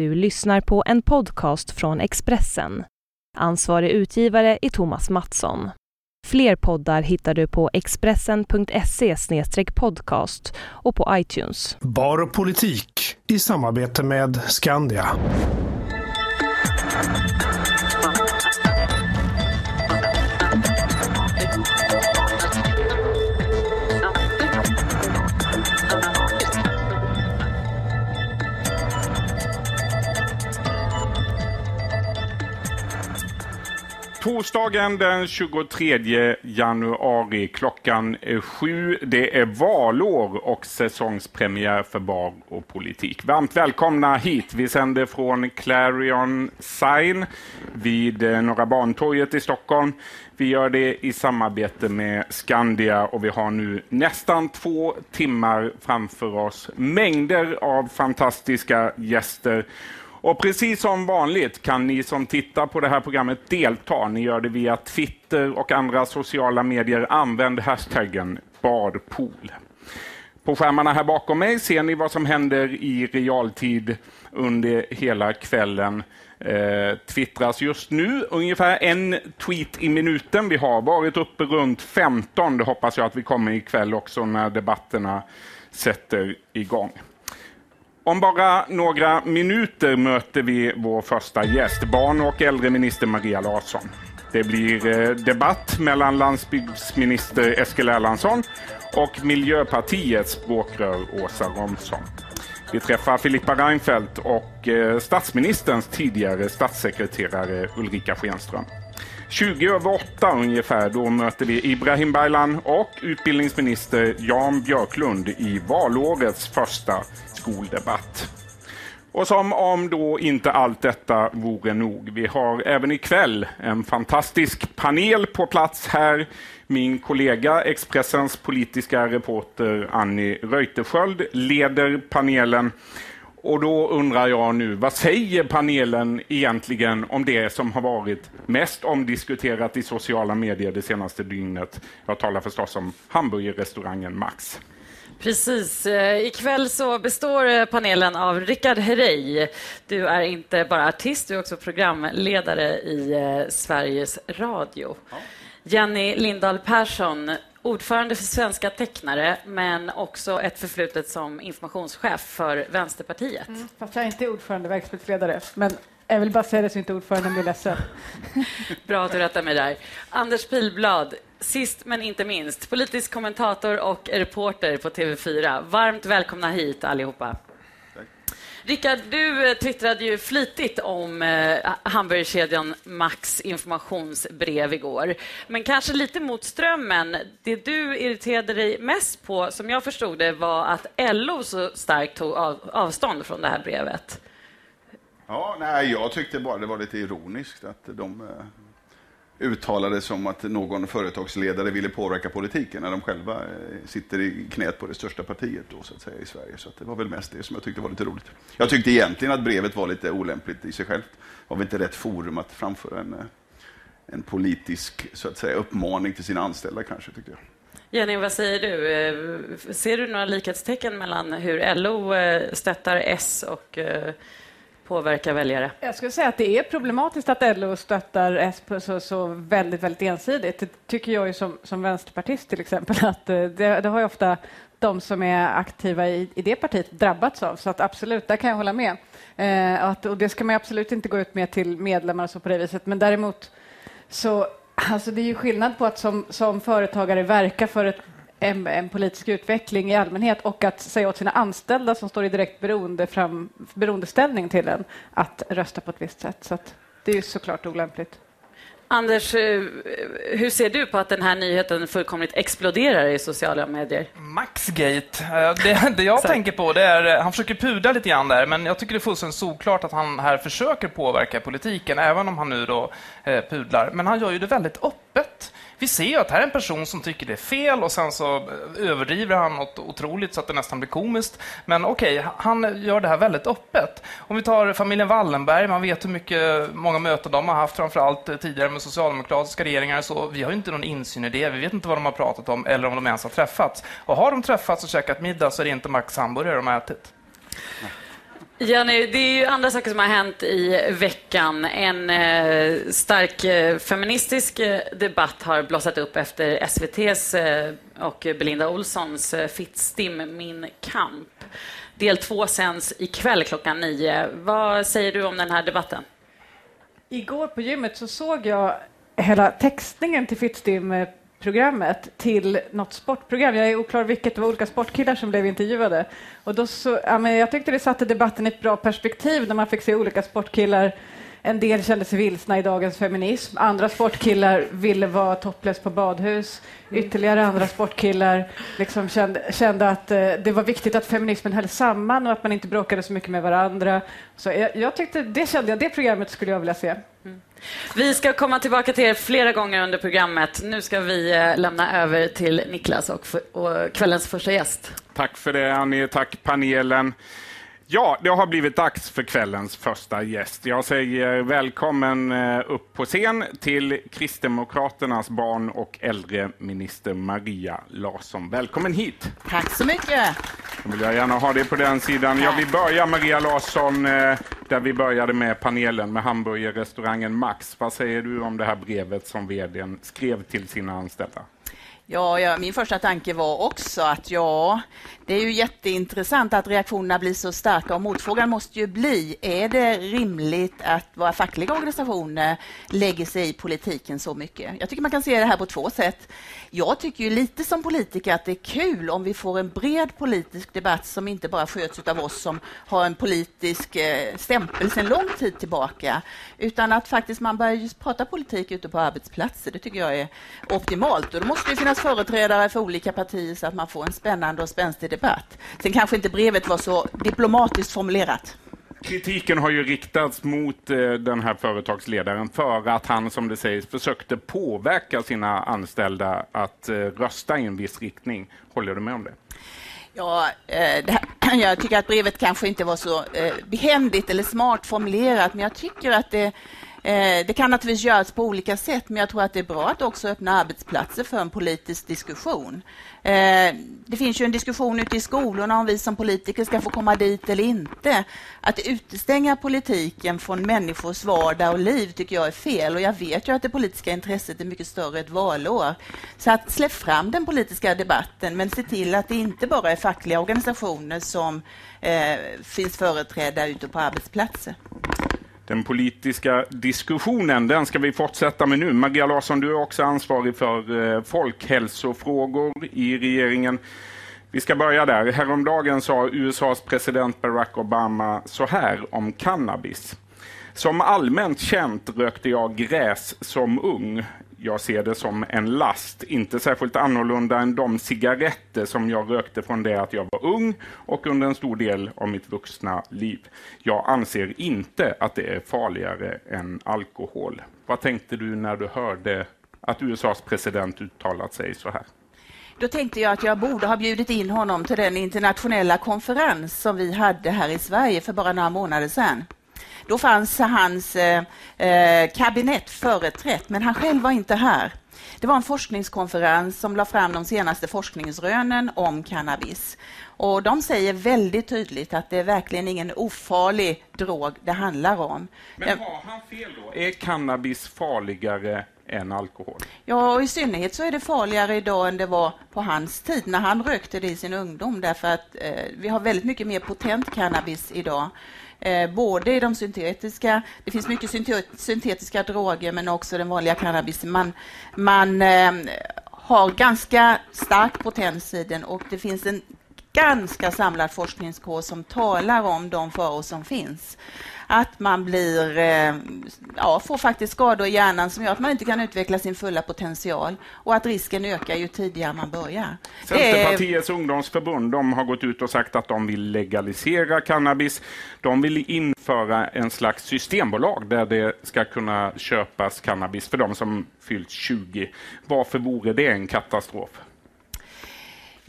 Du lyssnar på en podcast från Expressen. Ansvarig utgivare är Thomas Mattsson. Fler poddar hittar du på expressen.se podcast och på iTunes. Bar och politik i samarbete med Skandia. Torsdagen den 23 januari klockan eh, sju. Det är valår och säsongspremiär för Bar och politik. Varmt välkomna hit. Vi sänder från Clarion Sign vid eh, Norra Bantorget i Stockholm. Vi gör det i samarbete med Skandia och vi har nu nästan två timmar framför oss. Mängder av fantastiska gäster och precis som vanligt kan ni som tittar på det här programmet delta. Ni gör det via Twitter och andra sociala medier. Använd hashtaggen badpool. På skärmarna här bakom mig ser ni vad som händer i realtid under hela kvällen. Eh, twittras just nu ungefär en tweet i minuten. Vi har varit uppe runt 15. Det hoppas jag att vi kommer ikväll också när debatterna sätter igång. Om bara några minuter möter vi vår första gäst, barn och äldreminister Maria Larsson. Det blir eh, debatt mellan landsbygdsminister Eskil Erlandsson och Miljöpartiets språkrör Åsa Romson. Vi träffar Filippa Reinfeldt och eh, statsministerns tidigare statssekreterare Ulrika Schenström. 20 över 8 ungefär, då möter vi Ibrahim Baylan och utbildningsminister Jan Björklund i valårets första skoldebatt. Och som om då inte allt detta vore nog. Vi har även ikväll en fantastisk panel på plats här. Min kollega Expressens politiska reporter Annie Reuterskiöld leder panelen. Och då undrar jag nu, vad säger panelen egentligen om det som har varit mest omdiskuterat i sociala medier det senaste dygnet? Jag talar förstås om hamburgerrestaurangen Max. Precis. Eh, ikväll så består eh, panelen av Rickard Herrey. Du är inte bara artist, du är också programledare i eh, Sveriges Radio. Jenny Lindahl Persson, ordförande för Svenska tecknare men också ett förflutet som informationschef för Vänsterpartiet. Mm, fast jag är inte ordförande, verksamhetsledare. Men jag vill bara säga det så inte ordföranden blir ledsen. Bra att du rättar mig där. Anders Pilblad, sist men inte minst, politisk kommentator och reporter på TV4. Varmt välkomna hit allihopa. Rickard, du eh, twittrade ju flitigt om eh, hamburgerkedjan Max informationsbrev igår. Men kanske lite mot strömmen. Det du irriterade dig mest på, som jag förstod det, var att LO så starkt tog av, avstånd från det här brevet. Ja, nej, jag tyckte bara det var lite ironiskt att de eh, uttalade som att någon företagsledare ville påverka politiken när de själva eh, sitter i knät på det största partiet då, så att säga, i Sverige. Så det var väl mest det som jag tyckte var lite roligt. Jag tyckte egentligen att brevet var lite olämpligt i sig självt. Det var väl inte rätt forum att framföra en, eh, en politisk så att säga, uppmaning till sina anställda kanske, tyckte jag. Jenny, vad säger du? Eh, ser du några likhetstecken mellan hur LO stöttar S och påverka väljare? Jag skulle säga att det är problematiskt att LO stöttar SP så, så väldigt, väldigt ensidigt. Det tycker jag ju som, som vänsterpartist till exempel att eh, det, det har ju ofta de som är aktiva i, i det partiet drabbats av. Så att absolut, där kan jag hålla med. Eh, att, och det ska man absolut inte gå ut med till medlemmar och så på det viset. Men däremot så Alltså det är ju skillnad på att som, som företagare verka för ett en, en, politisk utveckling i allmänhet och att säga åt sina anställda som står i direkt beroende fram, beroendeställning till en att rösta på ett visst sätt. Så det är ju såklart olämpligt. Anders, eh, hur ser du på att den här nyheten fullkomligt exploderar i sociala medier? Maxgate. Eh, det, det jag tänker på det är, eh, han försöker pudla lite grann där, men jag tycker det är fullständigt solklart att han här försöker påverka politiken, även om han nu då pudlar. Men han gör ju det väldigt öppet vi ser ju att här är en person som tycker det är fel och sen så eh, överdriver han något otroligt så att det nästan blir komiskt. Men okej, okay, han gör det här väldigt öppet. Om vi tar familjen Wallenberg, man vet hur mycket, många möten de har haft, framförallt eh, tidigare med socialdemokratiska regeringar, så vi har ju inte någon insyn i det. Vi vet inte vad de har pratat om eller om de ens har träffats. Och har de träffats och käkat middag så är det inte Max hamburgare de har ätit. Nej. Jenny, det är ju andra saker som har hänt i veckan. En eh, stark eh, feministisk eh, debatt har blossat upp efter SVTs eh, och Belinda Olssons eh, Fittstim Min kamp. Del två sänds ikväll klockan nio. Vad säger du om den här debatten? Igår på gymmet så såg jag hela textningen till Fittstim eh, programmet till något sportprogram. Jag är oklar vilket, det var olika sportkillar som blev intervjuade. Och då så, ja, men jag tyckte det satte debatten i ett bra perspektiv när man fick se olika sportkillar en del kände sig vilsna i dagens feminism. Andra sportkillar ville vara topless på badhus. Ytterligare andra sportkillar liksom kände, kände att eh, det var viktigt att feminismen höll samman och att man inte bråkade så mycket med varandra. Så jag, jag tyckte, det kände jag, det programmet skulle jag vilja se. Mm. Vi ska komma tillbaka till er flera gånger under programmet. Nu ska vi eh, lämna över till Niklas och, och kvällens första gäst. Tack för det, Annie. Tack panelen. Ja, det har blivit dags för kvällens första gäst. Jag säger välkommen eh, upp på scen till Kristdemokraternas barn och äldreminister Maria Larsson. Välkommen hit! Tack så mycket! Då vill jag gärna ha det på den sidan. Jag vill börja, Maria Larsson, eh, där vi började med panelen med hamburgerrestaurangen Max. Vad säger du om det här brevet som vdn skrev till sina anställda? Ja, ja, min första tanke var också att ja, det är ju jätteintressant att reaktionerna blir så starka och motfrågan måste ju bli, är det rimligt att våra fackliga organisationer lägger sig i politiken så mycket? Jag tycker man kan se det här på två sätt. Jag tycker ju lite som politiker att det är kul om vi får en bred politisk debatt som inte bara sköts av oss som har en politisk eh, stämpel sedan lång tid tillbaka, utan att faktiskt man börjar just prata politik ute på arbetsplatser. Det tycker jag är optimalt och då måste det finnas företrädare för olika partier så att man får en spännande och spänstig debatt. Sen kanske inte brevet var så diplomatiskt formulerat. Kritiken har ju riktats mot eh, den här företagsledaren för att han, som det sägs, försökte påverka sina anställda att eh, rösta i en viss riktning. Håller du med om det? Ja, eh, här, jag tycker att brevet kanske inte var så behändigt eller smart formulerat, men jag tycker att det Eh, det kan naturligtvis göras på olika sätt, men jag tror att det är bra att också öppna arbetsplatser för en politisk diskussion. Eh, det finns ju en diskussion ute i skolorna om vi som politiker ska få komma dit eller inte. Att utestänga politiken från människors vardag och liv tycker jag är fel och jag vet ju att det politiska intresset är mycket större ett valår. Så att släpp fram den politiska debatten, men se till att det inte bara är fackliga organisationer som eh, finns företrädda ute på arbetsplatser. Den politiska diskussionen, den ska vi fortsätta med nu. Maria Larsson, du är också ansvarig för eh, folkhälsofrågor i regeringen. Vi ska börja där. Häromdagen sa USAs president Barack Obama så här om cannabis. Som allmänt känt rökte jag gräs som ung jag ser det som en last, inte särskilt annorlunda än de cigaretter som jag rökte från det att jag var ung och under en stor del av mitt vuxna liv. Jag anser inte att det är farligare än alkohol. Vad tänkte du när du hörde att USAs president uttalat sig så här? Då tänkte jag att jag borde ha bjudit in honom till den internationella konferens som vi hade här i Sverige för bara några månader sedan. Då fanns hans eh, eh, kabinett företrätt, men han själv var inte här. Det var en forskningskonferens som la fram de senaste forskningsrönen om cannabis. Och de säger väldigt tydligt att det är verkligen ingen ofarlig drog det handlar om. Men har han fel då? Är cannabis farligare än alkohol? Ja, och i synnerhet så är det farligare idag än det var på hans tid när han rökte det i sin ungdom därför att eh, vi har väldigt mycket mer potent cannabis idag eh, både i de syntetiska, det finns mycket syntetiska droger men också den vanliga cannabisen. Man, man eh, har ganska stark potens i den och det finns en ganska samlad forskningskår som talar om de faror som finns att man blir, eh, ja, får faktiskt skador i hjärnan som gör att man inte kan utveckla sin fulla potential och att risken ökar ju tidigare man börjar. Centerpartiets är... ungdomsförbund de har gått ut och sagt att de vill legalisera cannabis. De vill införa en slags systembolag där det ska kunna köpas cannabis för de som fyllt 20. Varför vore det en katastrof?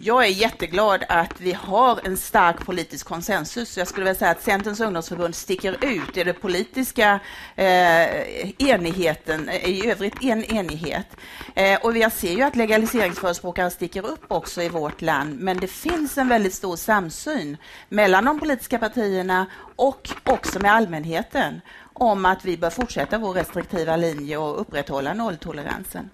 Jag är jätteglad att vi har en stark politisk konsensus. Jag skulle vilja säga att Centerns ungdomsförbund sticker ut i den politiska eh, enigheten, i övrigt en enighet. Eh, och jag ser ju att legaliseringsförespråkare sticker upp också i vårt land, men det finns en väldigt stor samsyn mellan de politiska partierna och också med allmänheten om att vi bör fortsätta vår restriktiva linje och upprätthålla nolltoleransen.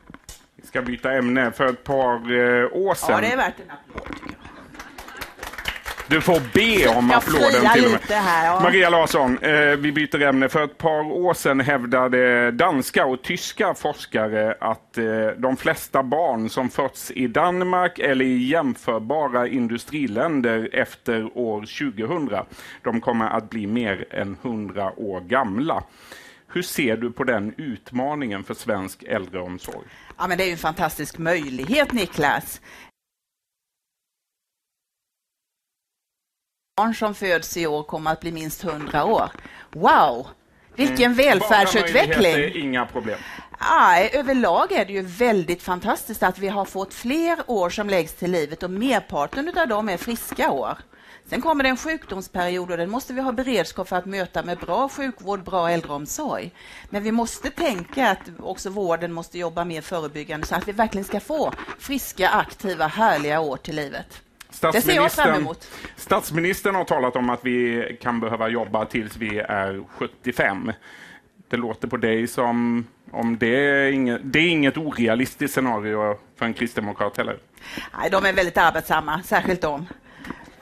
Ska byta ämne. För ett par eh, år sedan... Ja, det är värt en applåd. Du får be om Jag applåden till och med. här, ja. Maria Larsson, eh, vi byter ämne. För ett par år sedan hävdade danska och tyska forskare att eh, de flesta barn som fötts i Danmark eller i jämförbara industriländer efter år 2000, de kommer att bli mer än 100 år gamla. Hur ser du på den utmaningen för svensk äldreomsorg? Ja, men det är ju en fantastisk möjlighet, Niklas. Barn som föds i år kommer att bli minst 100 år. Wow! Vilken Bara välfärdsutveckling! Inga problem. Nej, överlag är det ju väldigt fantastiskt att vi har fått fler år som läggs till livet och merparten av dem är friska år. Sen kommer det en sjukdomsperiod och den måste vi ha beredskap för att möta med bra sjukvård, bra äldreomsorg. Men vi måste tänka att också vården måste jobba mer förebyggande så att vi verkligen ska få friska, aktiva, härliga år till livet. Det ser jag fram emot. Statsministern har talat om att vi kan behöva jobba tills vi är 75. Det låter på dig som om det är inget, det är inget orealistiskt scenario för en kristdemokrat heller. Nej, de är väldigt arbetsamma, särskilt de.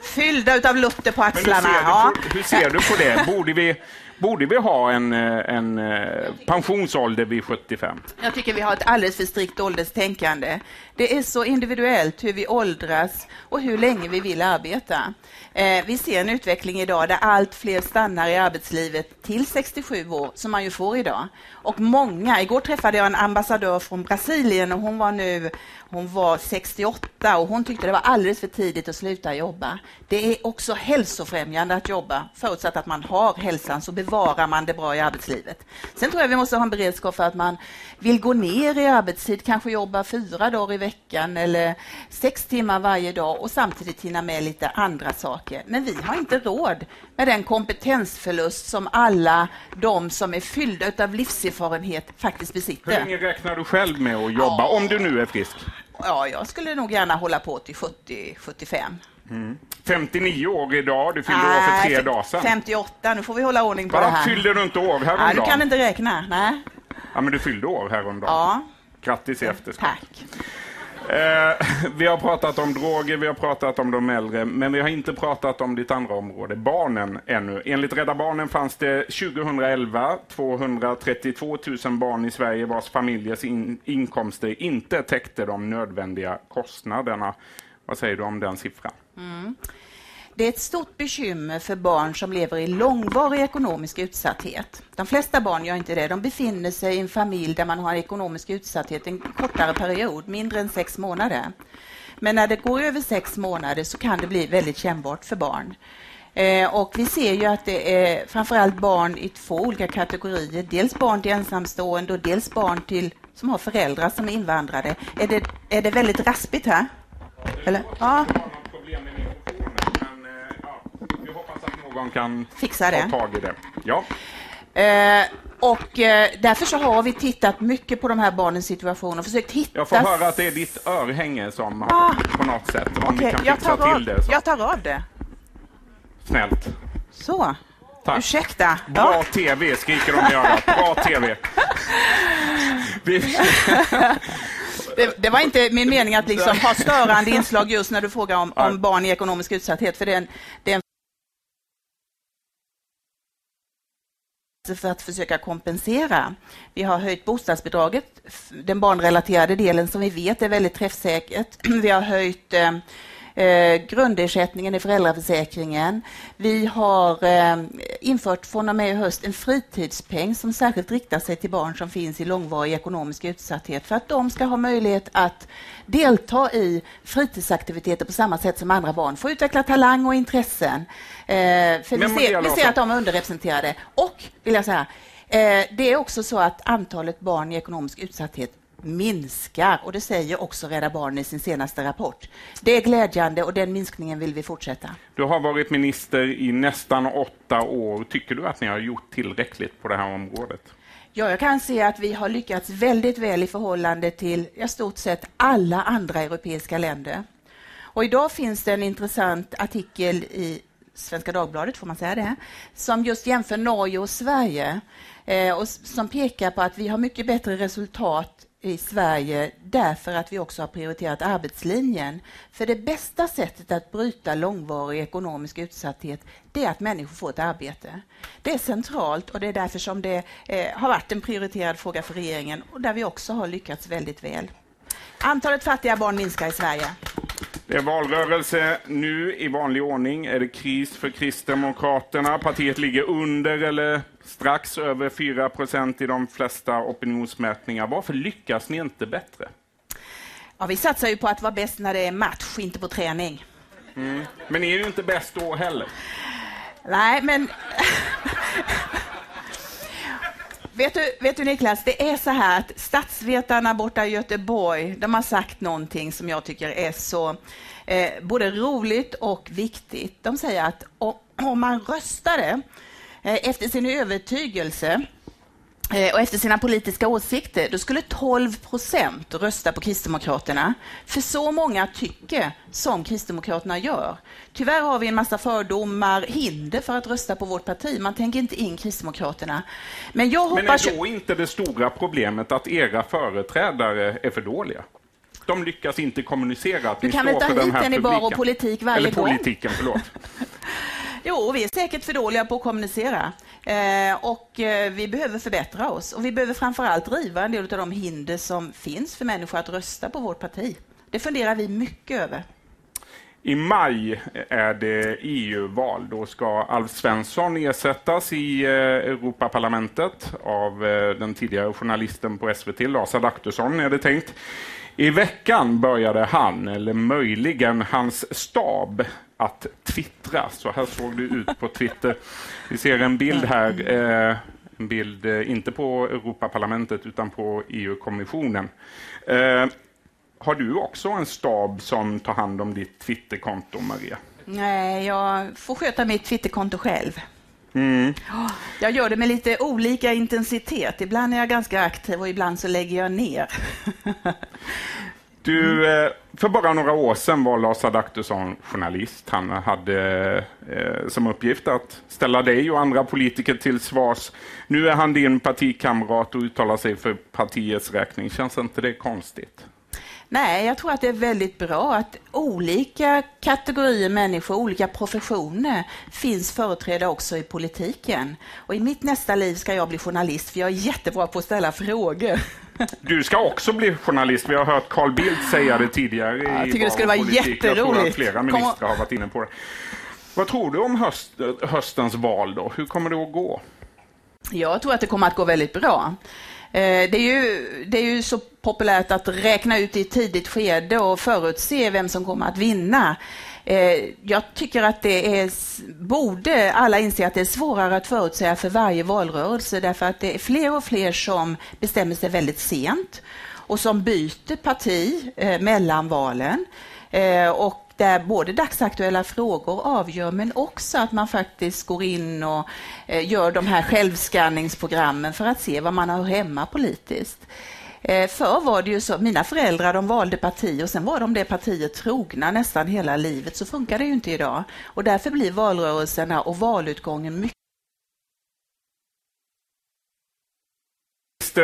Fyllda av lutter på Men hur axlarna. ser, ja. du på, hur ser du på det? Borde vi, borde vi ha en, eh, en eh, pensionsålder vid 75? Jag tycker vi har ett alldeles för strikt ålderstänkande. Det är så individuellt hur vi åldras och hur länge vi vill arbeta. Eh, vi ser en utveckling idag där allt fler stannar i arbetslivet till 67 år, som man ju får idag. Och många, igår träffade jag en ambassadör från Brasilien och hon var nu hon var 68 och hon tyckte det var alldeles för tidigt att sluta jobba. Det är också hälsofrämjande att jobba, förutsatt att man har hälsan så bevarar man det bra i arbetslivet. Sen tror jag vi måste ha en beredskap för att man vill gå ner i arbetstid, kanske jobba fyra dagar i veckan eller sex timmar varje dag och samtidigt hinna med lite andra saker. Men vi har inte råd med den kompetensförlust som alla de som är fyllda av livserfarenhet faktiskt Hur besitter. länge räknar du själv med att jobba, om du nu är frisk? Ja, jag skulle nog gärna hålla på till 70-75. 59 år idag, du fyllde år för tre dagar sedan. 58, nu får vi hålla ordning på det Va? här. Fyllde du inte år Ja, du häromdagen? kan inte räkna. Nej. Ja, men du fyllde år häromdagen. Ja, Grattis i efterskott. tack. Eh, vi har pratat om droger, vi har pratat om de äldre, men vi har inte pratat om ditt andra område, barnen ännu. Enligt Rädda Barnen fanns det 2011 232 000 barn i Sverige vars familjers in inkomster inte täckte de nödvändiga kostnaderna. Vad säger du om den siffran? Mm. Det är ett stort bekymmer för barn som lever i långvarig ekonomisk utsatthet. De flesta barn gör inte det. De befinner sig i en familj där man har ekonomisk utsatthet en kortare period, mindre än sex månader. Men när det går över sex månader så kan det bli väldigt kännbart för barn. Eh, och vi ser ju att det är framförallt barn i två olika kategorier. Dels barn till ensamstående och dels barn till, som har föräldrar som är invandrare. Är det, är det väldigt raspigt här? Eller? Ja. problem med mikrofonen, men ja, vi hoppas att någon kan Fixa det. ta tag i det. Ja. Eh, och eh, därför så har vi tittat mycket på de här barnens situation och försökt hitta... Jag får höra att det är ditt örhänge som har, Ah. på något sätt, om Okej, kan jag, tar av, det. Så. jag tar av det. Snällt. Så. Tack. Ursäkta. Bra Ja. TV, skriker de i örat. Bra TV. Det, det var inte min mening att liksom ha störande inslag just när du frågar om, om barn i ekonomisk utsatthet, för det är en, det är en för att försöka kompensera. Vi har höjt bostadsbidraget, den barnrelaterade delen som vi vet är väldigt träffsäkert. Vi har höjt eh, eh, grundersättningen i föräldraförsäkringen. Vi har eh, infört från och med i höst en fritidspeng som särskilt riktar sig till barn som finns i långvarig ekonomisk utsatthet för att de ska ha möjlighet att delta i fritidsaktiviteter på samma sätt som andra barn, få utveckla talang och intressen. Eh, för Men vi ser, vi ser att de är underrepresenterade. Och, vill jag säga, eh, det är också så att antalet barn i ekonomisk utsatthet minskar och det säger också Rädda Barnen i sin senaste rapport. Det är glädjande och den minskningen vill vi fortsätta. Du har varit minister i nästan åtta år. Tycker du att ni har gjort tillräckligt på det här området? Ja, jag kan se att vi har lyckats väldigt väl i förhållande till i stort sett alla andra europeiska länder. Och idag finns det en intressant artikel i Svenska Dagbladet, får man säga det, som just jämför Norge och Sverige eh, och som pekar på att vi har mycket bättre resultat i Sverige därför att vi också har prioriterat arbetslinjen. För det bästa sättet att bryta långvarig ekonomisk utsatthet det är att människor får ett arbete. Det är centralt och det är därför som det eh, har varit en prioriterad fråga för regeringen och där vi också har lyckats väldigt väl. Antalet fattiga barn minskar i Sverige. Det är valrörelse nu i vanlig ordning. Är det kris för Kristdemokraterna? Partiet ligger under eller strax över 4 procent i de flesta opinionsmätningar. Varför lyckas ni inte bättre? Ja, vi satsar ju på att vara bäst när det är match, inte på träning. Mm. Men ni är ju inte bäst då heller. Nej, men... Vet du, vet du Niklas, det är så här att statsvetarna borta i Göteborg, de har sagt någonting som jag tycker är så eh, både roligt och viktigt. De säger att om man röstade efter sin övertygelse Eh, och efter sina politiska åsikter, då skulle 12 procent rösta på Kristdemokraterna. För så många tycker som Kristdemokraterna gör. Tyvärr har vi en massa fördomar, hinder för att rösta på vårt parti. Man tänker inte in Kristdemokraterna. Men, jag hoppas... Men är då inte det stora problemet att era företrädare är för dåliga? De lyckas inte kommunicera att du ni står för den här. Du kan väl ta hit en i bar och politik varje Eller politiken, gång? förlåt. Jo, vi är säkert för dåliga på att kommunicera eh, och eh, vi behöver förbättra oss. Och vi behöver framförallt riva en del av de hinder som finns för människor att rösta på vårt parti. Det funderar vi mycket över. I maj är det EU-val. Då ska Alf Svensson ersättas i eh, Europaparlamentet av eh, den tidigare journalisten på SVT, Lars Adaktusson, är det tänkt. I veckan började han, eller möjligen hans stab, att twittra. Så här såg det ut på Twitter. Vi ser en bild här, eh, en bild eh, inte på Europaparlamentet utan på EU-kommissionen. Eh, har du också en stab som tar hand om ditt Twitterkonto, Maria? Nej, jag får sköta mitt Twitterkonto själv. Mm. Jag gör det med lite olika intensitet. Ibland är jag ganska aktiv och ibland så lägger jag ner. Du, eh, för bara några år sedan var Lars Adaktusson journalist. Han hade eh, som uppgift att ställa dig och andra politiker till svars. Nu är han din partikamrat och uttalar sig för partiets räkning. Känns inte det konstigt? Nej, jag tror att det är väldigt bra att olika kategorier människor, olika professioner finns företrädda också i politiken. Och i mitt nästa liv ska jag bli journalist, för jag är jättebra på att ställa frågor. Du ska också bli journalist. Vi har hört Carl Bildt säga det tidigare. Ja, jag tycker det skulle vara jätteroligt. Jag tror att flera ministrar har varit inne på det. Vad tror du om höst, höstens val då? Hur kommer det att gå? Jag tror att det kommer att gå väldigt bra. Eh, det är, ju, det är ju så populärt att räkna ut i ett tidigt skede och förutse vem som kommer att vinna. Eh, jag tycker att det är, borde alla inse att det är svårare att förutsäga för varje valrörelse därför att det är fler och fler som bestämmer sig väldigt sent och som byter parti eh, mellan valen. Och där både dagsaktuella frågor avgör men också att man faktiskt går in och eh, gör de här självskanningsprogrammen för att se var man hör hemma politiskt. Eh, förr var det ju så, mina föräldrar de valde parti och sen var de det partiet trogna nästan hela livet. Så funkar det ju inte idag. Och därför blir valrörelserna och valutgången mycket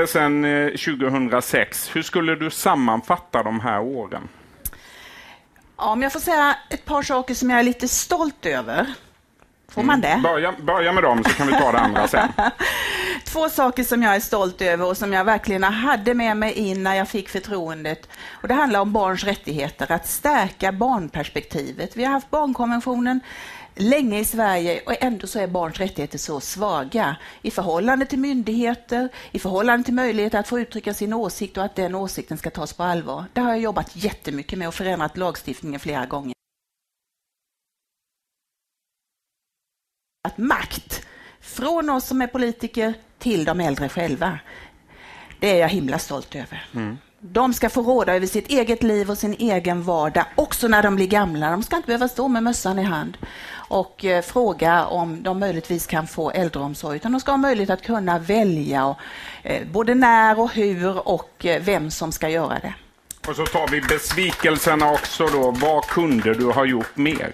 Sen eh, 2006, hur skulle du sammanfatta de här åren? Om jag får säga ett par saker som jag är lite stolt över. Får man mm. det? Börja, börja med dem så kan vi ta det andra sen. Två saker som jag är stolt över och som jag verkligen hade med mig in när jag fick förtroendet. Och det handlar om barns rättigheter, att stärka barnperspektivet. Vi har haft barnkonventionen länge i Sverige och ändå så är barns rättigheter så svaga i förhållande till myndigheter, i förhållande till möjlighet att få uttrycka sin åsikt och att den åsikten ska tas på allvar. Det har jag jobbat jättemycket med och förändrat lagstiftningen flera gånger. Att makt från oss som är politiker till de äldre själva. Det är jag himla stolt över. Mm. De ska få råda över sitt eget liv och sin egen vardag, också när de blir gamla. De ska inte behöva stå med mössan i hand och eh, fråga om de möjligtvis kan få äldreomsorg, utan de ska ha möjlighet att kunna välja eh, både när och hur och eh, vem som ska göra det. Och så tar vi besvikelserna också då. Vad kunde du ha gjort mer?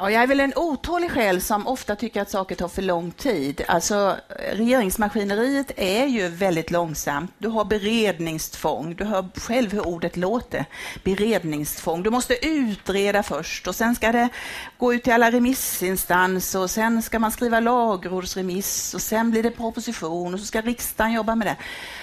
Ja, jag är väl en otålig själ som ofta tycker att saker tar för lång tid. Alltså, regeringsmaskineriet är ju väldigt långsamt. Du har beredningstvång. Du hör själv hur ordet låter. Beredningstvång. Du måste utreda först och sen ska det gå ut till alla remissinstanser och sen ska man skriva lagrådsremiss och sen blir det proposition och så ska riksdagen jobba med det.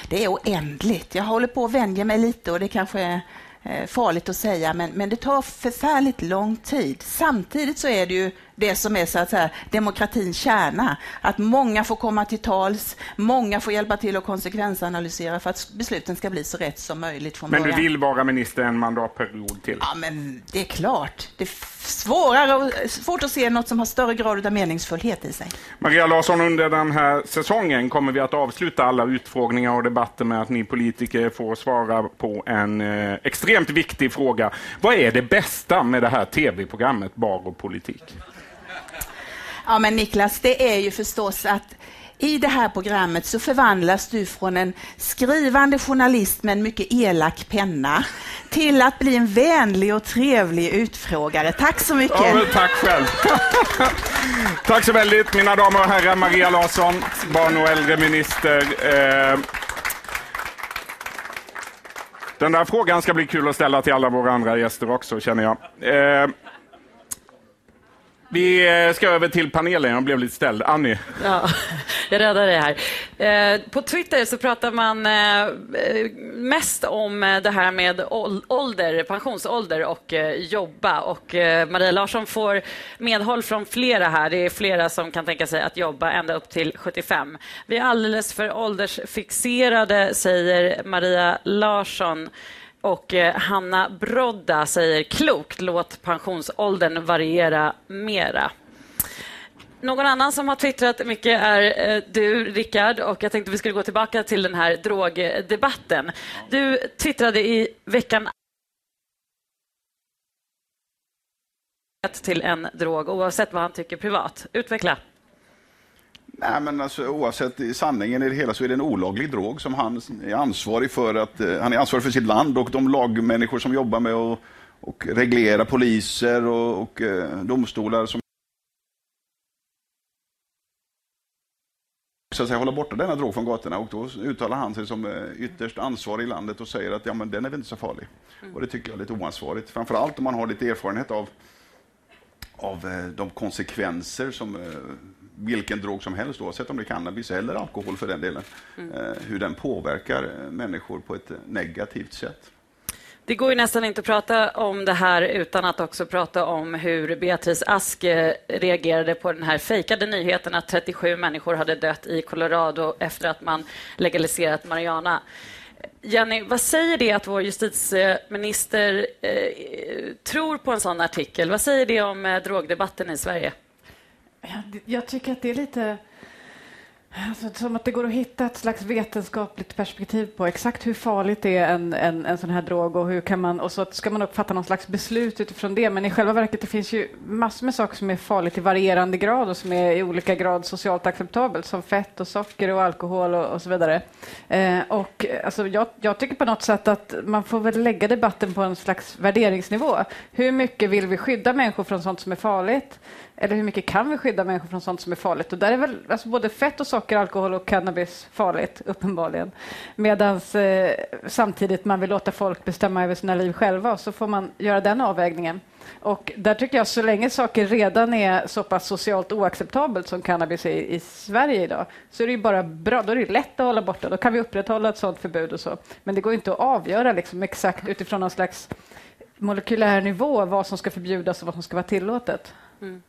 Det är oändligt. Jag håller på att vänja mig lite och det kanske är Eh, farligt att säga, men, men det tar förfärligt lång tid. Samtidigt så är det ju det som är så att säga, demokratins kärna. Att många får komma till tals, många får hjälpa till att konsekvensanalysera för att besluten ska bli så rätt som möjligt från Men början. du vill vara minister en mandatperiod till? Ja, men det är klart. Det är svårare och, svårt att se något som har större grad av meningsfullhet i sig. Maria Larsson, under den här säsongen kommer vi att avsluta alla utfrågningar och debatter med att ni politiker får svara på en eh, extremt viktig fråga. Vad är det bästa med det här tv-programmet Bar och politik? Ja, men Niklas, det är ju förstås att i det här programmet så förvandlas du från en skrivande journalist med en mycket elak penna till att bli en vänlig och trevlig utfrågare. Tack så mycket. Ja, tack själv. tack så väldigt, mina damer och herrar. Maria Larsson, barn och äldreminister. Eh, den där frågan ska bli kul att ställa till alla våra andra gäster också, känner jag. Vi eh, ska över till panelen. Jag blev lite ställd. Annie? Ja, jag räddar dig här. Eh, på Twitter så pratar man eh, mest om det här med ålder, pensionsålder och jobba. Och Maria Larsson får medhåll från flera här. Det är flera som kan tänka sig att jobba ända upp till 75. Vi är alldeles för åldersfixerade, säger Maria Larsson. Och eh, Hanna Brodda säger klokt, låt pensionsåldern variera mera. Någon annan som har twittrat mycket är eh, du, Rickard, och jag tänkte vi skulle gå tillbaka till den här drogdebatten. Du twittrade i veckan till en drog oavsett vad han tycker privat. Utveckla. Nej, men alltså, oavsett sanningen i det hela så är det en olaglig drog som han är ansvarig för. Att, eh, han är ansvarig för sitt land och de lagmänniskor som jobbar med att och reglera poliser och, och eh, domstolar som så att säga, hålla borta denna drog från gatorna och då uttalar han sig som eh, ytterst ansvarig i landet och säger att ja, men den är väl inte så farlig. Mm. Och det tycker jag är lite oansvarigt. Framförallt om man har lite erfarenhet av, av eh, de konsekvenser som vilken drog som helst, oavsett om det är cannabis eller alkohol för den delen, mm. Eh, hur den påverkar eh, människor på ett negativt sätt. Det går ju nästan inte att prata om det här utan att också prata om hur Beatrice Ask eh, reagerade på den här fejkade nyheten att 37 människor hade dött i Colorado efter att man legaliserat marijuana. Jenny, vad säger det att vår justitieminister eh, tror på en sån artikel? Vad säger det om eh, drogdebatten i Sverige? Jag tycker att det är lite Alltså, som att det går att hitta ett slags vetenskapligt perspektiv på exakt hur farligt det är en, en, en sån här drog och hur kan man, och så ska man fatta någon slags beslut utifrån det. Men i själva verket det finns ju massor med saker som är farligt i varierande grad och som är i olika grad socialt acceptabelt som fett och socker och alkohol och, och så vidare. Eh, och alltså, jag, jag, tycker på något sätt att man får väl lägga debatten på en slags värderingsnivå. Hur mycket vill vi skydda människor från sånt som är farligt? Eller hur mycket kan vi skydda människor från sånt som är farligt? Och där är väl alltså både fett och socker, alkohol och cannabis farligt, uppenbarligen. Medan eh, samtidigt man vill låta folk bestämma över sina liv själva, så får man göra den avvägningen. Och där tycker jag, så länge saker redan är så pass socialt oacceptabelt som cannabis är i Sverige idag, så är det ju bara bra. Då är det lätt att hålla borta. Då kan vi upprätthålla ett sådant förbud och så. Men det går inte att avgöra liksom exakt utifrån någon slags molekylär nivå vad som ska förbjudas och vad som ska vara tillåtet. Mm.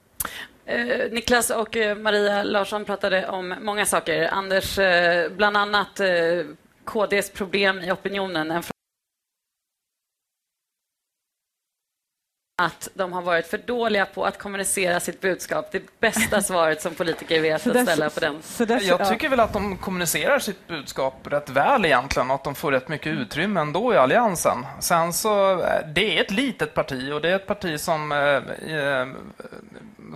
Eh, Niklas och eh, Maria Larsson pratade om många saker. Anders, eh, bland annat eh, KDs problem i opinionen. Att de har varit för dåliga på att kommunicera sitt budskap. Det bästa svaret som politiker vet att ställa på den. Jag tycker väl att de kommunicerar sitt budskap rätt väl egentligen och att de får rätt mycket utrymme ändå i Alliansen. Sen så, eh, det är ett litet parti och det är ett parti som, eh, eh,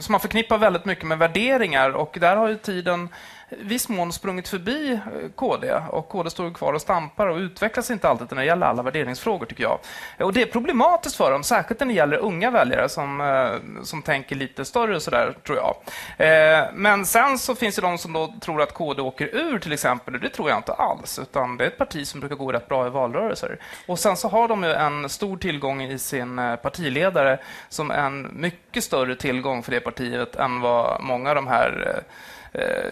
som man förknippar väldigt mycket med värderingar och där har ju tiden viss mån sprungit förbi eh, KD och KD står kvar och stampar och utvecklas inte alltid när det gäller alla värderingsfrågor tycker jag. Och det är problematiskt för dem, särskilt när det gäller unga väljare som, eh, som tänker lite större sådär, tror jag. Eh, men sen så finns det de som då tror att KD åker ur till exempel och det tror jag inte alls, utan det är ett parti som brukar gå rätt bra i valrörelser. Och sen så har de ju en stor tillgång i sin partiledare som en mycket större tillgång för det partiet än vad många av de här Eh,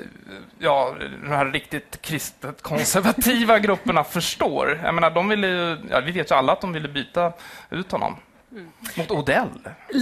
ja, de här riktigt kristet konservativa grupperna förstår. Jag menar, de ville, ja, vi vet ju alla att de ville byta ut honom. Mm. Mot Odell.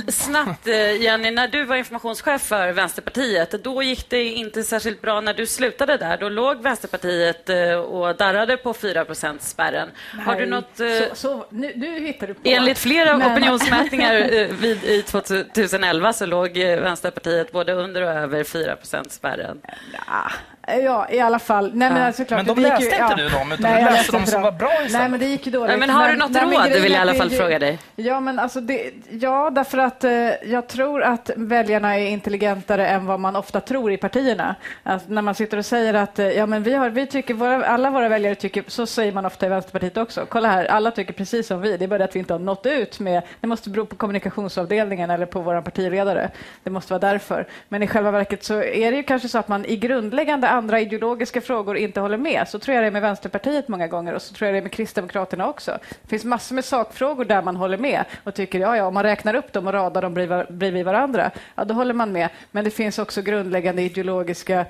Snabbt, eh, Jenny, när du var informationschef för Vänsterpartiet, då gick det inte särskilt bra när du slutade där. Då låg Vänsterpartiet eh, och darrade på 4 spärren. Har du något... Så, så, nu, nu hittar du på. Enligt flera Men... opinionsmätningar vid, i 2011 så låg Vänsterpartiet både under och över 4 spärren. Ja, Ja, i alla fall. Nej, men, alltså, klart, men de läste ju, inte ja. du dem, utan nej, du läste de som var bra istället. Nej, men det gick ju dåligt. Nej, men har du något nej, råd, vill jag i alla fall fråga dig? Ja, men alltså det, ja, därför att eh, jag tror att väljarna är intelligentare än vad man ofta tror i partierna. Alltså, när man sitter och säger att eh, ja, men vi har, vi tycker, våra, alla våra väljare tycker, så säger man ofta i Vänsterpartiet också. Kolla här, alla tycker precis som vi. Det är bara det att vi inte har nått ut med, det måste bero på kommunikationsavdelningen eller på vår partiledare. Det måste vara därför. Men i själva verket så är det ju kanske så att man i grundläggande andra ideologiska frågor inte håller med. Så tror jag det är med Vänsterpartiet många gånger och så tror jag det är med Kristdemokraterna också. Det finns massor med sakfrågor där man håller med och tycker ja, ja, om man räknar upp dem och radar dem bredvid varandra, ja, då håller man med. Men det finns också grundläggande ideologiska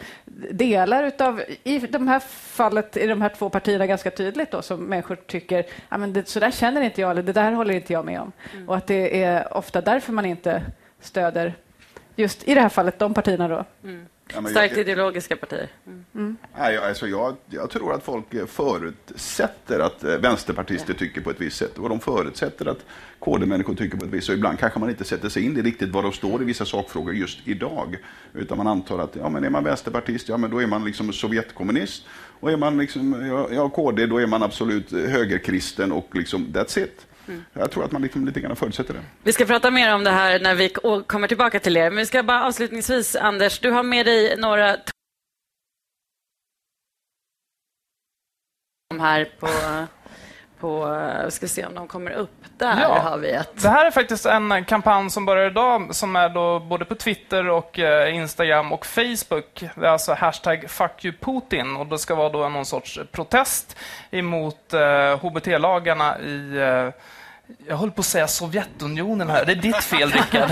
delar utav, i de här fallet, i de här två partierna ganska tydligt då, som människor tycker, ja, men det, så där känner inte jag, eller det där håller inte jag med om. Mm. Och att det är ofta därför man inte stöder just i det här fallet de partierna då. Mm. Ja, Starkt jag, ideologiska partier. Mm. Nej, alltså jag, jag, tror att folk förutsätter att eh, vänsterpartister tycker på ett visst sätt och de förutsätter att KD-människor tycker på ett visst sätt. Ibland kanske man inte sätter sig in i riktigt vad de står i vissa sakfrågor just idag. Utan man antar att ja, men är man vänsterpartist, ja men då är man liksom sovjetkommunist. Och är man liksom, ja, ja, KD, då är man absolut högerkristen och liksom that's it. Mm. Jag tror att man liksom lite grann förutsätter det. Vi ska prata mer om det här när vi kommer tillbaka till er. Men vi ska bara avslutningsvis, Anders, du har med dig några här på på, ska se om de kommer upp. Där ja, har vi ett. Det här är faktiskt en kampanj som börjar idag som är då både på Twitter och eh, Instagram och Facebook. Det är alltså hashtag fuck you Putin och det ska vara då någon sorts protest emot eh, HBT-lagarna i eh, jag höll på att säga Sovjetunionen här. Det är ditt fel, Rickard.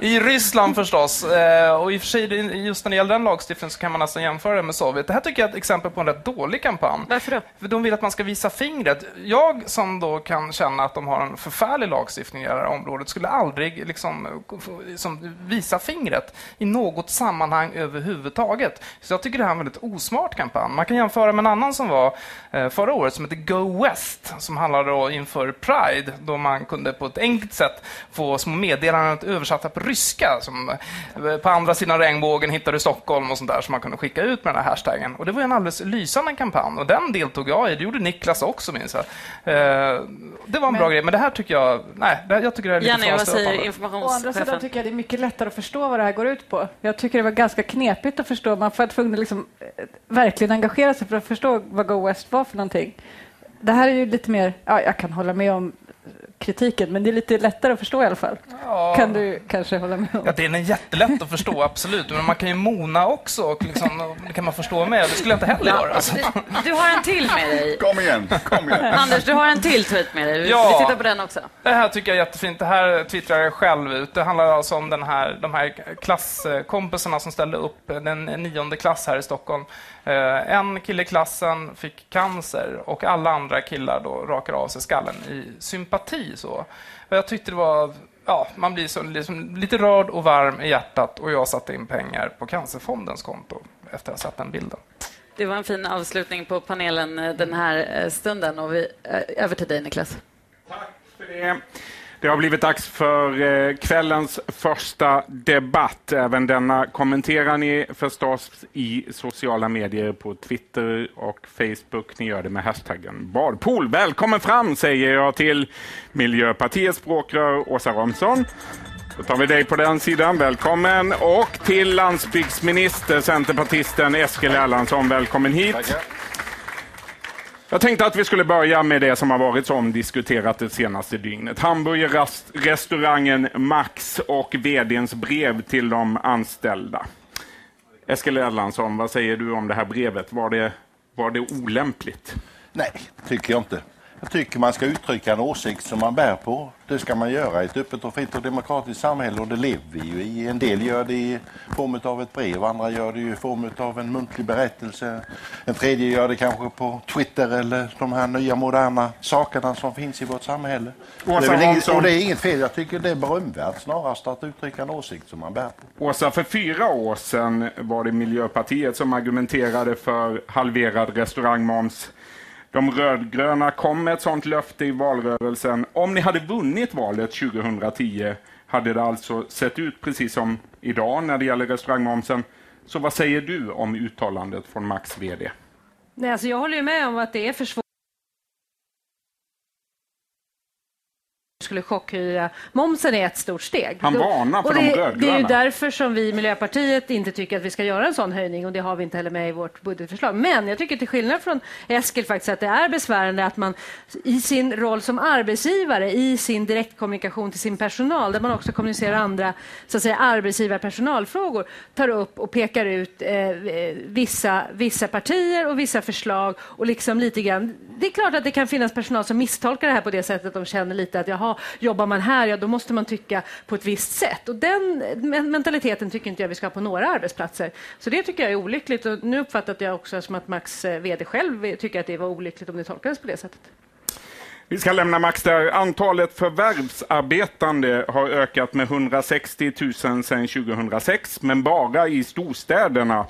I Ryssland förstås. Eh, och i och för sig, just när det gäller den lagstiftningen så kan man nästan jämföra det med Sovjet. Det här tycker jag är ett exempel på en rätt dålig kampanj. Varför då? För de vill att man ska visa fingret. Jag som då kan känna att de har en förfärlig lagstiftning i det här området skulle aldrig liksom, liksom visa fingret i något sammanhang överhuvudtaget. Så jag tycker det här är en väldigt osmart kampanj. Man kan jämföra med en annan som var eh, förra året som heter Go West som handlade då för Pride då man kunde på ett enkelt sätt få små meddelanden översatta på ryska som eh, på andra sidan regnbågen hittar du Stockholm och sånt där som man kunde skicka ut med den här hashtaggen. Och det var en alldeles lysande kampanj och den deltog jag i. Det gjorde Niklas också minns jag. Eh, det var en men, bra grej, men det här tycker jag, nej, jag tycker det är lite Jenny, vad säger informationschefen? Å andra sidan tycker jag det är mycket lättare att förstå vad det här går ut på. Jag tycker det var ganska knepigt att förstå. Man får tvungen att liksom, eh, verkligen engagera sig för att förstå vad Go West var för någonting det här är ju lite mer, ja, jag kan hålla med om kritiken, men det är lite lättare att förstå i alla fall. Ja. Kan du kanske hålla med om? Ja, det är jättelätt att förstå, absolut. Men man kan ju mona också, och liksom, det kan man förstå med. Det skulle jag inte heller göra. Alltså. Du, du, har en till med dig. Kom igen, kom igen. Anders, du har en till tweet med dig. Vi, ja, vi tittar på den också. Det här tycker jag är jättefint. Det här twittrar jag själv ut. Det handlar alltså om den här, de här klasskompisarna som ställde upp den nionde klass här i Stockholm. Eh, en kille i klassen fick cancer och alla andra killar då rakade av sig skallen i sympati. Så. Jag tyckte det var ja, man blir så, liksom, lite rörd och varm i hjärtat och jag satte in pengar på Cancerfondens konto efter att ha sett den bilden. Det var en fin avslutning på panelen eh, den här eh, stunden och vi, över till dig Niklas. Tack för det. Det har blivit dags för eh, kvällens första debatt. Även denna kommenterar ni förstås i sociala medier på Twitter och Facebook. Ni gör det med hashtaggen badpool. Välkommen fram säger jag till Miljöpartiets språkrör Åsa Romson. Då tar vi dig på den sidan. Välkommen. Och till landsbygdsminister, centerpartisten Eskil Erlandsson. Välkommen hit. Tackar. Jag tänkte att vi skulle börja med det som har varit så omdiskuterat det senaste dygnet. Hamburgerrestaurangen Max och vdns brev till de anställda. Eskil Erlandsson, vad säger du om det här brevet? Var det, var det olämpligt? Nej, tycker jag inte. Jag tycker man ska uttrycka en åsikt som man bär på. Det ska man göra i ett öppet och fritt och demokratiskt samhälle och det lever vi ju i. En del gör det i form av ett brev, andra gör det i form av en muntlig berättelse. En tredje gör det kanske på Twitter eller de här nya moderna sakerna som finns i vårt samhälle. Åsa det inget, och det är inget fel, jag tycker det är berömvärt snarast att uttrycka en åsikt som man bär på. Åsa, för fyra år sedan var det Miljöpartiet som argumenterade för halverad restaurangmoms de rödgröna kom med ett sådant löfte i valrörelsen. Om ni hade vunnit valet 2010 hade det alltså sett ut precis som idag när det gäller restaurangmomsen. Så vad säger du om uttalandet från Max VD? Nej, alltså jag håller med om att det är för svårt skulle chockhöja momsen är ett stort steg. Han varnar för och det, de rödgröna. Det är ju därför som vi i Miljöpartiet inte tycker att vi ska göra en sån höjning och det har vi inte heller med i vårt budgetförslag. Men jag tycker till skillnad från Eskil faktiskt att det är besvärande att man i sin roll som arbetsgivare, i sin direktkommunikation till sin personal, där man också kommunicerar andra så att säga, arbetsgivarpersonalfrågor, tar upp och pekar ut eh, vissa, vissa partier och vissa förslag och liksom lite grann. Det är klart att det kan finnas personal som misstolkar det här på det sättet att de känner lite att jaha, jobbar man här, ja då måste man tycka på ett visst sätt. Och den mentaliteten tycker inte jag vi ska ha på några arbetsplatser. Så det tycker jag är olyckligt. Och nu uppfattade jag också som att Max eh, VD själv eh, tycker att det var olyckligt om det tolkades på det sättet. Vi ska lämna Max där. Antalet förvärvsarbetande har ökat med 160 000 sedan 2006, men bara i storstäderna.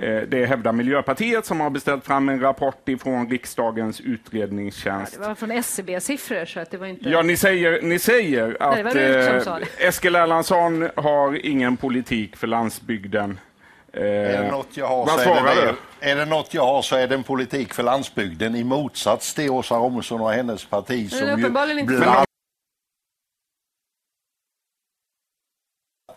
Eh, det hävdar Miljöpartiet som har beställt fram en rapport ifrån riksdagens utredningstjänst. Ja, det var från SCB-siffror så att det var inte... Ja, ni säger, ni säger att Nej, eh, Eskil Erlandsson har ingen politik för landsbygden. Eh, är det något jag har, så är, det, det, är det något jag har så är det en politik för landsbygden i motsats till Åsa Romson och hennes parti som ju bland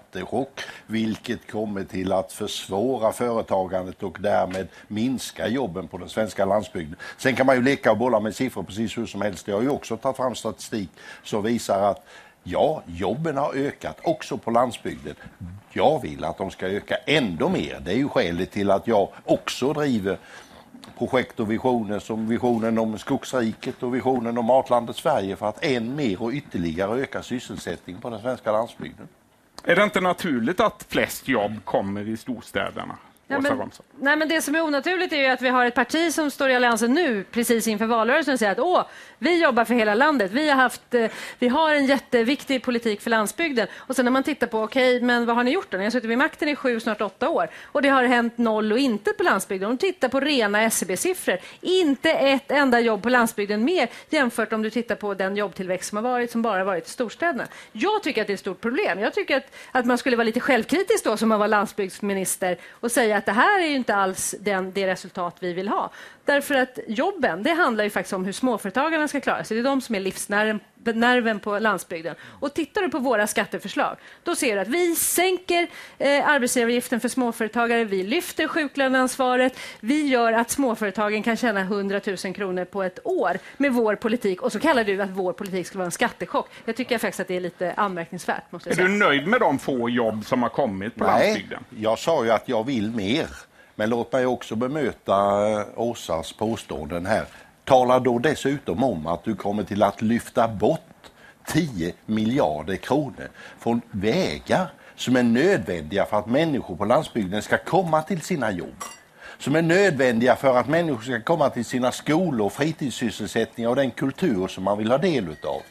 skattechock vilket kommer till att försvåra företagandet och därmed minska jobben på den svenska landsbygden. Sen kan man ju leka och bolla med siffror precis hur som helst. Jag har ju också tagit fram statistik som visar att Ja, jobben har ökat också på landsbygden. Jag vill att de ska öka ändå mer. Det är ju skälet till att jag också driver projekt och visioner som visionen om Skogsriket och visionen om Matlandet Sverige för att än mer och ytterligare öka sysselsättningen på den svenska landsbygden. Är det inte naturligt att flest jobb kommer i storstäderna? Ja, men, nej, men det som är onaturligt är ju att vi har ett parti som står i Alliansen nu, precis inför valrörelsen, och säger att Åh, vi jobbar för hela landet. Vi har, haft, eh, vi har en jätteviktig politik för landsbygden. Och sen när man tittar på, okej, okay, men vad har ni gjort då? Ni har suttit vid makten i sju, snart åtta år och det har hänt noll och inte på landsbygden. Om du tittar på rena SCB-siffror, inte ett enda jobb på landsbygden mer jämfört om du tittar på den jobbtillväxt som har varit, som bara varit i storstäderna. Jag tycker att det är ett stort problem. Jag tycker att, att man skulle vara lite självkritisk då som man var landsbygdsminister och säga att det här är ju inte alls den, det resultat vi vill ha. Därför att jobben, det handlar ju faktiskt om hur småföretagarna ska klara sig. Det är de som är livsnerven nerven på landsbygden. Och tittar du på våra skatteförslag, då ser du att vi sänker eh, arbetsgivaravgiften för småföretagare, vi lyfter sjuklöneansvaret, vi gör att småföretagen kan tjäna 100 000 kronor på ett år med vår politik. Och så kallar du att vår politik ska vara en skattechock. Jag tycker faktiskt att det är lite anmärkningsvärt. Måste jag säga. Är du nöjd med de få jobb som har kommit på Nej, landsbygden? jag sa ju att jag vill mer. Men låt mig också bemöta eh, Åsas påståenden här. Tala då dessutom om att du kommer till att lyfta bort 10 miljarder kronor från vägar som är nödvändiga för att människor på landsbygden ska komma till sina jobb. Som är nödvändiga för att människor ska komma till sina skolor, fritidssysselsättningar och den kultur som man vill ha del utav.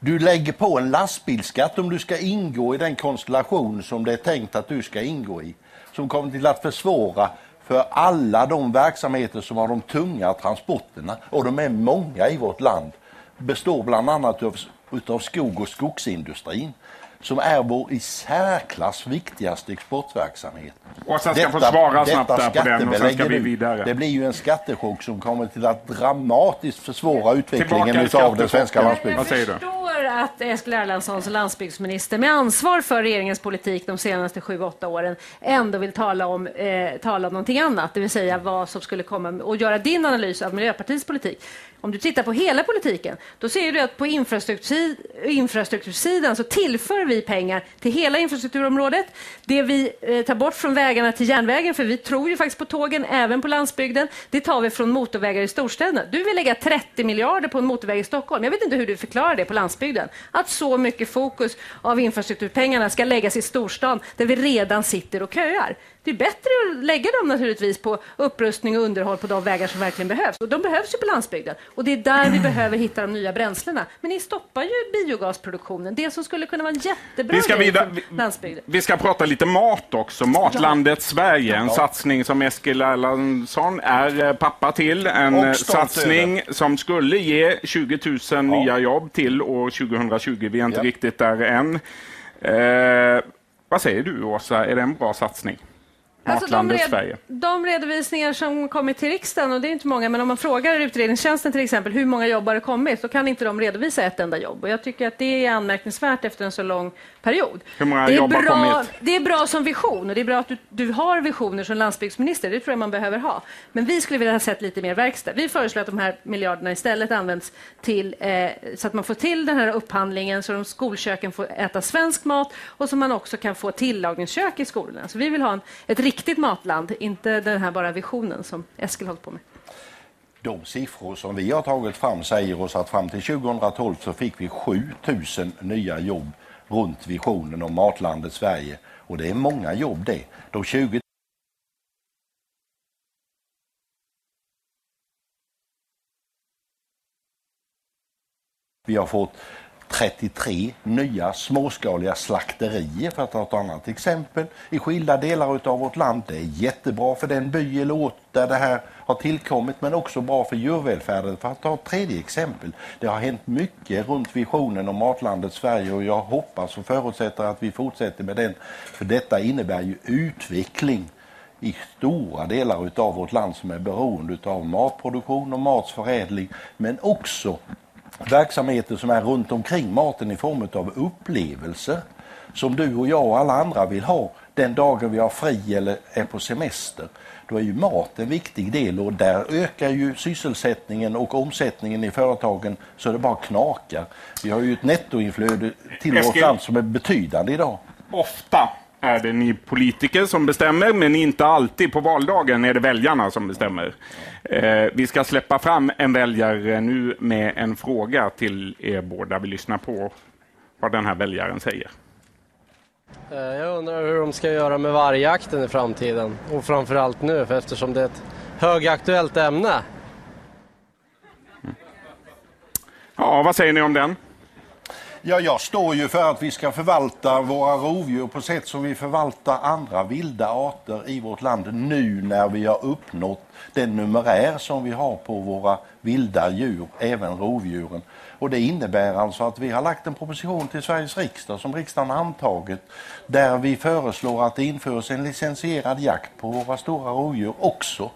Du lägger på en lastbilsskatt om du ska ingå i den konstellation som det är tänkt att du ska ingå i som kommer till att försvåra för alla de verksamheter som har de tunga transporterna, och de är många i vårt land, består bland annat av utav skog och skogsindustrin som är vår i särklass viktigaste exportverksamhet. Åsa ska få svara snabbt där på den och sen ska vi vidare. Det blir ju en skattechock som kommer till att dramatiskt försvåra utvecklingen utav den svenska landsbygden. Vad säger du? Jag förstår att Eskil Erlandsson som landsbygdsminister med ansvar för regeringens politik de senaste sju, åtta åren ändå vill tala om, eh, tala om någonting annat, det vill säga vad som skulle komma och göra din analys av Miljöpartiets politik. Om du tittar på hela politiken, då ser du att på infrastruktur, infrastruktursidan så tillför vi pengar till hela infrastrukturområdet. Det vi eh, tar bort från vägarna till järnvägen, för vi tror ju faktiskt på tågen även på landsbygden, det tar vi från motorvägar i storstäderna. Du vill lägga 30 miljarder på en motorväg i Stockholm. Jag vet inte hur du förklarar det på landsbygden. Att så mycket fokus av infrastrukturpengarna ska läggas i storstan där vi redan sitter och köar. Det är bättre att lägga dem naturligtvis på upprustning och underhåll på de vägar som verkligen behövs. Och de behövs ju på landsbygden. Och det är där vi behöver hitta de nya bränslena. Men ni stoppar ju biogasproduktionen, det som skulle kunna vara en jättebra Vi ska, grej för landsbygden. vi ska prata lite mat också. Matlandet Sverige, en satsning som Eskil Erlandsson är eh, pappa till. En eh, satsning som skulle ge 20 000 nya jobb till år 2020. Vi är inte Ja. riktigt där än. Eh, vad säger du Åsa, är det en bra satsning? Alltså, de, red, de redovisningar som kommit till riksdagen, och det är inte många, men om man frågar utredningstjänsten till exempel hur många jobb har det kommit, då kan inte de redovisa ett enda jobb. Och jag tycker att det är anmärkningsvärt efter en så lång period. Hur många det, är jobb har bra, kommit? det är bra som vision och det är bra att du, du har visioner som landsbygdsminister. Det tror jag man behöver ha. Men vi skulle vilja ha sett lite mer verkstad. Vi föreslår att de här miljarderna istället används till eh, så att man får till den här upphandlingen så de skolköken får äta svensk mat och så man också kan få tillagningskök i skolorna. Så vi vill ha en, ett riktigt matland, inte den här bara visionen som Eskil hållit på med. De siffror som vi har tagit fram säger oss att fram till 2012 så fick vi 7000 nya jobb runt visionen om Matlandet Sverige. Och det är många jobb det. De 20 Vi har fått 33 nya småskaliga slakterier för att ta ett annat exempel i skilda delar av vårt land. Det är jättebra för den by eller ort där det här har tillkommit men också bra för djurvälfärden för att ta ett tredje exempel. Det har hänt mycket runt visionen om Matlandet Sverige och jag hoppas och förutsätter att vi fortsätter med den för detta innebär ju utveckling i stora delar av vårt land som är beroende av matproduktion och matsförädling men också verksamheter som är runt omkring maten i form av upplevelser som du och jag och alla andra vill ha den dagen vi har fri eller är på semester. Då är ju mat en viktig del och där ökar ju sysselsättningen och omsättningen i företagen så det bara knakar. Vi har ju ett nettoinflöde till vårt Eskil. land som är betydande idag. Ofta är det ni politiker som bestämmer, men inte alltid. På valdagen är det väljarna som bestämmer. Eh, vi ska släppa fram en väljare nu med en fråga till er båda. Vi lyssnar på vad den här väljaren säger. Eh, Jag undrar hur de ska göra med vargjakten i framtiden och framförallt nu för eftersom det är ett högaktuellt ämne. Ja, vad säger ni om den? Ja, jag står ju för att vi ska förvalta våra rovdjur på sätt som vi förvaltar andra vilda arter i vårt land nu när vi har uppnått den numerär som vi har på våra vilda djur, även rovdjuren. Och det innebär alltså att vi har lagt en proposition till Sveriges riksdag som riksdagen har antagit där vi föreslår att det införs en licensierad jakt på våra stora rovdjur också.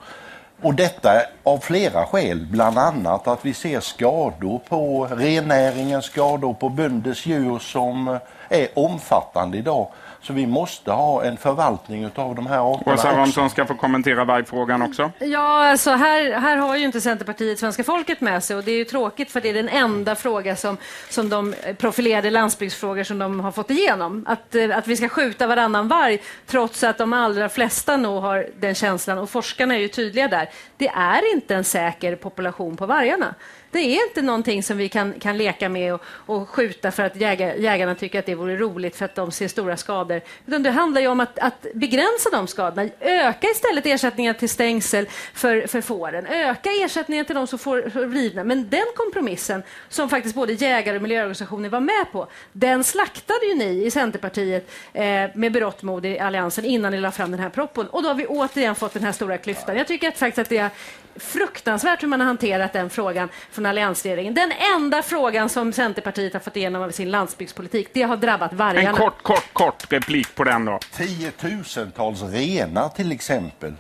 Och detta av flera skäl, bland annat att vi ser skador på rennäringen, skador på bönders djur som är omfattande idag. Så vi måste ha en förvaltning av de här arterna Åsa. Romson ska få kommentera vargfrågan också. Ja, alltså här, här har ju inte Centerpartiet svenska folket med sig och det är ju tråkigt för det är den enda fråga som, som de profilerade landsbygdsfrågor som de har fått igenom. Att, eh, att vi ska skjuta varannan varg trots att de allra flesta nog har den känslan och forskarna är ju tydliga där. Det är inte en säker population på vargarna. Det är inte någonting som vi kan, kan leka med och, och skjuta för att jäga, jägarna tycker att det vore roligt för att de ser stora skador. Utan det handlar ju om att, att begränsa de skadorna. Öka istället ersättningen till stängsel för, för fåren. Öka ersättningen till de som får rivna. Men den kompromissen som faktiskt både jägare och miljöorganisationer var med på, den slaktade ju ni i Centerpartiet eh, med berått mod i Alliansen innan ni la fram den här proppen. Och då har vi återigen fått den här stora klyftan. Jag tycker att faktiskt att det är fruktansvärt hur man har hanterat den frågan från från alliansregeringen. Den enda frågan som Centerpartiet har fått igenom av sin landsbygdspolitik, det har drabbat vargarna. En kort, kort, kort replik på den då. Tiotusentals renar till exempel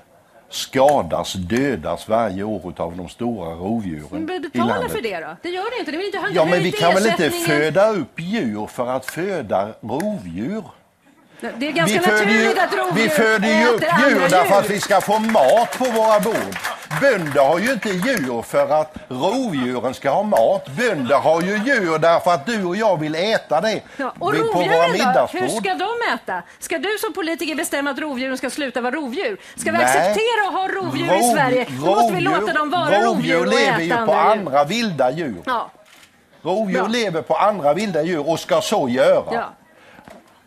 skadas, dödas varje år av de stora rovdjuren Men i betala landet. för det då? Det gör ni inte. Ni vill inte, Ja, men vi kan väl inte föda upp djur för att föda rovdjur? Det är ganska vi föder ju, naturligt att rovdjur vi föder ju upp djur därför att vi ska få mat på våra bord. Bönder har ju inte djur för att rovdjuren ska ha mat. Bönder har ju djur därför att du och jag vill äta det Ja, och på våra då? Hur middagsbord. ska de äta? Ska du som politiker bestämma att rovdjuren ska sluta vara rovdjur? Ska vi Nej. acceptera att ha rovdjur i Rov- Sverige? Då måste vi låta dem vara rovdjur och lever ju äta på andra djur. vilda djur. Ja, Rovdjur Bra. lever på andra vilda djur och ska så göra. ja.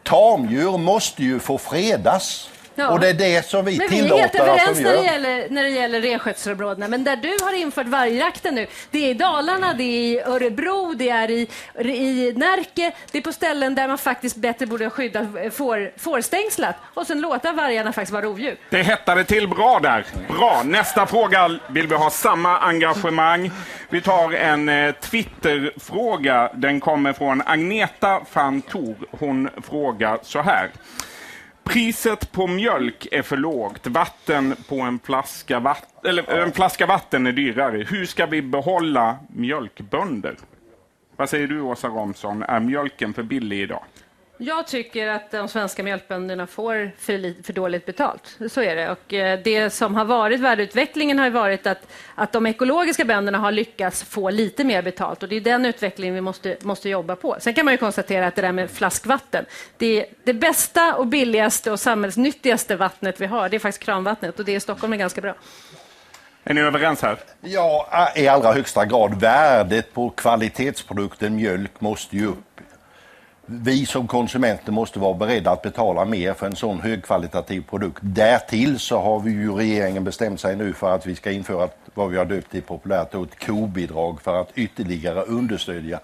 Tamdjur måste ju få fredas. Ja. Och det är det som vi Men vi är helt tillåter att överens de när det, gör. gäller, när det gäller renskötselområdena. Men där du har infört vargjakten nu, det är i Dalarna, det är i Örebro, det är i, i Närke. Det är på ställen där man faktiskt bättre borde skydda får, fårstängslat och sen låta vargarna faktiskt vara rovdjur. Det hettade till bra där. Bra. Nästa fråga vill vi ha samma engagemang. Vi tar en eh, Twitterfråga. Den kommer från Agneta van Tor. Hon frågar så här. Priset på mjölk är för lågt. Vatten på en flaska, vatt eller, eh, en flaska vatten är dyrare. Hur ska vi behålla mjölkbönder? Vad säger du Åsa Romson? Är mjölken för billig idag? Jag tycker att de svenska mjölkbönderna får för, för dåligt betalt. Så är det. Och eh, det som har varit värdeutvecklingen har varit att, att de ekologiska bönderna har lyckats få lite mer betalt. Och det är den utvecklingen vi måste, måste jobba på. Sen kan man ju konstatera att det där med flaskvatten, det, det bästa och billigaste och samhällsnyttigaste vattnet vi har, det är faktiskt kranvattnet. Och det i Stockholm är ganska bra. Är ni överens här? Ja, i allra högsta grad. Värdet på kvalitetsprodukten mjölk måste ju upp. Vi som konsumenter måste vara beredda att betala mer för en sån högkvalitativ produkt. Därtill så har vi ju regeringen bestämt sig nu för att vi ska införa ett, vad vi har döpt till populärt ett kobidrag för att ytterligare understödja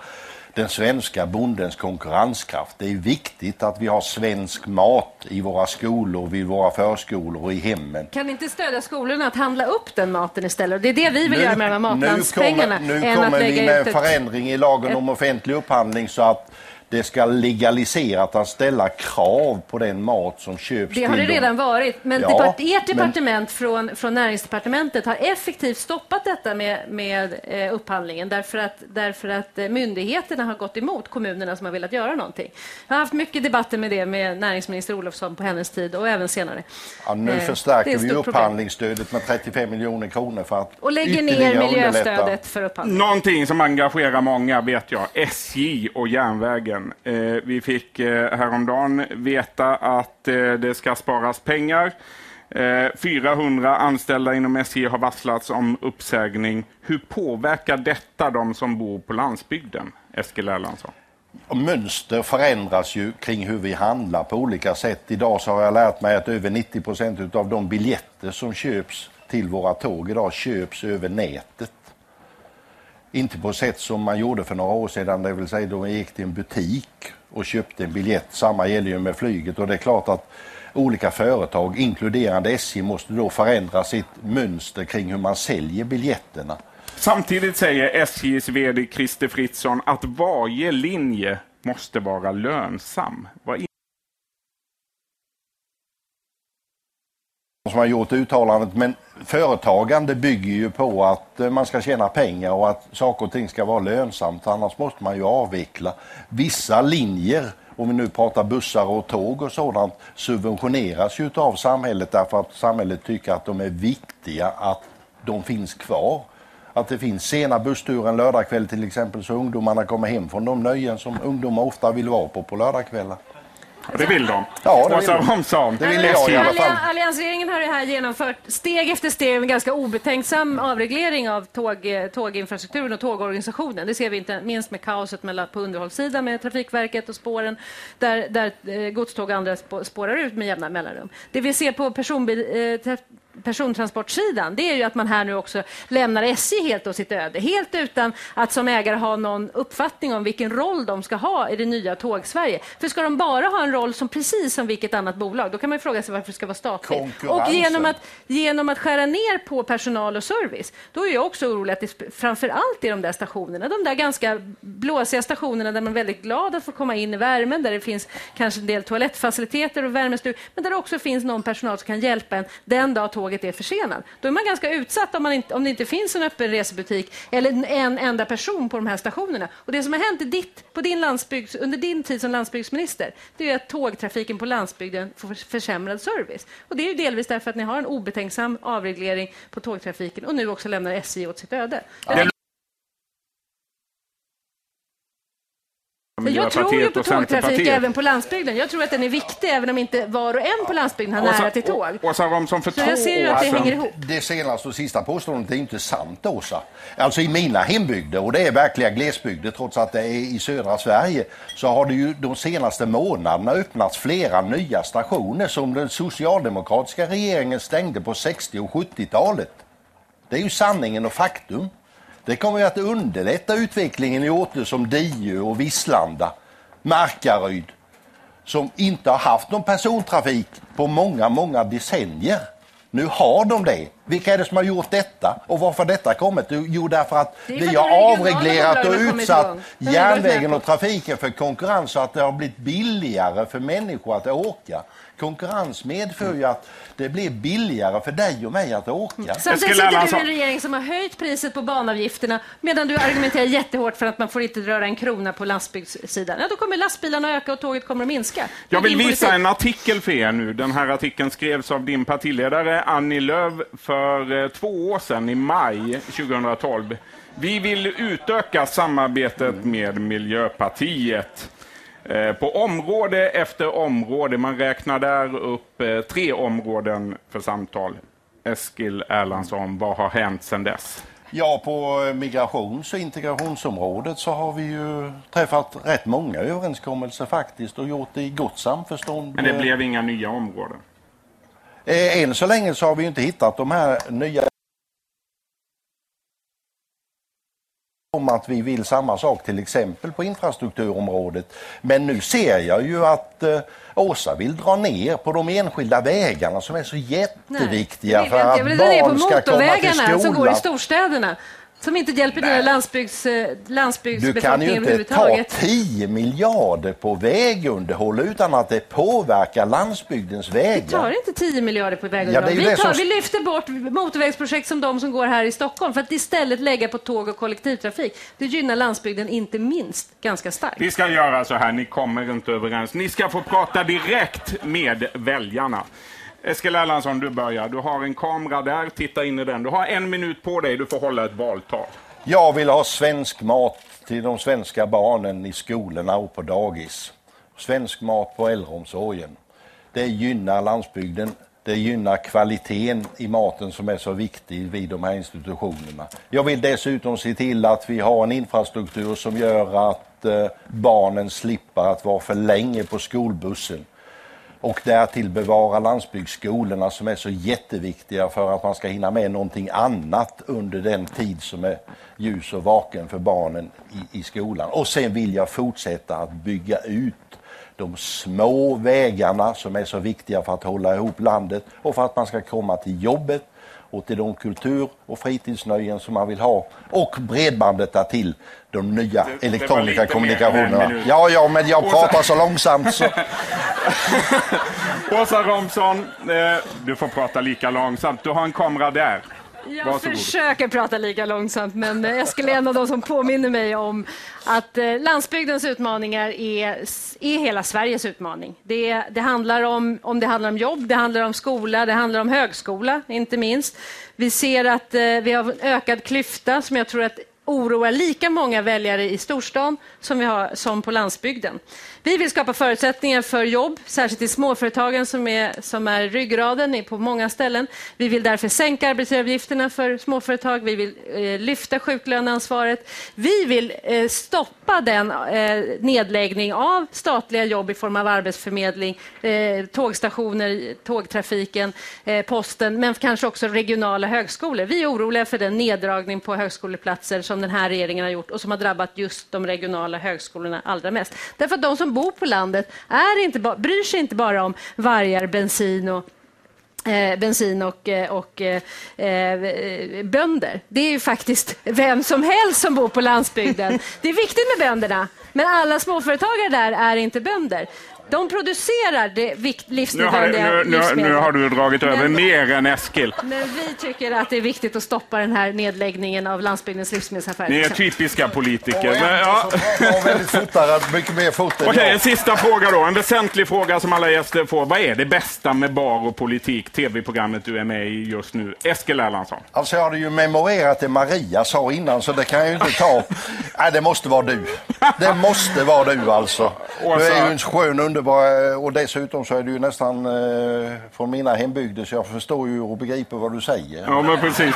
den svenska bondens konkurrenskraft. Det är viktigt att vi har svensk mat i våra skolor, vid våra förskolor och i hemmen. Kan inte stödja skolorna att handla upp den maten istället? Det är det vi vill göra med de här nu matlandspengarna. kommer, nu kommer vi med en ett- förändring i lagen om offentlig upphandling så att det ska legaliserat att ställa krav på den mat som köps Det har det dem. redan varit, men Ja, depart ert men- departement från, från näringsdepartementet har effektivt stoppat detta med, med eh, upphandlingen därför att, därför att eh, myndigheterna har gått emot kommunerna som har velat göra någonting. Jag har haft mycket debatter med det med näringsminister Olofsson på hennes tid och även senare. Ja, nu Eh, förstärker vi upphandlingsstödet med 35 miljoner kronor för att Och lägger ner miljöstödet underlätta. för upphandling. Någonting som engagerar många vet jag, SJ och järnvägen. Eh, vi fick eh, häromdagen veta att eh, det ska sparas pengar. Eh, 400 anställda inom SJ har varslats om uppsägning. Hur påverkar detta de som bor på landsbygden? Eskil Erlandsson. Mönster förändras ju kring hur vi handlar på olika sätt. Idag så har jag lärt mig att över 90 procent av de biljetter som köps till våra tåg idag köps över nätet. Inte på sätt som man gjorde för några år sedan, det vill säga då man gick till en butik och köpte en biljett. Samma gäller ju med flyget och det är klart att olika företag, inkluderande SJ, måste då förändra sitt mönster kring hur man säljer biljetterna. Samtidigt säger SJs VD Christer Fritzson att varje linje måste vara lönsam. Vad som har gjort uttalandet. Men företagande bygger ju på att eh, man ska tjäna pengar och att saker och ting ska vara lönsamt. Annars måste man ju avveckla. Vissa linjer, om vi nu pratar bussar och tåg och sådant, subventioneras ju av samhället därför att samhället tycker att de är viktiga att de finns kvar. Att det finns sena bussturer en lördagkväll till exempel så ungdomarna kommer hem från de nöjen som ungdomar ofta vill vara på på lördagkvällar. Och det vill de. Ja, det vill Åsa. Romson. Det vill jag i alla fall. Allian- Alliansregeringen har här genomfört steg efter steg en ganska obetänksam avreglering av tåg, tåginfrastrukturen och tågorganisationen. Det ser vi inte minst med kaoset mellan, på underhållssidan med Trafikverket och spåren där, där eh, godståg och andra spå- spårar ut med jämna mellanrum. Det vi ser på personbil, eh, persontransportsidan, det är ju att man här nu också lämnar SJ helt åt sitt öde, helt utan att som ägare ha någon uppfattning om vilken roll de ska ha i det nya Tåg-Sverige. För ska de bara ha en roll som precis som vilket annat bolag, då kan man fråga sig varför det ska vara statligt. Och genom att, genom att skära ner på personal och service, då är jag också orolig att det framför allt är de där stationerna, de där ganska blåsiga stationerna där man är väldigt glad att få komma in i värmen, där det finns kanske en del toalettfaciliteter och värmestugor, men där det också finns någon personal som kan hjälpa en den dag tåget är försenad. Då är man ganska utsatt om, man inte, om det inte finns en öppen resebutik eller en enda person på de här stationerna. Och det som har hänt ditt, på din landsbygd, under din tid som landsbygdsminister, det är att tågtrafiken på landsbygden får försämrad service. Och det är ju delvis därför att ni har en obetänksam avreglering på tågtrafiken och nu också lämnar SJ åt sitt öde. Jag tror ju på tågtrafik även på landsbygden. Jag tror att den är viktig även om inte var och en på landsbygden har nära till tåg. Åsa Romson, för Så jag ser ju att det hänger ihop. Det senaste och sista påståendet är inte sant, Åsa. Alltså i mina hembygder, och det är verkliga glesbygder trots att det är i södra Sverige, så har det ju de senaste månaderna öppnats flera nya stationer som den socialdemokratiska regeringen stängde på 60 och 70-talet. Det är ju sanningen och faktum. Det kommer ju att underlätta utvecklingen i orter som Diö och Visslanda, Markaryd, som inte har haft någon persontrafik på många, många decennier. Nu har de det. Vilka är det som har gjort detta? Och varför detta kommit? Jo, därför att vi har avreglerat och utsatt järnvägen och trafiken för konkurrens så att det har blivit billigare för människor att åka. Konkurrens medför ju att det blir billigare för dig och mig att åka. Samtidigt sitter du i en regering som har höjt priset på banavgifterna medan du argumenterar jättehårt för att man får inte röra en krona på landsbygdssidan. Ja, då kommer lastbilarna att öka och tåget kommer att minska. Jag vill visa en artikel för er nu. Den här artikeln skrevs av din partiledare Annie Lööf för eh, två år sedan, i maj 2012. Vi vill utöka samarbetet med Miljöpartiet. Eh, på område efter område, man räknar där upp eh, tre områden för samtal. Eskil Erlandsson, vad har hänt sedan dess? Ja, på migrations och integrationsområdet så har vi ju träffat rätt många överenskommelser faktiskt och gjort det i gott samförstånd. Men det blev inga nya områden? Eh, än så länge så har vi inte hittat de här nya om att vi vill samma sak till exempel på infrastrukturområdet. Men nu ser jag ju att eh, Åsa vill dra ner på de enskilda vägarna som är så jätteviktiga Nej, för att barn ska komma till skolan. som går i storstäderna. Som inte hjälper dina landsbygds, eh, Du kan ju inte ta 10 miljarder på vägunderhåll utan att det påverkar landsbygdens vägar. Vi tar inte 10 miljarder på vägunderhåll. Ja, vi, tar, som... vi lyfter bort motorvägsprojekt som de som går här i Stockholm för att istället lägga på tåg och kollektivtrafik. Det gynnar landsbygden inte minst ganska starkt. Vi ska göra så här, ni kommer inte överens. Ni ska få prata direkt med väljarna. Eskil Erlandsson, du börjar. Du har en kamera där, titta in i den. Du har en minut på dig, du får hålla ett valtal. Jag vill ha svensk mat till de svenska barnen i skolorna och på dagis. Svensk mat på äldreomsorgen. Det gynnar landsbygden. Det gynnar kvaliteten i maten som är så viktig vid de här institutionerna. Jag vill dessutom se till att vi har en infrastruktur som gör att eh, barnen slipper att vara för länge på skolbussen och därtill bevara landsbygdsskolorna som är så jätteviktiga för att man ska hinna med någonting annat under den tid som är ljus och vaken för barnen i, i skolan. Och sen vill jag fortsätta att bygga ut de små vägarna som är så viktiga för att hålla ihop landet och för att man ska komma till jobbet och till de kultur och fritidsnöjen som man vill ha och bredbandet där till de nya det, elektroniska det kommunikationerna. Ja, ja, men jag Åsa... pratar så långsamt så... Åsa Romson, eh, du får prata lika långsamt. Du har en kamera där. Jag Varsågod. försöker prata lika långsamt, men Eskil är en av de som påminner mig om att eh, landsbygdens utmaningar är, är hela Sveriges utmaning. Det, det, handlar om, om det handlar om jobb, det handlar om skola, det handlar om högskola, inte minst. Vi ser att eh, vi har en ökad klyfta som jag tror att oroar lika många väljare i storstan som, vi har, som på landsbygden. Vi vill skapa förutsättningar för jobb, särskilt i småföretagen som är, som är ryggraden på många ställen. Vi vill därför sänka arbetsgivaravgifterna för småföretag. Vi vill eh, lyfta sjuklöneansvaret. Vi vill eh, stoppa den eh, nedläggning av statliga jobb i form av arbetsförmedling, eh, tågstationer, tågtrafiken, eh, posten, men kanske också regionala högskolor. Vi är oroliga för den neddragning på högskoleplatser som den här regeringen har gjort och som har drabbat just de regionala högskolorna allra mest. Därför att de som bor på landet är inte bryr sig inte bara om vargar, bensin och Eh, bensin och, eh, och eh, eh, bönder. Det är ju faktiskt vem som helst som bor på landsbygden. Det är viktigt med bönderna, men alla småföretagare där är inte bönder. De producerar det livsnödvändiga nu, nu, nu, nu har du dragit men, över mer än Eskil. Men vi tycker att det är viktigt att stoppa den här nedläggningen av landsbygdens livsmedelsaffärer. Ni är typiska politiker. Och ja. väldigt mycket mer fort Okej, okay, en sista fråga då. En väsentlig fråga som alla gäster får. Vad är det bästa med Bar och politik, tv-programmet du är med i just nu? Eskil Erlandsson. Alltså jag hade ju memorerat det Maria sa innan, så det kan jag ju inte ta. Nej, det måste vara du. Det måste vara du alltså. Du är ju en skön underbar och dessutom så är du ju nästan eh, från mina hembygder så jag förstår ju och begriper vad du säger. Ja men precis.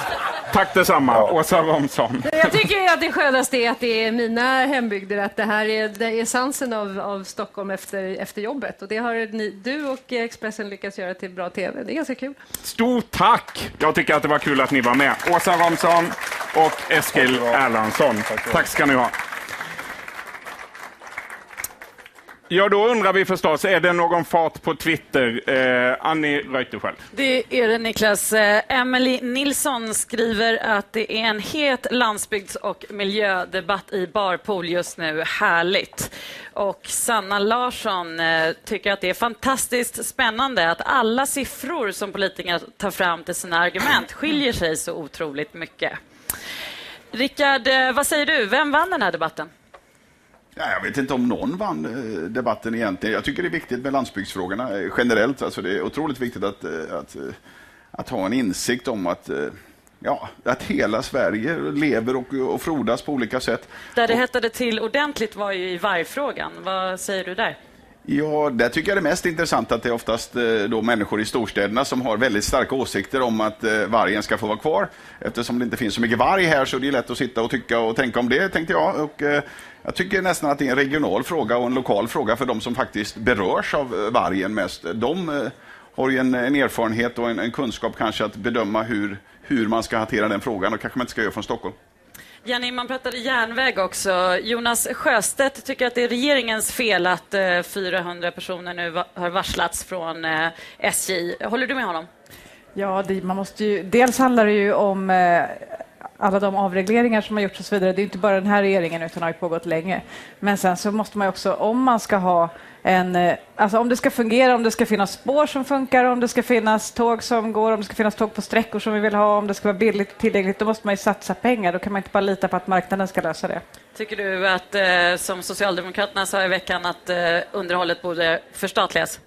Tack detsamma, ja. Åsa Romson. Jag tycker att det skönaste är att det är mina hembygder, att det här är, det är essensen av, av Stockholm efter, efter jobbet. Och det har ni, du och Expressen lyckats göra till bra tv. Det är ganska kul. Stort tack! Jag tycker att det var kul att ni var med. Åsa Romson och Eskil Erlandsson. Tack, tack ska ni ha. Ja, då undrar vi förstås, är det någon fart på Twitter? Eh, Annie Reuterskiöld. Det är det, Niklas. Eh, Emily Nilsson skriver att det är en het landsbygds och miljödebatt i Barpool just nu. Härligt. Och Sanna Larsson eh, tycker att det är fantastiskt spännande att alla siffror som politikerna tar fram till sina argument skiljer sig så otroligt mycket. Rickard, eh, vad säger du? Vem vann den här debatten? Ja, jag vet inte om någon vann eh, debatten egentligen. Jag tycker det är viktigt med landsbygdsfrågorna eh, generellt. Alltså det är otroligt viktigt att, eh, att, att ha en insikt om att ja, att hela Sverige lever och, och frodas på olika sätt. Där det hettade till ordentligt var ju i vargfrågan. Vad säger du där? Ja, där tycker jag det mest intressant att det är oftast då människor i storstäderna som har väldigt starka åsikter om att vargen ska få vara kvar. Eftersom det inte finns så mycket varg här så är det lätt att sitta och tycka och tänka om det, tänkte jag. Och, jag tycker nästan att det är en regional fråga och en lokal fråga för de som faktiskt berörs av eh, vargen mest. De eh, har ju en, en erfarenhet och en, en, kunskap kanske att bedöma hur, hur man ska hantera den frågan och kanske man inte ska göra från Stockholm. Jenny, man pratade järnväg också. Jonas Sjöstedt tycker att det är regeringens fel att 400 eh, personer nu har varslats från SJ. Håller du med honom? Ja, det, man måste ju, dels handlar det ju om alla de avregleringar som har gjorts och så vidare. Det är inte bara den här regeringen utan har pågått länge. Men sen så måste man också, om man ska ha en, eh, alltså om det ska fungera, om det ska finnas spår som funkar, om det ska finnas tåg som går, om det ska finnas tåg på sträckor som vi vill ha, om det ska vara billigt och tillgängligt, då måste man ju satsa pengar. Då kan man inte bara lita på att marknaden ska lösa det. Tycker du att, eh, som Socialdemokraterna sa i veckan, att eh, underhållet borde förstatligas?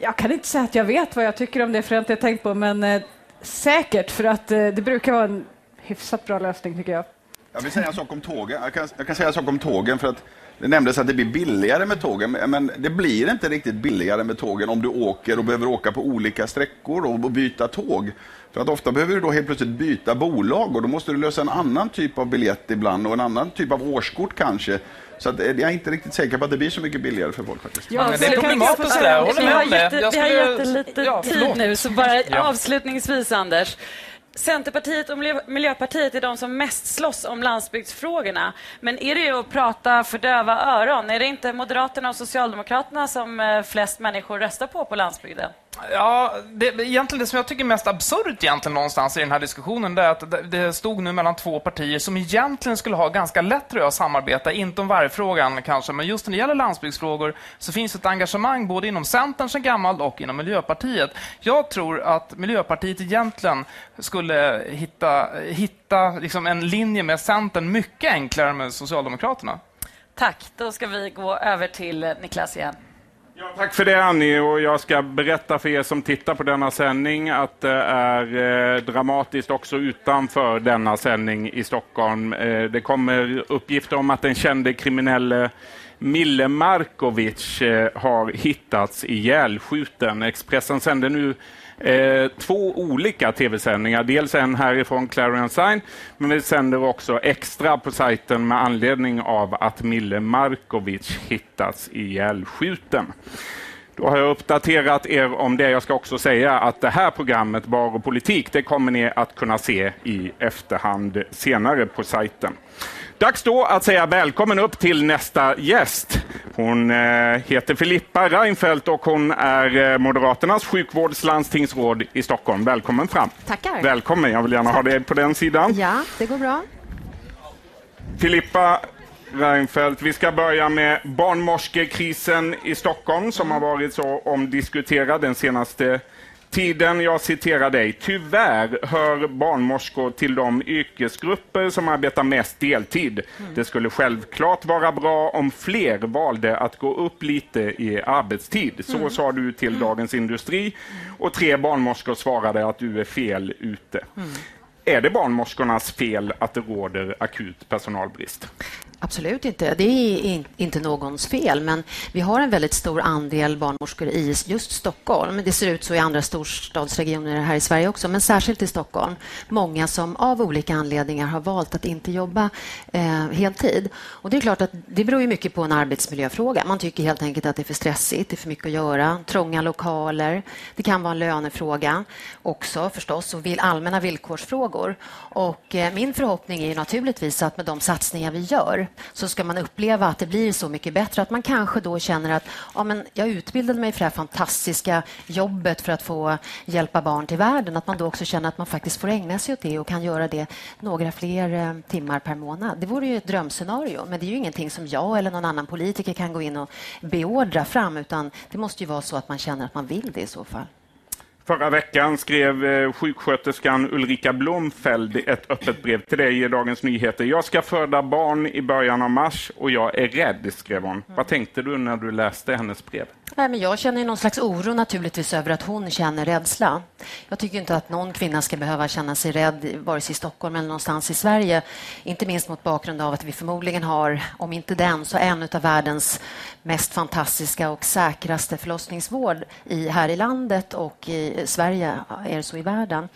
Jag kan inte säga att jag vet vad jag tycker om det, för jag har inte tänkt på, men Säkert, för att eh, det brukar vara en hyfsat bra lösning tycker jag. Jag vill säga en sak om tågen. Jag kan, jag kan säga en sak om tågen för att det nämndes att det blir billigare med tågen, men det blir inte riktigt billigare med tågen om du åker och behöver åka på olika sträckor och byta tåg. För att ofta behöver du då helt plötsligt byta bolag och då måste du lösa en annan typ av biljett ibland och en annan typ av årskort kanske. Så att, eh, jag är inte riktigt säker på att det blir så mycket billigare för folk faktiskt. Ja, men det är problematiskt där, jag håller med om det. Vi har jättelite ja, tid nu, så bara ja. avslutningsvis Anders. Centerpartiet och Miljöpartiet är de som mest slåss om landsbygdsfrågorna. Men är det att prata för döva öron? Är det inte Moderaterna och Socialdemokraterna som eh, flest människor röstar på på landsbygden? Ja, det, egentligen det som jag tycker är mest absurt egentligen någonstans i den här diskussionen, det är att det stod nu mellan två partier som egentligen skulle ha ganska lätt tror jag, att samarbeta, inte om vargfrågan kanske, men just när det gäller landsbygdsfrågor så finns ett engagemang både inom Centern sedan gammalt och inom Miljöpartiet. Jag tror att Miljöpartiet egentligen skulle hitta, hitta liksom en linje med Centern mycket enklare än med Socialdemokraterna. Tack. Då ska vi gå över till Niklas igen. Ja, tack för det Annie och jag ska berätta för er som tittar på denna sändning att det är eh, dramatiskt också utanför denna sändning i Stockholm. Eh, det kommer uppgifter om att den kände kriminelle eh, Mille Markovic eh, har hittats ihjälskjuten. Expressen sänder nu eh, två olika tv-sändningar. Dels en härifrån Clarence Sign, men vi sänder också extra på sajten med anledning av att Mille Markovic hittats ihjälskjuten. Då har jag uppdaterat er om det. Jag ska också säga att det här programmet Bar och politik, det kommer ni att kunna se i efterhand senare på sajten. Dags då att säga välkommen upp till nästa gäst. Hon eh, heter Filippa Reinfeldt och hon är eh, Moderaternas sjukvårdslandstingsråd i Stockholm. Välkommen fram. Tackar. Välkommen, jag vill gärna Tack. ha dig på den sidan. Ja, det går bra. Filippa Reinfeldt, vi ska börja med barnmorskekrisen i Stockholm som har varit så omdiskuterad den senaste tiden. Jag citerar dig. Tyvärr hör barnmorskor till de yrkesgrupper som arbetar mest deltid. Mm. Det skulle självklart vara bra om fler valde att gå upp lite i arbetstid. Så mm. sa du till. Dagens Industri och tre barnmorskor svarade att du är fel ute. Mm. Är det barnmorskornas fel att det råder akut personalbrist? Absolut inte. Det är inte någons fel, men vi har en väldigt stor andel barnmorskor i just Stockholm. Det ser ut så i andra storstadsregioner här i Sverige också, men särskilt i Stockholm. Många som av olika anledningar har valt att inte jobba eh, heltid. Och det är klart att det beror ju mycket på en arbetsmiljöfråga. Man tycker helt enkelt att det är för stressigt, det är för mycket att göra, trånga lokaler. Det kan vara en lönefråga också förstås och allmänna villkorsfrågor. Och eh, min förhoppning är naturligtvis att med de satsningar vi gör så ska man uppleva att det blir så mycket bättre. Att man kanske då känner att ja, men jag utbildade mig för det här fantastiska jobbet för att få hjälpa barn till världen. Att man då också känner att man faktiskt får ägna sig åt det och kan göra det några fler eh, timmar per månad. Det vore ju ett drömscenario, men det är ju ingenting som jag eller någon annan politiker kan gå in och beordra fram, utan det måste ju vara så att man känner att man vill det i så fall. Förra veckan skrev eh, sjuksköterskan Ulrika Blomfeld ett öppet brev till dig i Dagens Nyheter. Jag ska föda barn i början av mars och jag är rädd, skrev hon. Mm. Vad tänkte du när du läste hennes brev? Nej, men jag känner någon slags oro naturligtvis över att hon känner rädsla. Jag tycker inte att någon kvinna ska behöva känna sig rädd, vare sig i Stockholm eller någonstans i Sverige. Inte minst mot bakgrund av att vi förmodligen har, om inte den, så en av världens mest fantastiska och säkraste förlossningsvård i, här i landet och i Sverige är det så i världen.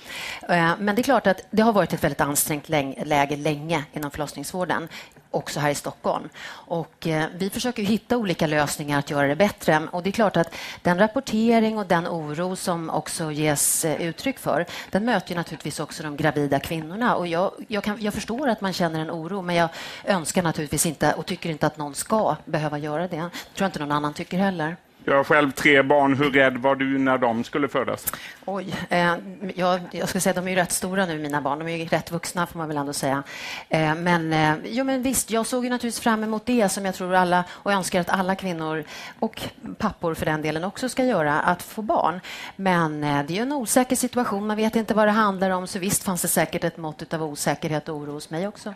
Eh, men det är klart att det har varit ett väldigt ansträngt läge länge inom förlossningsvården också här i Stockholm. Och, eh, vi försöker hitta olika lösningar att göra det bättre. Och det är klart att den rapportering och den oro som också ges eh, uttryck för, den möter naturligtvis också de gravida kvinnorna. Och jag, jag, kan, jag förstår att man känner en oro, men jag önskar naturligtvis inte och tycker inte att någon ska behöva göra det. Jag tror inte någon annan tycker heller. Jag har själv tre barn. Hur rädd var du när de skulle födas? Oj, eh, jag, jag ska säga de är ju rätt stora nu, mina barn. De är ju rätt vuxna, får man väl ändå säga. Eh, men, eh, jo, men visst, jag såg ju naturligtvis fram emot det som jag tror alla och önskar att alla kvinnor och pappor för den delen också ska göra, att få barn. Men eh, det är ju en osäker situation. Man vet inte vad det handlar om, så visst fanns det säkert ett mått av osäkerhet och oro hos mig också.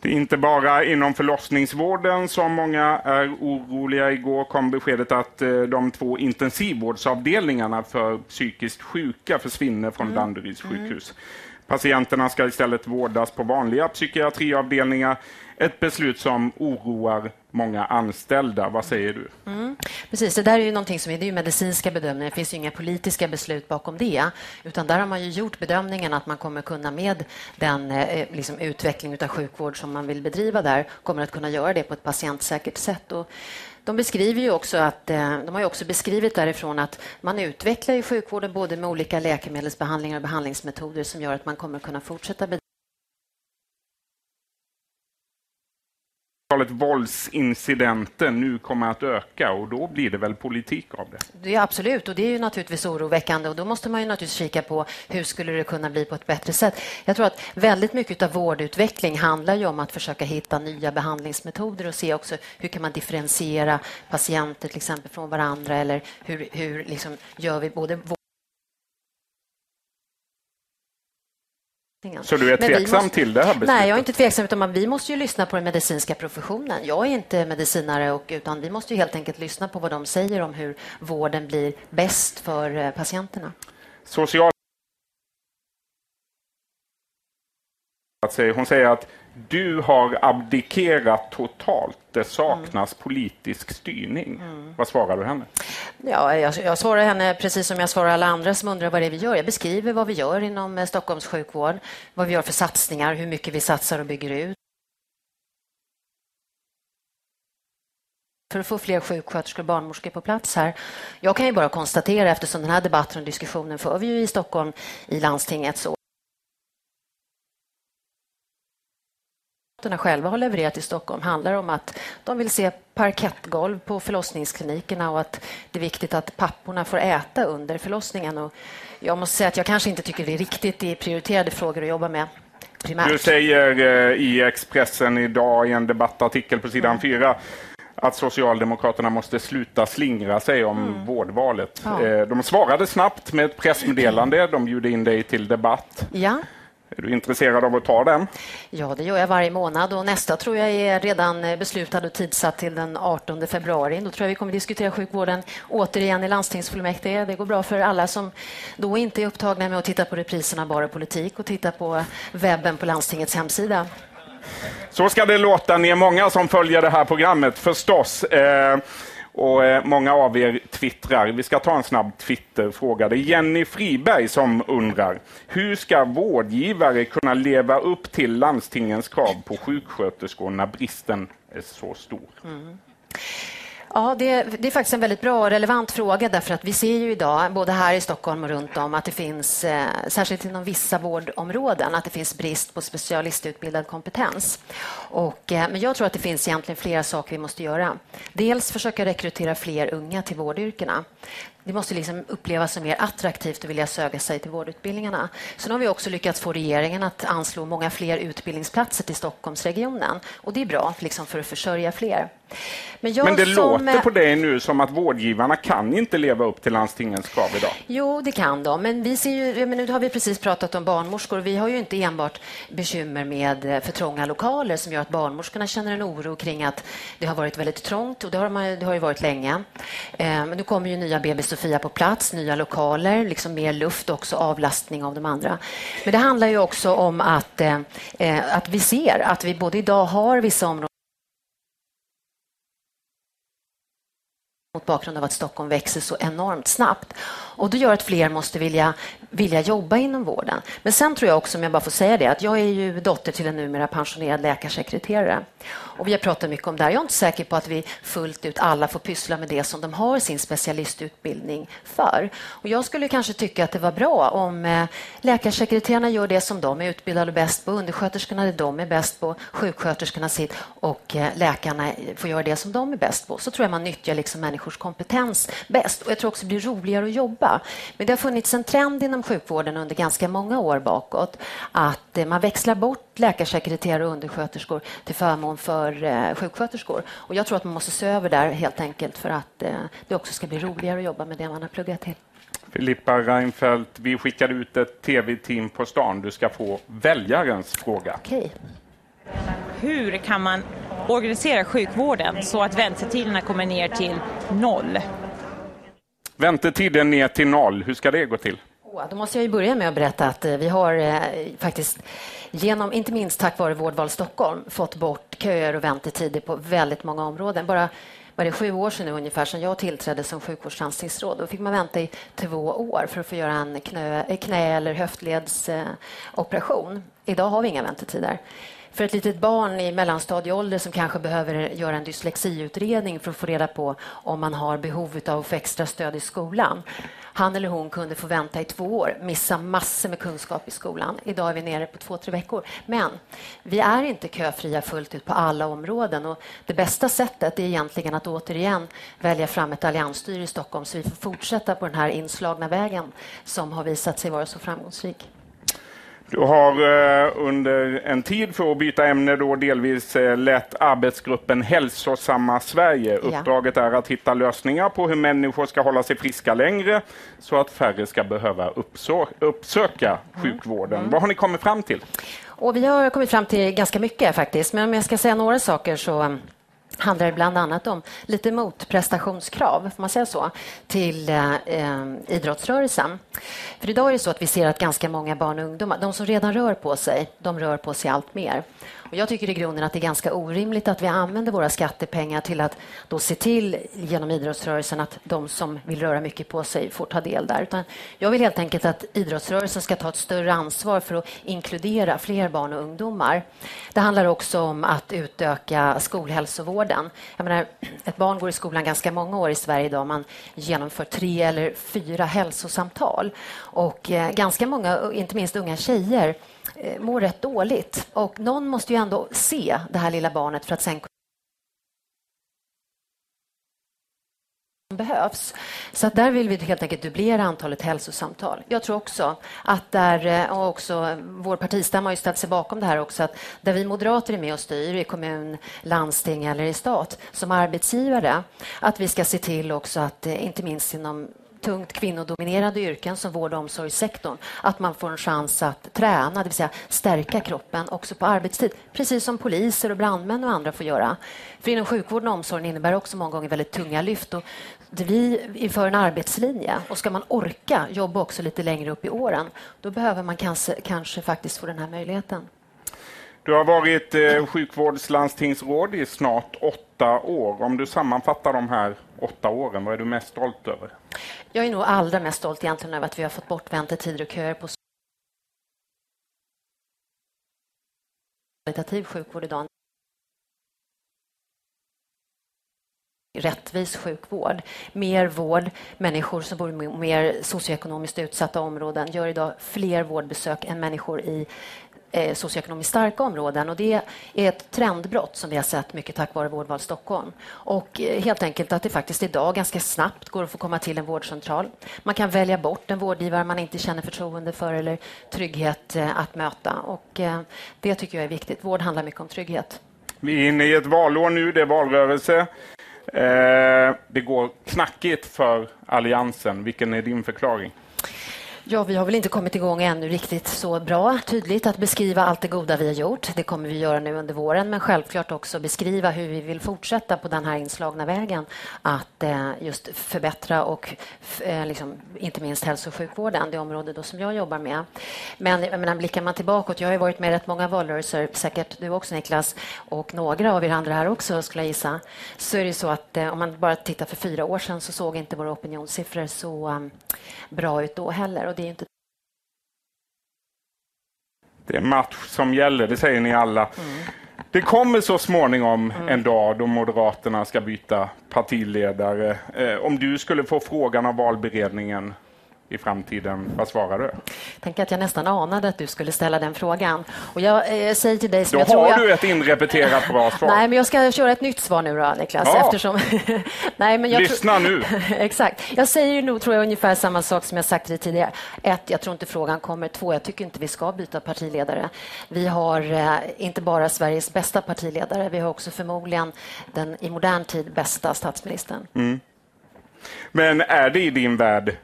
Det är inte bara inom förlossningsvården som många är oroliga. Igår kom beskedet att eh, de två intensivvårdsavdelningarna för psykiskt sjuka försvinner från mm. Danderyds mm. sjukhus. Patienterna ska istället vårdas på vanliga psykiatriavdelningar. Ett beslut som oroar många anställda. Vad säger du? Mm. Precis, det där är ju någonting som är, det är medicinska bedömningar. Det finns inga politiska beslut bakom det. Utan där har man ju gjort bedömningen att man kommer kunna med den eh, liksom, utveckling av sjukvård som man vill bedriva där, kommer att kunna göra det på ett patientsäkert sätt. Och de beskriver ju också att eh, de har ju också beskrivit därifrån att man utvecklar i sjukvården både med olika läkemedelsbehandlingar och behandlingsmetoder som gör att man kommer kunna fortsätta antalet våldsincidenter nu kommer att öka och då blir det väl politik av det? Det är absolut och det är ju naturligtvis oroväckande och då måste man ju naturligtvis kika på hur skulle det kunna bli på ett bättre sätt. Jag tror att väldigt mycket av vårdutveckling handlar ju om att försöka hitta nya behandlingsmetoder och se också hur kan man differentiera patienter till exempel från varandra eller hur, hur liksom gör vi både Så du är tveksam måste... till det här beslutet? Nej, jag är inte tveksam. Utan vi måste ju lyssna på den medicinska professionen. Jag är inte medicinare, och, utan vi måste ju helt enkelt lyssna på vad de säger om hur vården blir bäst för eh, patienterna. Social Hon säger att du har abdikerat totalt. Det saknas mm. politisk styrning. Mm. Vad svarar du henne? Ja, jag, jag svarar henne precis som jag svarar alla andra som undrar vad det är vi gör. Jag beskriver vad vi gör inom eh, Stockholms sjukvård, vad vi gör för satsningar, hur mycket vi satsar och bygger ut. för att få fler sjuksköterskor och barnmorskor på plats här. Jag kan ju bara konstatera, eftersom den här debatten och diskussionen för vi ju i Stockholm i landstinget, så själva har levererat i Stockholm handlar om att de vill se parkettgolv på förlossningsklinikerna och att det är viktigt att papporna får äta under förlossningen. Och jag måste säga att jag kanske inte tycker det är riktigt det är prioriterade frågor att jobba med. Primärt. Du säger eh, i Expressen idag i en debattartikel på sidan 4 mm att Socialdemokraterna måste sluta slingra sig om mm. vårdvalet. Ja. Eh, de svarade snabbt med ett pressmeddelande. De bjuder in dig till debatt. Ja. Är du intresserad av att ta den? Ja, det gör jag varje månad och nästa tror jag är redan beslutad och tidsatt till den 18 februari. Då tror jag vi kommer diskutera sjukvården återigen i landstingsfullmäktige. Det går bra för alla som då inte är upptagna med att titta på repriserna Bara politik och titta på webben på landstingets hemsida. Så ska det låta. Ni är många som följer det här programmet förstås. Eh, och eh, många av er twittrar. Vi ska ta en snabb Twitterfråga. Det är Jenny Friberg som undrar. Hur ska vårdgivare kunna leva upp till landstingens krav på sjuksköterskor när bristen är så stor? Mm. Ja, det, det, är faktiskt en väldigt bra och relevant fråga därför att vi ser ju idag, både här i Stockholm och runt om, att det finns, eh, särskilt inom vissa vårdområden, att det finns brist på specialistutbildad kompetens. Och, eh, men jag tror att det finns egentligen flera saker vi måste göra. Dels försöka rekrytera fler unga till vårdyrkena. Det måste liksom upplevas som mer attraktivt att vilja söka sig till vårdutbildningarna. Sen har vi också lyckats få regeringen att anslå många fler utbildningsplatser till Stockholmsregionen. Och det är bra liksom för att försörja fler. Men, Men det låter på dig nu som att vårdgivarna kan inte leva upp till landstingens krav idag. Jo, det kan de. Men vi ser ju, men nu har vi precis pratat om barnmorskor. Vi har ju inte enbart bekymmer med eh, för trånga lokaler som gör att barnmorskorna känner en oro kring att det har varit väldigt trångt och det har, man, det har ju varit länge. Eh, men nu kommer ju nya BB Sofia på plats, nya lokaler, liksom mer luft och också avlastning av de andra. Men det handlar ju också om att, eh, eh, att vi ser att vi både idag har vissa områden mot bakgrund av att Stockholm växer så enormt snabbt. Och Det gör att fler måste vilja, vilja jobba inom vården. Men sen tror jag också, om jag bara får säga det, att jag är ju dotter till en numera pensionerad läkarsekreterare. Och vi har pratat mycket om det här. Jag är inte säker på att vi fullt ut alla får pyssla med det som de har sin specialistutbildning för. Och jag skulle kanske tycka att det var bra om eh, läkarsekreterarna gör det som de är utbildade bäst på, undersköterskorna det de är bäst på, sjuksköterskorna sitt och eh, läkarna får göra det som de är bäst på. Så tror jag man nyttjar liksom människors kompetens bäst. Och jag tror också det blir roligare att jobba. Men det har funnits en trend inom sjukvården under ganska många år bakåt att eh, man växlar bort läkarsekreterare och undersköterskor till förmån för eh, sjuksköterskor. Och jag tror att man måste se över där helt enkelt för att eh, det också ska bli roligare att jobba med det man har pluggat till. Filippa Reinfeldt, vi skickar ut ett tv-team på stan. Du ska få väljarens fråga. Okay. Hur kan man organisera sjukvården så att väntetiderna kommer ner till noll? Väntetiden ner till noll, hur ska det gå till? Då måste jag ju börja med att berätta att eh, vi har eh, faktiskt genom, inte minst tack vare Vårdval Stockholm, fått bort köer och väntetider på väldigt många områden. Bara var det sju år sedan nu ungefär sedan jag tillträdde som sjukvårdslandstingsråd. Då fick man vänta i två år för att få göra en knä, knä eller höftledsoperation. Idag har vi inga väntetider. För ett litet barn i mellanstadieålder som kanske behöver göra en dyslexiutredning för att få reda på om man har behov av att få extra stöd i skolan. Han eller hon kunde få vänta i två år, missa massor med kunskap i skolan. Idag är vi nere på två, tre veckor. Men vi är inte köfria fullt ut på alla områden och det bästa sättet är egentligen att återigen välja fram ett alliansstyre i Stockholm så vi får fortsätta på den här inslagna vägen som har visat sig vara så framgångsrik. Du har eh, under en tid, för att byta ämne, då delvis eh, lett arbetsgruppen Hälsosamma Sverige. Ja. Uppdraget är att hitta lösningar på hur människor ska hålla sig friska längre så att färre ska behöva uppsöka sjukvården. Vad har ni kommit fram till? Och vi har kommit fram till ganska mycket faktiskt, men om jag ska säga några saker så handlar bland annat om lite motprestationskrav, får man säga så, till eh, eh, idrottsrörelsen. För idag är det så att vi ser att ganska många barn och ungdomar, de som redan rör på sig, de rör på sig allt mer. Och jag tycker i grunden att det är ganska orimligt att vi använder våra skattepengar till att då se till genom idrottsrörelsen att de som vill röra mycket på sig får ta del där. Utan jag vill helt enkelt att idrottsrörelsen ska ta ett större ansvar för att inkludera fler barn och ungdomar. Det handlar också om att utöka skolhälsovården. Jag menar, ett barn går i skolan ganska många år i Sverige idag. Man genomför tre eller fyra hälsosamtal. Och eh, ganska många, inte minst unga tjejer, eh, mår rätt dåligt. Och någon måste ju ändå se det här lilla barnet för att sen behövs. Så att där vill vi helt enkelt dubblera antalet hälsosamtal. Jag tror också att där, eh, och också vår partistämma har ju ställt sig bakom det här också, att där vi moderater är med och styr i kommun, landsting eller i stat som arbetsgivare, att vi ska se till också att eh, inte minst inom tungt kvinnodominerade yrken som vård och omsorgssektorn, att man får en chans att träna, det vill säga stärka kroppen också på arbetstid, precis som poliser och brandmän och andra får göra. För inom sjukvården och omsorgen innebär också många gånger väldigt tunga lyft. Och vi inför en arbetslinje och ska man orka jobba också lite längre upp i åren, då behöver man kanske, kanske faktiskt få den här möjligheten. Du har varit eh, sjukvårdslandstingsråd i snart åtta år. Om du sammanfattar de här åtta åren, vad är du mest stolt över? Jag är nog allra mest stolt egentligen över att vi har fått bort väntetider och köer på kvalitativ sjukvård idag. rättvis sjukvård, mer vård. Människor som bor i mer socioekonomiskt utsatta områden gör idag fler vårdbesök än människor i eh, socioekonomiskt starka områden. Och det är ett trendbrott som vi har sett mycket tack vare Vårdval Stockholm. Och eh, helt enkelt att det faktiskt idag ganska snabbt går att få komma till en vårdcentral. Man kan välja bort en vårdgivare man inte känner förtroende för eller trygghet eh, att möta. Och eh, det tycker jag är viktigt. Vård handlar mycket om trygghet. Vi är inne i ett valår nu, det är valrörelse. Eh, det går knackigt för Alliansen. Vilken är din förklaring? Ja, vi har väl inte kommit igång ännu riktigt så bra tydligt att beskriva allt det goda vi har gjort. Det kommer vi göra nu under våren, men självklart också beskriva hur vi vill fortsätta på den här inslagna vägen att eh, just förbättra och eh, liksom, inte minst hälso och sjukvården, det område då som jag jobbar med. Men jag menar, blickar man tillbaka, jag har ju varit med i rätt många valrörelser, säkert du också Niklas, och några av er andra här också skulle jag gissa, så är det så att eh, om man bara tittar för fyra år sedan så såg inte våra opinionssiffror så um, bra ut då heller. Det är inte Det är match som gäller, det säger ni alla. Det kommer så småningom en dag då Moderaterna ska byta partiledare. Eh, om du skulle få frågan av valberedningen i framtiden, vad svarar du? Tänk att jag nästan anade att du skulle ställa den frågan. Och jag eh, säger till dig som Då jag tror har jag... du ett inrepeterat bra svar. Nej, men jag ska köra ett nytt svar nu då, Niklas. Ja. Eftersom... Nej, men jag Lyssna nu. Exakt. Jag säger nog, tror jag, ungefär samma sak som jag sagt till dig tidigare. Ett, jag tror inte frågan kommer. Två, jag tycker inte vi ska byta partiledare. Vi har eh, inte bara Sveriges bästa partiledare, vi har också förmodligen den i modern tid bästa statsministern. Mm. Men är det i din värld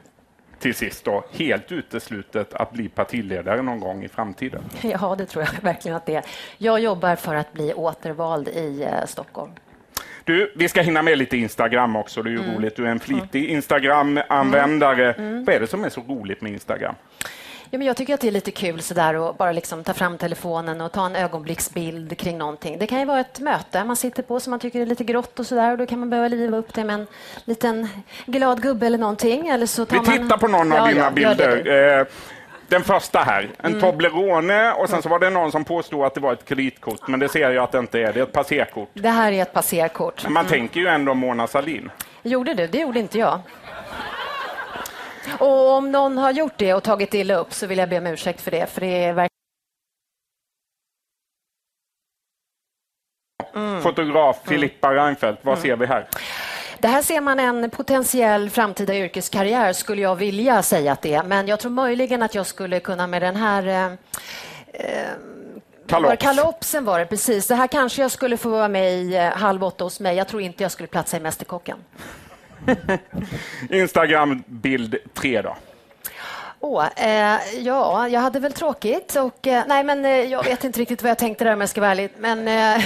till sist då helt uteslutet att bli partiledare någon gång i framtiden? Ja, det tror jag verkligen att det är. Jag jobbar för att bli återvald i eh, Stockholm. Du, vi ska hinna med lite Instagram också. Det är ju Mm. roligt. Du är en flitig Instagram-användare. Mm. Vad är det som är så roligt med Instagram? Ja, men jag tycker att det är lite kul sådär att bara liksom ta fram telefonen och ta en ögonblicksbild kring någonting. Det kan ju vara ett möte man sitter på som man tycker är lite grått och sådär och då kan man behöva liva upp det med en liten glad gubbe eller någonting. Eller så tar Vi man... tittar på någon av Ja, dina ja, bilder. Eh, Den första här, en Mm. Toblerone och sen så var det någon som påstod att det var ett kreditkort, men det ser jag att det inte är. Det är ett passerkort. Det här är ett passerkort. Men man Mm. tänker ju ändå Mona Sahlin. Gjorde du? Det gjorde inte jag. Och om någon har gjort det och tagit illa upp så vill jag be om ursäkt för det, för det är verkligen Mm. Fotograf Filippa Reinfeldt, vad ser vi här? Det här ser man en potentiell framtida yrkeskarriär, skulle jag vilja säga att det är. Men jag tror möjligen att jag skulle kunna med den här Kalops. Kalopsen var det, precis. Det här kanske jag skulle få vara med i eh, Halv åtta hos mig. Jag tror inte jag skulle platsa i Mästerkocken. Instagram bild 3 då. Oh, eh, ja, jag hade väl tråkigt. Och, eh, nej, men, eh, jag vet inte riktigt vad jag tänkte där om jag ska vara ärlig. Men eh,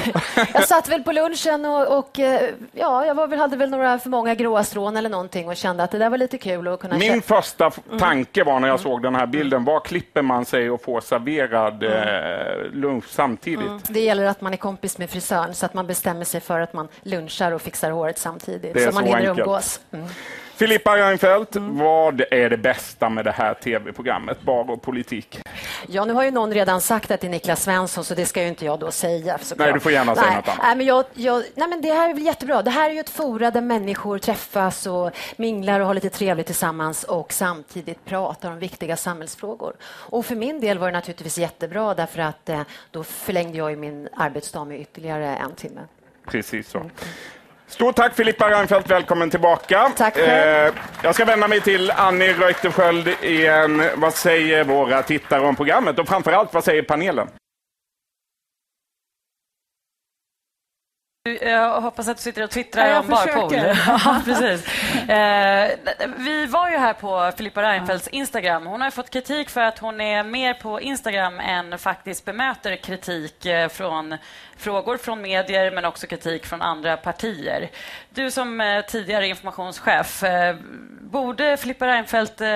jag satt väl på lunchen och, och eh, ja, jag var väl, hade väl några för många gråa strån eller någonting och kände att det där var lite kul. Att kunna Min första mm. tanke var när jag såg den här bilden, var klipper man sig och får serverad mm. eh, lunch samtidigt? Mm. Det gäller att man är kompis med frisören så att man bestämmer sig för att man lunchar och fixar håret samtidigt. så, så man hinner umgås. Filippa Reinfeldt, mm. vad är det bästa med det här tv-programmet, Bar och politik? Ja, nu har ju någon redan sagt att det är Niklas Svensson, så det ska ju inte jag då säga. Nej, du får gärna säga något annat. Nej, men jag, jag, nej, men det här är väl jättebra. Det här är ju ett fora där människor träffas och minglar och har lite trevligt tillsammans och samtidigt pratar om viktiga samhällsfrågor. Och för min del var det naturligtvis jättebra därför att eh, då förlängde jag min arbetsdag med ytterligare en timme. Precis så. Mm. Stort tack Filippa Reinfeldt, välkommen tillbaka. Tack själv. Eh, jag ska vända mig till Annie Reuterskiöld igen. Vad säger våra tittare om programmet och framförallt vad säger panelen? Jag hoppas att du sitter och twittrar ja, om barpool. ja, precis. Eh, vi var ju här på Filippa Reinfeldts Instagram. Hon har fått kritik för att hon är mer på Instagram än faktiskt bemöter kritik eh, från frågor från medier men också kritik från andra partier. Du som eh, tidigare informationschef, eh, borde Filippa Reinfeldt eh,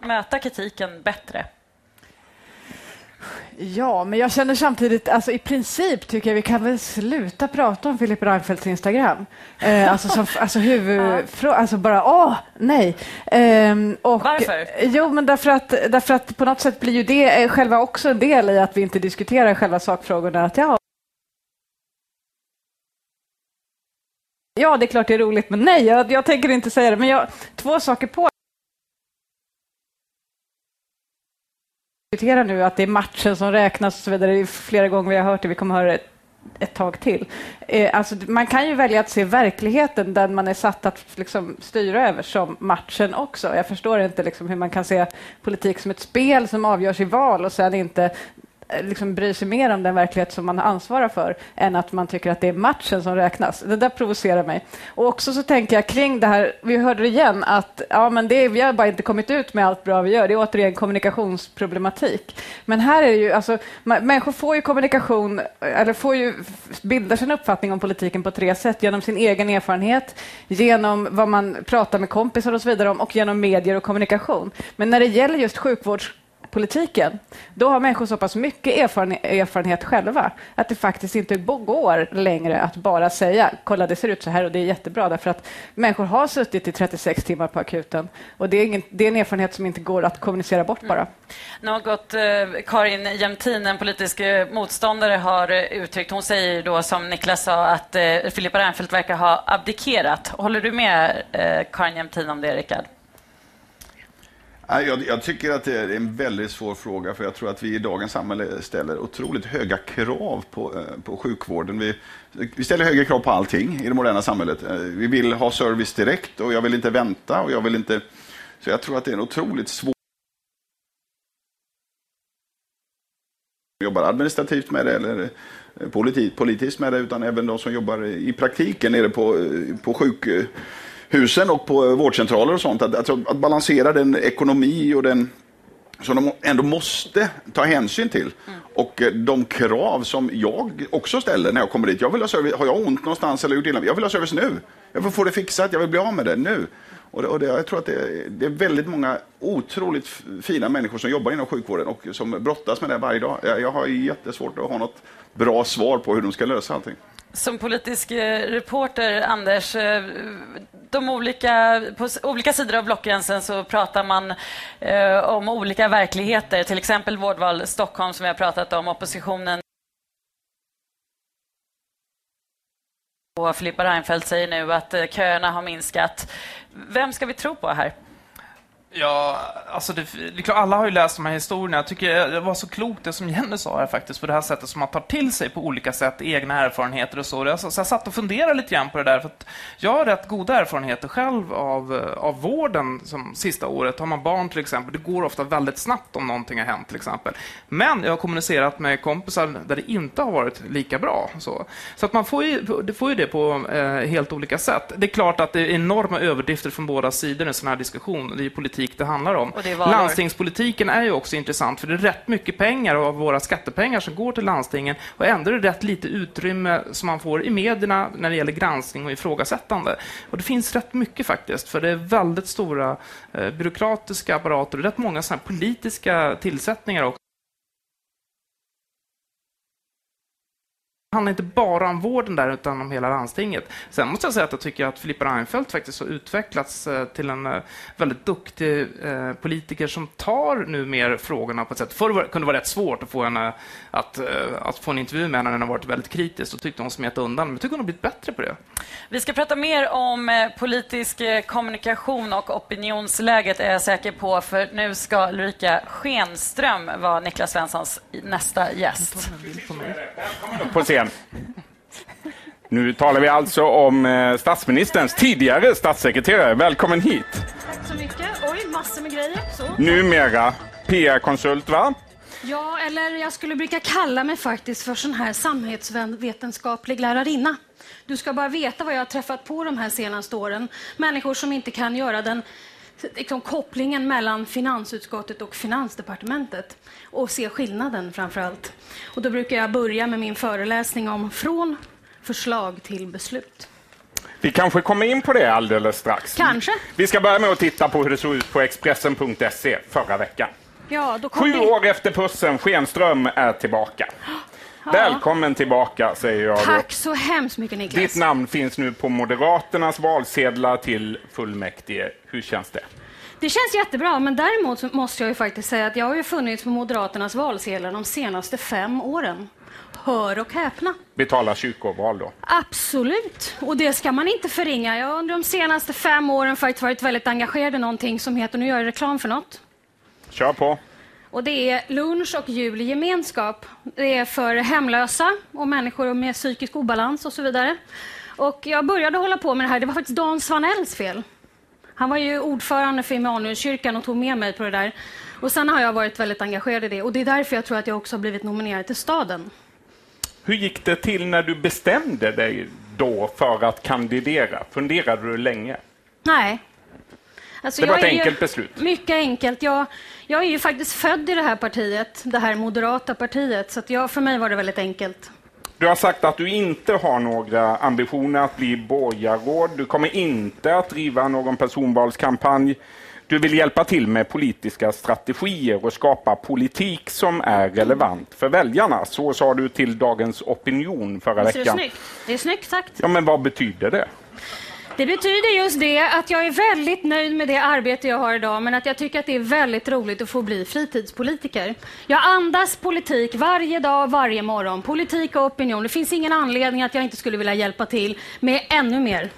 möta kritiken bättre? Ja, men jag känner samtidigt, alltså i princip tycker jag vi kan väl sluta prata om Filip Reinfeldts Instagram. Eh, alltså, som, alltså huvudfråga, alltså bara åh, nej. Eh, och, Varför? Jo, men därför att, därför att på något sätt blir ju det eh, själva också en del i att vi inte diskuterar själva sakfrågorna. Att, ja, Ja, det är klart det är roligt, men nej, jag, jag tänker inte säga det. Men jag, två saker på diskutera nu att det är matchen som räknas och så vidare. Flera gånger vi har hört det, vi kommer höra det ett tag till. Eh, alltså, man kan ju välja att se verkligheten, den man är satt att liksom, styra över, som matchen också. Jag förstår inte liksom, hur man kan se politik som ett spel som avgörs i val och sen inte liksom bryr sig mer om den verklighet som man ansvarar för än att man tycker att det är matchen som räknas. Det där provocerar mig. Och också så tänker jag kring det här, vi hörde det igen, att ja, men det, vi har bara inte kommit ut med allt bra vi gör. Det är återigen kommunikationsproblematik. Men här är det ju, alltså, människor får ju kommunikation, eller får ju bilda sin uppfattning om politiken på tre sätt. Genom sin egen erfarenhet, genom vad man pratar med kompisar och så vidare om och genom medier och kommunikation. Men när det gäller just sjukvårds politiken, då har människor så pass mycket erfarenhet själva att det faktiskt inte går längre att bara säga kolla det ser ut så här och det är jättebra därför att människor har suttit i 36 timmar på akuten och det är, ingen, det är en erfarenhet som inte går att kommunicera bort bara. Mm. Något eh, Karin Jämtin, en politisk eh, motståndare, har eh, uttryckt. Hon säger då som Niklas sa att eh, Filippa Reinfeldt verkar ha abdikerat. Håller du med eh, Karin Jämtin om det, Rickard? Jag, jag, tycker att det är en väldigt svår fråga, för jag tror att vi i dagens samhälle ställer otroligt höga krav på, eh, på sjukvården. Vi, vi ställer höga krav på allting i det moderna samhället. Eh, vi vill ha service direkt och jag vill inte vänta och jag vill inte... Så jag tror att det är en otroligt svår jobbar administrativt med det eller eh, politiskt med det, utan även de som jobbar i praktiken nere på, på sjuk husen och på vårdcentraler och sånt. Att, alltså, att balansera den ekonomi och den som de ändå måste ta hänsyn till. Mm. Och eh, de krav som jag också ställer när jag kommer dit. Jag vill ha service. Har jag ont någonstans eller gjort illa? Jag vill ha service nu. Jag vill få det fixat. Jag vill bli av med det nu. Och, det, och det, jag tror att det, det, är väldigt många otroligt fina människor som jobbar inom sjukvården och som brottas med det varje dag. Jag, jag har jättesvårt att ha något bra svar på hur de ska lösa allting. Som politisk eh, reporter, Anders, eh, de olika, på olika sidor av blockgränsen så pratar man eh, om olika verkligheter, till exempel vårdval Stockholm som vi har pratat om, oppositionen och Filippa Reinfeldt säger nu att eh, köerna har minskat. Vem ska vi tro på här? Ja, alltså det, det är klart, alla har ju läst de här historierna. Jag tycker det var så klokt det som Jenny sa här faktiskt, på det här sättet som man tar till sig på olika sätt egna erfarenheter och så. Jag, så jag satt och funderade lite grann på det där, för att jag har rätt goda erfarenheter själv av, av vården som sista året. Har man barn till exempel, det går ofta väldigt snabbt om någonting har hänt till exempel. Men jag har kommunicerat med kompisar där det inte har varit lika bra. Så, så att man får ju, det får ju det på eh, helt olika sätt. Det är klart att det är enorma överdrifter från båda sidor i en sån här diskussion. Det är ju politik det handlar om. det. Landstingspolitiken är ju också intressant, för det är rätt mycket pengar av våra skattepengar som går till landstingen och ändå är det rätt lite utrymme som man får i medierna när det gäller granskning och ifrågasättande. Och det finns rätt mycket faktiskt, för det är väldigt stora eh, byråkratiska apparater och rätt många såna politiska tillsättningar också. Handlar inte bara om vården där, utan om hela landstinget. Sen måste jag säga att jag tycker att Filippa Reinfeldt faktiskt har utvecklats eh, till en eh, väldigt duktig eh, politiker som tar nu mer frågorna på ett sätt. Förr kunde det vara rätt svårt att få, henne att, att få en intervju med henne när hon har varit väldigt kritisk och tyckte hon smet undan. Men jag tycker hon har blivit bättre på det. Vi ska prata mer om politisk kommunikation och opinionsläget är jag säker på, för nu ska Ulrika Schenström vara Niklas Svenssons nästa gäst. på scen. Nu talar vi alltså om eh, statsministerns tidigare statssekreterare. Välkommen hit. Tack så mycket. Oj, massor med grejer. Så. Numera PR-konsult, va? Ja, eller jag skulle brukar kalla mig faktiskt för sån här samhällsvetenskaplig lärarinna. Du ska bara veta vad jag har träffat på de här senaste åren. Människor som inte kan göra den liksom, kopplingen mellan finansutskottet och finansdepartementet och se skillnaden framför allt. Och då brukar jag börja med min föreläsning om från förslag till beslut. Vi kanske kommer in på det alldeles strax. Kanske. Vi ska börja med att titta på hur det såg ut på Expressen.se förra veckan. Ja, Sju vi- år efter pussen, Schenström är tillbaka. Ja. Välkommen tillbaka, säger jag då. Tack så hemskt mycket Niklas. Ditt namn finns nu på Moderaternas valsedlar till fullmäktige. Hur känns det? Det känns jättebra, men däremot så måste jag ju faktiskt säga att jag har ju funnits på Moderaternas valsedlar de senaste fem åren. Hör och häpna. Betala kyrkoval då? Absolut, och det ska man inte förringa. Jag har under de senaste fem åren faktiskt varit väldigt engagerad i någonting som heter, nu gör jag reklam för något, Kör på. Och det är lunch och jul i gemenskap. Det är för hemlösa och människor med psykisk obalans och så vidare. Och jag började hålla på med det här, det var faktiskt Dan Svanells fel. Han var ju ordförande för Immanuelskyrkan och tog med mig på det där. Och sen har jag varit väldigt engagerad i det och det är därför jag tror att jag också har blivit nominerad till staden. Hur gick det till när du bestämde dig då för att kandidera? Funderade du länge? Nej. Alltså, Det var ett är ju- enkelt beslut. Mycket enkelt. Jag, jag är ju faktiskt född i det här partiet, det här moderata partiet, så jag, för mig var det väldigt enkelt. Du har sagt att du inte har några ambitioner att bli borgarråd. Du kommer inte att driva någon personvalskampanj. Du vill hjälpa till med politiska strategier och skapa politik som är relevant för väljarna. Så sa du till Dagens Opinion förra Visst är det veckan. snyggt? Det är snyggt sagt. Ja, men vad betyder det? Det betyder just det att jag är väldigt nöjd med det arbete jag har idag, men att jag tycker att det är väldigt roligt att få bli fritidspolitiker. Jag andas politik varje dag, varje morgon. Politik och opinion. Det finns ingen anledning att jag inte skulle vilja hjälpa till med ännu mer.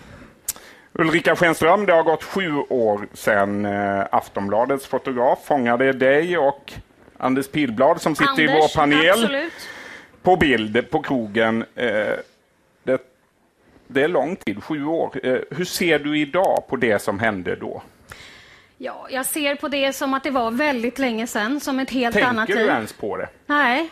Ulrika Schenström, det har gått sju år sedan eh, Aftonbladets fotograf fångade dig och Anders Pilblad som sitter i vår Anders, panel absolut. på bild på krogen. Det, är lång tid, sju år. Eh, hur ser du idag på det som hände då? Ja, jag ser på det som att det var väldigt länge sedan, som ett helt annat Tänker liv. du ens på det? Nej,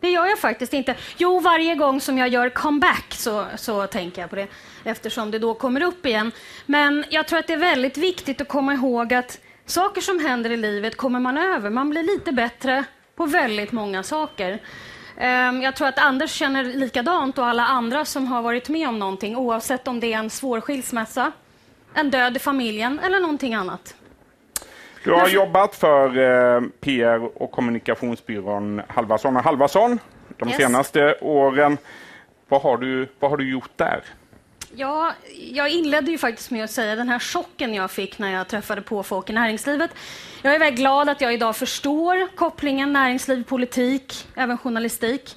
det gör jag faktiskt inte. Jo, varje gång som jag gör comeback så, så tänker jag på det, eftersom det då kommer upp igen. Men jag tror att det är väldigt viktigt att komma ihåg att saker som händer i livet kommer man över. Man blir lite bättre på väldigt många saker. Ehm, Jag tror att Anders känner likadant och alla andra som har varit med om någonting, oavsett om det är en svår skilsmässa, en död i familjen eller någonting annat. Du har jobbat för eh, PR och kommunikationsbyrån Halvarsson och Halvarsson de Yes. senaste åren. Vad har, du, vad har du gjort där? Ja, jag inledde ju faktiskt med att säga den här chocken jag fick när jag träffade på folk i näringslivet. Jag är väldigt glad att jag idag förstår kopplingen näringsliv, politik, även journalistik.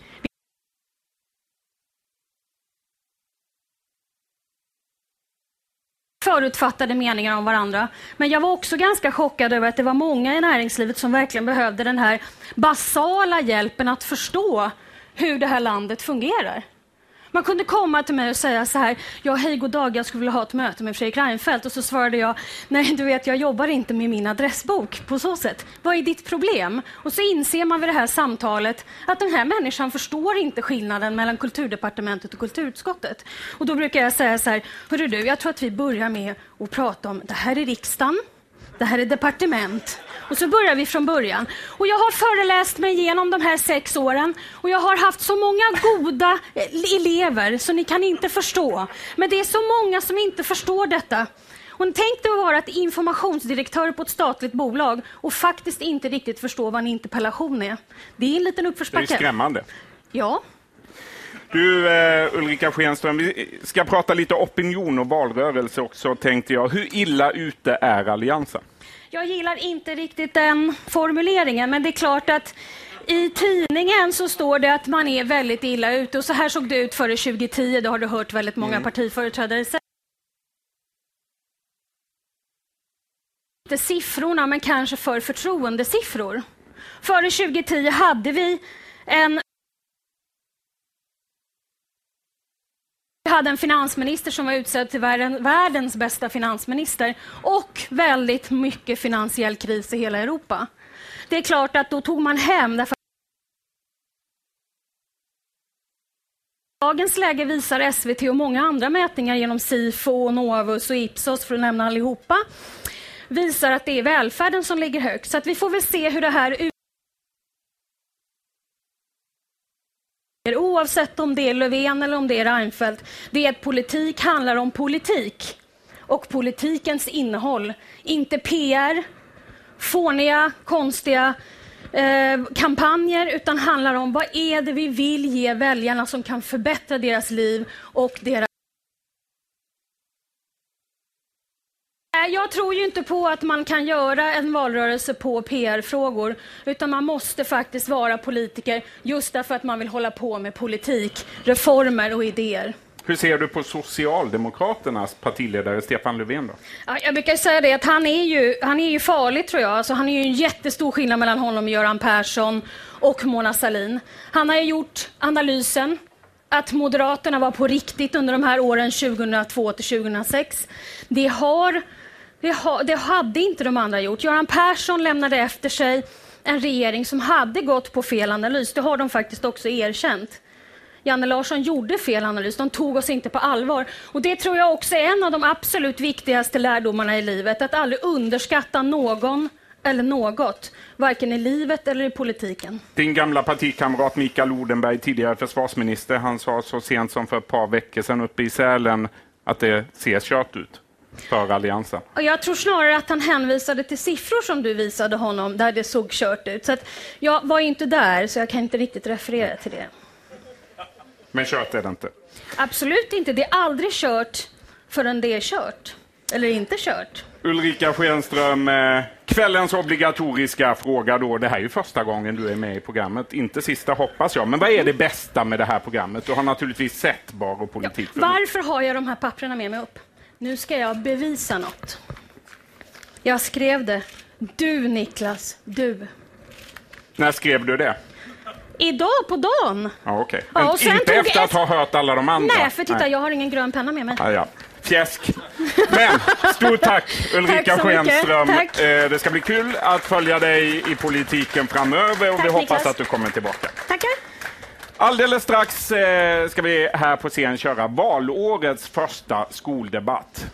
förutfattade meningar om varandra. Men jag var också ganska chockad över att det var många i näringslivet som verkligen behövde den här basala hjälpen att förstå hur det här landet fungerar. Man kunde komma till mig och säga så här, ja hej god dag, jag skulle vilja ha ett möte med Fredrik Reinfeldt. Och så svarade jag, nej du vet jag jobbar inte med min adressbok på så sätt. Vad är ditt problem? Och så inser man vid det här samtalet att den här människan förstår inte skillnaden mellan kulturdepartementet och kulturutskottet. Och då brukar jag säga så här, hörru du, jag tror att vi börjar med att prata om det här är riksdagen, det här är departement. Och så börjar vi från början. Och jag har föreläst mig igenom de här sex åren och jag har haft så många goda eh, elever så ni kan inte förstå. Men det är så många som inte förstår detta. Och tänk dig att vara ett informationsdirektör på ett statligt bolag och faktiskt inte riktigt förstå vad en interpellation är. Det är en liten uppförsbacke. Det är skrämmande. Ja. Du eh, Ulrika Schenström, vi ska prata lite opinion och valrörelse också tänkte jag. Hur illa ute är Alliansen? Jag gillar inte riktigt den formuleringen, men det är klart att i tidningen så står det att man är väldigt illa ute och så här såg det ut före 2010. Det har du hört väldigt många mm. partiföreträdare säga. Inte siffrorna, men kanske för förtroendesiffror. Före 2010 hade vi en Vi hade en finansminister som var utsedd till världens bästa finansminister och väldigt mycket finansiell kris i hela Europa. Det är klart att då tog man hem därför dagens läge visar SVT och många andra mätningar genom Sifo, Novus och Ipsos, för att nämna allihopa, visar att det är välfärden som ligger högt. Så att vi får väl se hur det här Oavsett om det är Löfven eller om det är Reinfeldt, det är att politik handlar om politik och politikens innehåll. Inte PR, fåniga, konstiga eh, kampanjer, utan handlar om vad är det vi vill ge väljarna som kan förbättra deras liv och deras Jag tror ju inte på att man kan göra en valrörelse på PR-frågor, utan man måste faktiskt vara politiker just därför att man vill hålla på med politik, reformer och idéer. Hur ser du på Socialdemokraternas partiledare Stefan Löfven? Då? Ja, jag brukar säga det att han är ju, han är ju farlig tror jag. Alltså, han är ju en jättestor skillnad mellan honom och Göran Persson och Mona Sahlin. Han har ju gjort analysen att Moderaterna var på riktigt under de här åren 2002 till 2006. Det har det, ha, det hade inte de andra gjort. Göran Persson lämnade efter sig en regering som hade gått på fel analys. Det har de faktiskt också erkänt. Janne Larsson gjorde fel analys, de tog oss inte på allvar. Och Det tror jag också är en av de absolut viktigaste lärdomarna i livet, att aldrig underskatta någon eller något, varken i livet eller i politiken. Din gamla partikamrat Mikael Odenberg, tidigare försvarsminister, han sa så sent som för ett par veckor sedan uppe i Sälen att det ser kört ut för Alliansen? Och jag tror snarare att han hänvisade till siffror som du visade honom, där det såg kört ut. Så att jag var inte där, så jag kan inte riktigt referera till det. Men kört är det inte? Absolut inte. Det är aldrig kört förrän det är kört. Eller inte kört. Ulrika Schenström, eh, kvällens obligatoriska fråga då. Det här är ju första gången du är med i programmet. Inte sista hoppas jag. Men vad är det bästa med det här programmet? Du har naturligtvis sett Bar och politik. Ja, varför har jag de här papperna med mig upp? Nu ska jag bevisa något. Jag skrev det. Du, Niklas, du. När skrev du det? Idag på dagen. Ja. Men ja, inte efter att ha hört alla de andra? Nej, för titta, jag har ingen grön penna med mig. Ja, ja. Fjäsk. Men stort tack Ulrika tack Schenström. Tack. Eh, det ska bli kul att följa dig i politiken framöver och tack, vi hoppas Niklas. att du kommer tillbaka. Tackar. Alldeles strax eh, ska vi här på scen köra valårets första skoldebatt.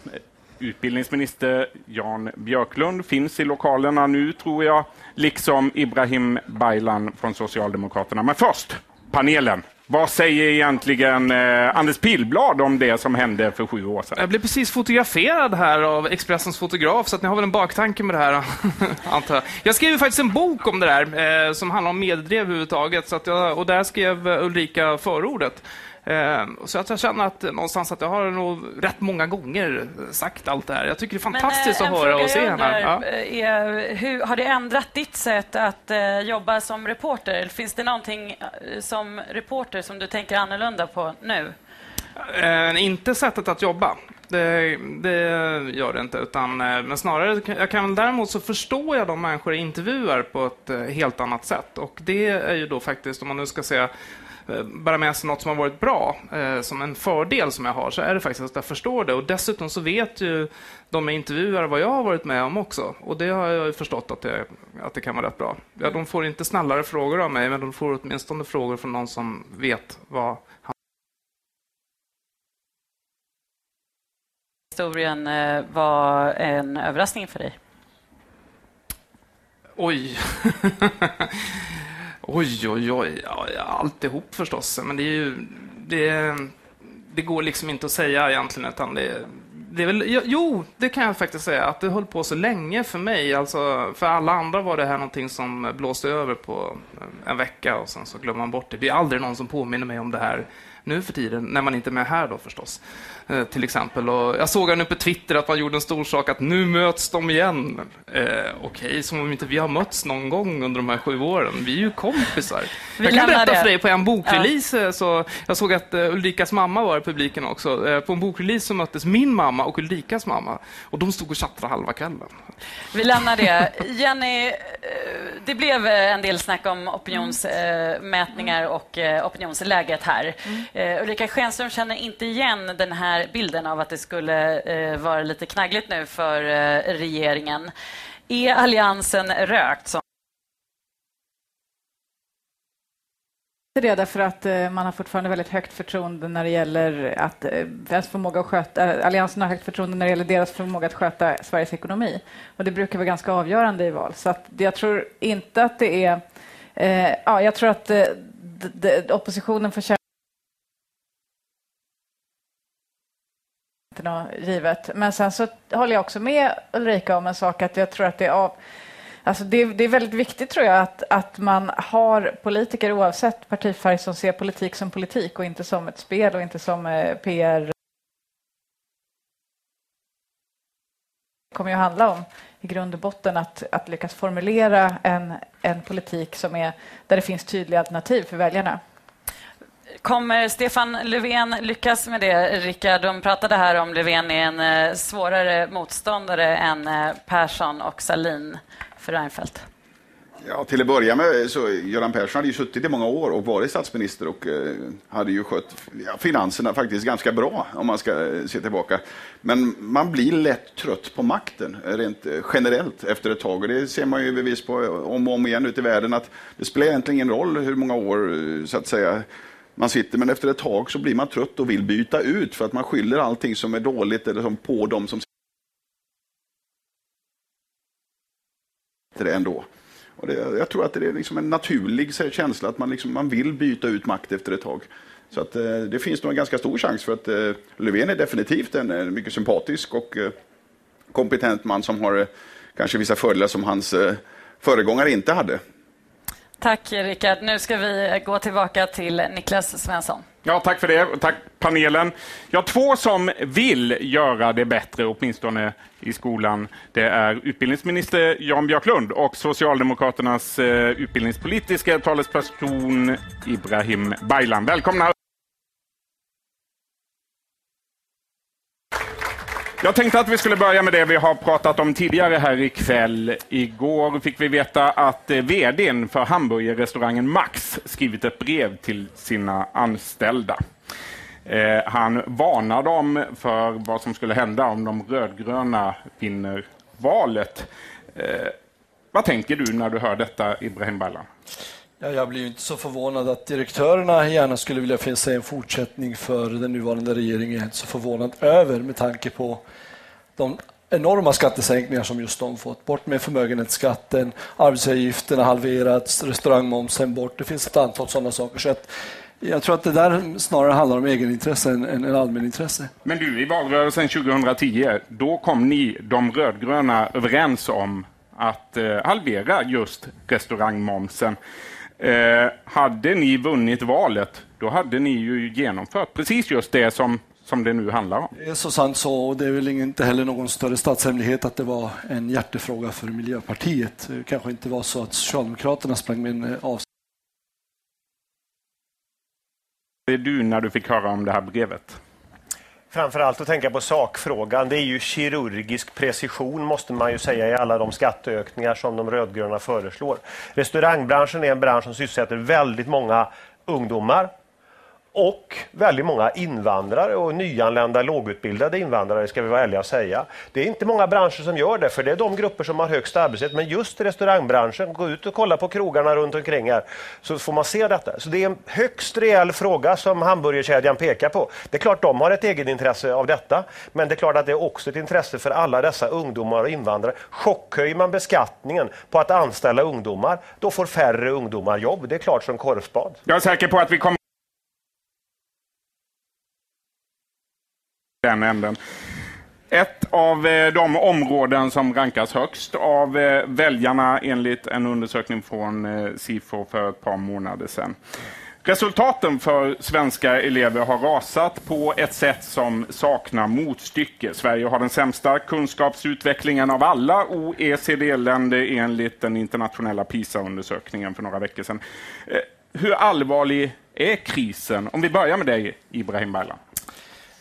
Utbildningsminister Jan Björklund finns i lokalerna nu, tror jag, liksom Ibrahim Baylan från Socialdemokraterna. Men först, panelen. Vad säger egentligen eh, Anders Pillblad om det som hände för sju år sedan? Jag blev precis fotograferad här av Expressens fotograf, så att ni har väl en baktanke med det här, antar jag. Jag skrev faktiskt en bok om det där, eh, som handlar om meddrev överhuvudtaget, så att jag, och där skrev Ulrika förordet. Eh, så att jag känner att någonstans att jag har nog rätt många gånger sagt allt det här. Jag tycker det är fantastiskt Men, att höra och se henne. Ja. Är, hur, har det ändrat ditt sätt att uh, jobba som reporter? Finns det någonting som reporter som du tänker annorlunda på nu? Eh, inte sättet att jobba. det, det gör det inte. Utan, eh, men snarare, jag kan, däremot så förstår jag de människor jag intervjuar på ett eh, helt annat sätt. Och det är ju då faktiskt, om man nu ska säga Eh, bära med sig något som har varit bra, eh, som en fördel som jag har, så är det faktiskt att jag förstår det. Och dessutom så vet ju de jag intervjuar vad jag har varit med om också. Och det har jag förstått att det, att det kan vara rätt bra. Ja, de får inte snällare frågor av mig, men de får åtminstone frågor från någon som vet vad han Historien eh, var en överraskning för dig? Oj. Oj, oj, oj. Ja, alltihop förstås. Men det är ju... Det, det går liksom inte att säga egentligen, utan det, det är väl, jo, det kan jag faktiskt säga, att det höll på så länge för mig. Alltså, för alla andra var det här någonting som blåste över på eh, en vecka och sen så glömmer man bort det. Det är aldrig någon som påminner mig om det här nu för tiden, när man inte är med här då förstås. Eh, till exempel. Och jag såg nu på Twitter att man gjorde en stor sak att nu möts de igen. Eh, Okej, okay, som om inte vi har mötts någon gång under de här sju åren. Vi är ju kompisar. Vi jag kan berätta det. för dig, på en bokrelease, ja. så jag såg att uh, Ulrikas mamma var i publiken också. På en bokrelease så möttes min mamma och Ulrikas mamma. Och de stod och tjattrade halva kvällen. Vi lämnar det. Jenny, det blev en del snack om opinionsmätningar och opinionsläget här. Mm. Ulrika Schenström känner inte igen den här här bilden av att det skulle eh, vara lite knaggligt nu för eh, regeringen. Är alliansen rökt? Som det därför att eh, man har fortfarande väldigt högt förtroende när det gäller att eh, deras förmåga att sköta, alliansen har högt förtroende när det gäller deras förmåga att sköta Sveriges ekonomi. Och det brukar vara ganska avgörande i val. Så att jag tror inte att det är... Eh, ja, jag tror att eh, oppositionen får inte något givet. Men sen så håller jag också med Ulrika om en sak, att jag tror att det är av Alltså det, det, är väldigt viktigt tror jag att, att man har politiker oavsett partifärg som ser politik som politik och inte som ett spel och inte som eh, PR. Det kommer ju handla om i grund och botten att, att lyckas formulera en, en politik som är, där det finns tydliga alternativ för väljarna. Kommer Stefan Löfven lyckas med det, Rickard? De pratade här om Löfven är en eh, svårare motståndare än eh, Persson och Salin för Reinfeldt. Ja, till att börja med så Göran Persson hade ju suttit i många år och varit statsminister och eh, hade ju skött ja, finanserna faktiskt ganska bra om man ska eh, se tillbaka. Men man blir lätt trött på makten eh, rent eh, generellt efter ett tag och det ser man ju bevis på om och om igen ute i världen att det spelar egentligen ingen roll hur många år så att säga man sitter, men efter ett tag så blir man trött och vill byta ut för att man skyller allting som är dåligt eller som på dem som sitter det ändå. Och det, jag tror att det är liksom en naturlig känsla att man, liksom, man vill byta ut makt efter ett tag. Så att, eh, det finns nog en ganska stor chans för att eh, Löfven är definitivt en, en mycket sympatisk och eh, kompetent man som har eh, kanske vissa fördelar som hans eh, föregångare inte hade. Tack, Rickard. Nu ska vi gå tillbaka till Niklas Svensson. Ja, tack för det. Tack panelen. Ja, två som vill göra det bättre, åtminstone i skolan, det är utbildningsminister Jan Björklund och Socialdemokraternas eh, utbildningspolitiska talesperson Ibrahim Baylan. Välkomna! Jag tänkte att vi skulle börja med det vi har pratat om tidigare här ikväll. Igår fick vi veta att eh, vdn för hamburgerrestaurangen Max skrivit ett brev till sina anställda. Eh, han varnar dem för vad som skulle hända om de rödgröna vinner valet. Eh, vad tänker du när du hör detta, Ibrahim Baylan? Ja, jag blir inte så förvånad att direktörerna gärna skulle vilja se en fortsättning för den nuvarande regeringen. Jag är inte så förvånad över med tanke på de enorma skattesänkningar som just de fått. Bort med förmögenhetsskatten, arbetsgivaravgifterna halverats, restaurangmomsen bort. Det finns ett antal sådana saker. Så att jag tror att det där snarare handlar om egenintresse än, än allmänintresse. Men du, i valrörelsen 2010, då kom ni, de rödgröna, överens om att eh, halvera just restaurangmomsen. Eh, hade ni vunnit valet, då hade ni ju genomfört precis just det som, som det nu handlar om. Det är så sant så, och det är väl inte heller någon större statshemlighet att det var en hjärtefråga för Miljöpartiet. Det kanske inte var så att Socialdemokraterna sprang med en av är du när du fick höra om det här brevet? Framförallt att tänka på sakfrågan. Det är ju kirurgisk precision måste man ju säga i alla de skatteökningar som de rödgröna föreslår. Restaurangbranschen är en bransch som sysselsätter väldigt många ungdomar och väldigt många invandrare och nyanlända lågutbildade invandrare ska vi vara ärliga och säga. Det är inte många branscher som gör det, för det är de grupper som har högst arbetslöshet. Men just restaurangbranschen, gå ut och kolla på krogarna runt omkring här så får man se detta. Så det är en högst reell fråga som hamburgerkedjan pekar på. Det är klart de har ett egenintresse av detta, men det är klart att det är också ett intresse för alla dessa ungdomar och invandrare. Chockhöjer man beskattningen på att anställa ungdomar, då får färre ungdomar jobb. Det är klart som korvspad. Jag är säker på att vi kommer den änden. Ett av eh, de områden som rankas högst av eh, väljarna enligt en undersökning från eh, Sifo för ett par månader sedan. Resultaten för svenska elever har rasat på ett sätt som saknar motstycke. Sverige har den sämsta kunskapsutvecklingen av alla OECD-länder enligt den internationella PISA-undersökningen för några veckor sedan. Hur allvarlig är krisen? Om vi börjar med dig, Ibrahim Baylan.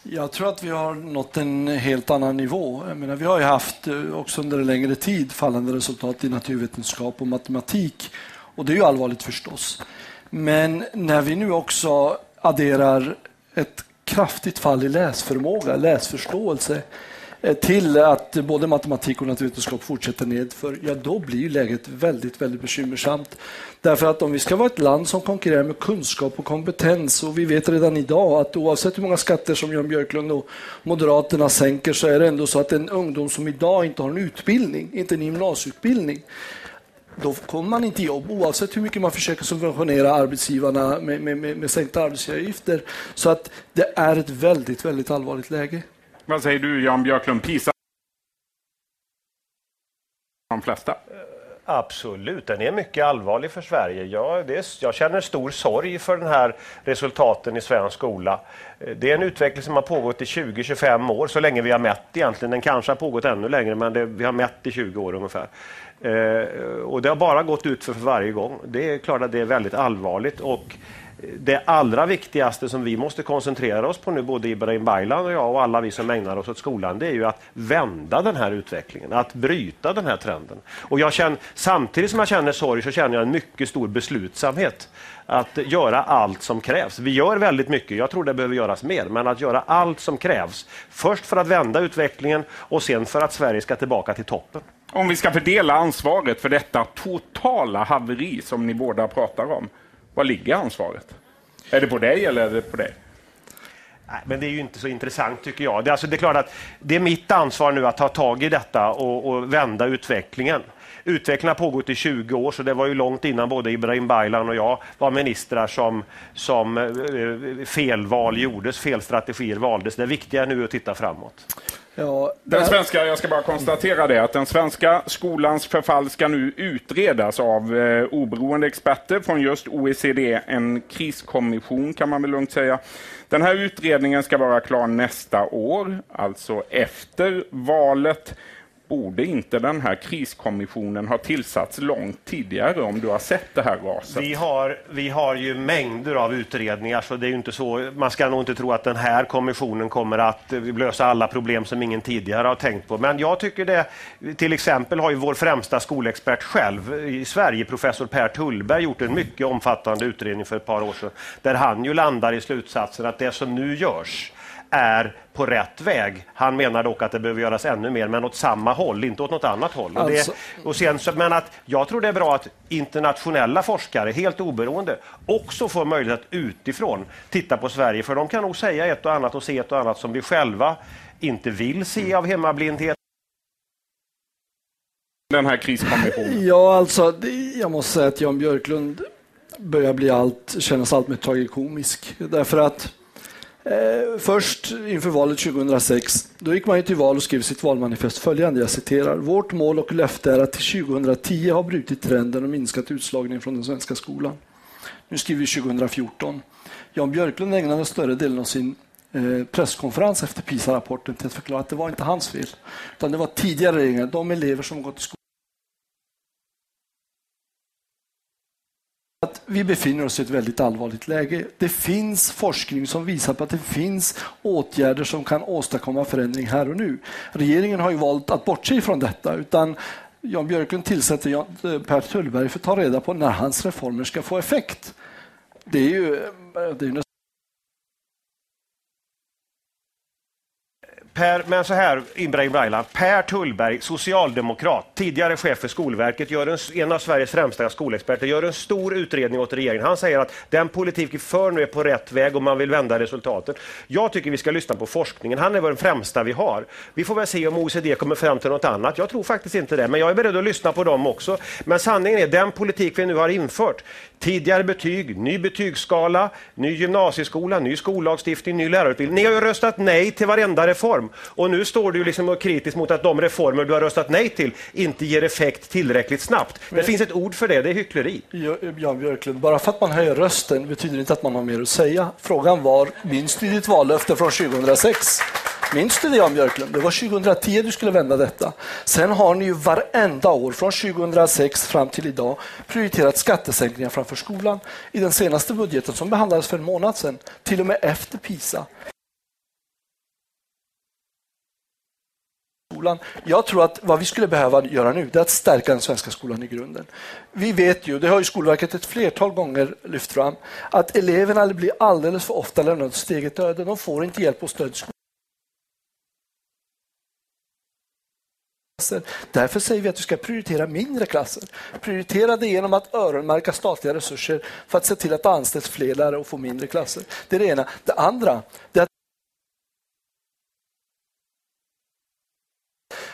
Jag tror att vi har nått en helt annan nivå. Jag menar, vi har ju haft eh, också under en längre tid fallande resultat i naturvetenskap och matematik. Och det är ju allvarligt förstås. Men när vi nu också adderar ett kraftigt fall i läsförmåga, läsförståelse Eh, till att både matematik och naturvetenskap fortsätter nedför, ja då blir läget väldigt, väldigt bekymmersamt. Därför att om vi ska vara ett land som konkurrerar med kunskap och kompetens och vi vet redan idag att oavsett hur många skatter som Jan Björklund och Moderaterna sänker så är det ändå så att en ungdom som idag inte har en utbildning, inte en gymnasieutbildning, då kommer man inte jobb oavsett hur mycket man försöker subventionera arbetsgivarna med, med, med, med sänkta arbetsgivaravgifter. Så att det är ett väldigt, väldigt allvarligt läge. Vad säger du Jan Björklund? PISA? De flesta? Eh, absolut, den är mycket allvarlig för Sverige. Jag, är, jag, känner stor sorg för den här resultaten i svensk skola. Eh, det är en utveckling som har pågått i 20-25 år, så länge vi har mätt egentligen. Den kanske har pågått ännu längre, men det, vi har mätt i 20 år ungefär. Eh, och det har bara gått ut för, för varje gång. Det är klart att det är väldigt allvarligt. Och det allra viktigaste som vi måste koncentrera oss på nu, både Ibrahim Baylan och jag och alla vi som ägnar oss åt skolan, det är ju att vända den här utvecklingen, att bryta den här trenden. Och jag känner, samtidigt som jag känner sorg så känner jag en mycket stor beslutsamhet att göra allt som krävs. Vi gör väldigt mycket, jag tror det behöver göras mer, men att göra allt som krävs. Först för att vända utvecklingen och sen för att Sverige ska tillbaka till toppen. Om vi ska fördela ansvaret för detta totala haveri som ni båda pratar om, var ligger ansvaret? Är det på dig eller är det på dig? Nej, men det är ju inte så intressant tycker jag. Det, alltså, det är klart att det är mitt ansvar nu att ta tag i detta och, och vända utvecklingen. Utvecklingen har pågått i 20 år, så det var ju långt innan både Ibrahim Baylan och jag var ministrar som, som eh, eh, felval gjordes, fel strategier valdes. Det viktiga nu är att titta framåt. Ja, den svenska, jag ska bara konstatera det, att den svenska skolans förfall ska nu utredas av eh, oberoende experter från just OECD, en kriskommission kan man väl lugnt säga. Den här utredningen ska vara klar nästa år, alltså efter valet borde inte den här kriskommissionen ha tillsatts långt tidigare om du har sett det här raset? Vi har, vi har ju mängder av utredningar så det är inte så, man ska nog inte tro att den här kommissionen kommer att lösa alla problem som ingen tidigare har tänkt på. Men jag tycker det, till exempel har ju vår främsta skolexpert själv i Sverige, professor Per Tullberg, gjort en mycket omfattande utredning för ett par år sedan där han ju landar i slutsatsen att det som nu görs är på rätt väg. Han menar dock att det behöver göras ännu mer, men åt samma håll, inte åt något annat håll. Alltså... Och det, och sen, men att jag tror det är bra att internationella forskare, helt oberoende, också får möjlighet att utifrån titta på Sverige, för de kan nog säga ett och annat och se ett och annat som vi själva inte vill se av hemmablindhet. Den här kriskommissionen? Ja, alltså, jag måste säga att Jan Björklund börjar bli allt, kännas allt mer tragikomisk. Därför att Eh, först inför valet 2006, då gick man till val och skrev sitt valmanifest följande, jag citerar. Vårt mål och löfte är att till 2010 ha brutit trenden och minskat utslagningen från den svenska skolan. Nu skriver vi 2014. Jan Björklund ägnade större delen av sin eh, presskonferens efter PISA-rapporten till att förklara att det var inte hans fel, utan det var tidigare regeringar, de elever som gått i skolan vi befinner oss i ett väldigt allvarligt läge. Det finns forskning som visar på att det finns åtgärder som kan åstadkomma förändring här och nu. Regeringen har ju valt att bortse ifrån detta utan Jan Björklund tillsätter eh, Per Tullberg för att ta reda på när hans reformer ska få effekt. Det är ju, eh, det är Per, men så här, Ibrahim Baylan. Per Tullberg, socialdemokrat, tidigare chef för Skolverket, gör en, en av Sveriges främsta skolexperter, gör en stor utredning åt regeringen. Han säger att den politik vi för nu är på rätt väg och man vill vända resultaten. Jag tycker vi ska lyssna på forskningen. Han är den främsta vi har. Vi får väl se om OECD kommer fram till något annat. Jag tror faktiskt inte det, men jag är beredd att lyssna på dem också. Men sanningen är, den politik vi nu har infört, tidigare betyg, ny betygsskala, ny gymnasieskola, ny skollagstiftning, ny lärarutbildning. Ni har ju röstat nej till varenda reform och nu står du liksom kritisk mot att de reformer du har röstat nej till inte ger effekt tillräckligt snabbt. Det Men... finns ett ord för det, det är hyckleri. Jan Björklund, bara för att man höjer rösten betyder inte att man har mer att säga. Frågan var, minns du ditt vallöfte från 2006? Minns du det Jan Björklund? Det var 2010 du skulle vända detta. Sen har ni ju varenda år från 2006 fram till idag prioriterat skattesänkningar framför skolan. I den senaste budgeten som behandlades för en månad sedan, till och med efter PISA. Jag tror att vad vi skulle behöva göra nu är att stärka den svenska skolan i grunden. Vi vet ju, det har ju Skolverket ett flertal gånger lyft fram, att eleverna blir alldeles för ofta lämnade åt sitt eget öde. De får inte hjälp och stöd i skolan. Därför säger vi att vi ska prioritera mindre klasser. Prioritera det genom att öronmärka statliga resurser för att se till att det anställs fler lärare och få mindre klasser. Det är det ena. Det andra det är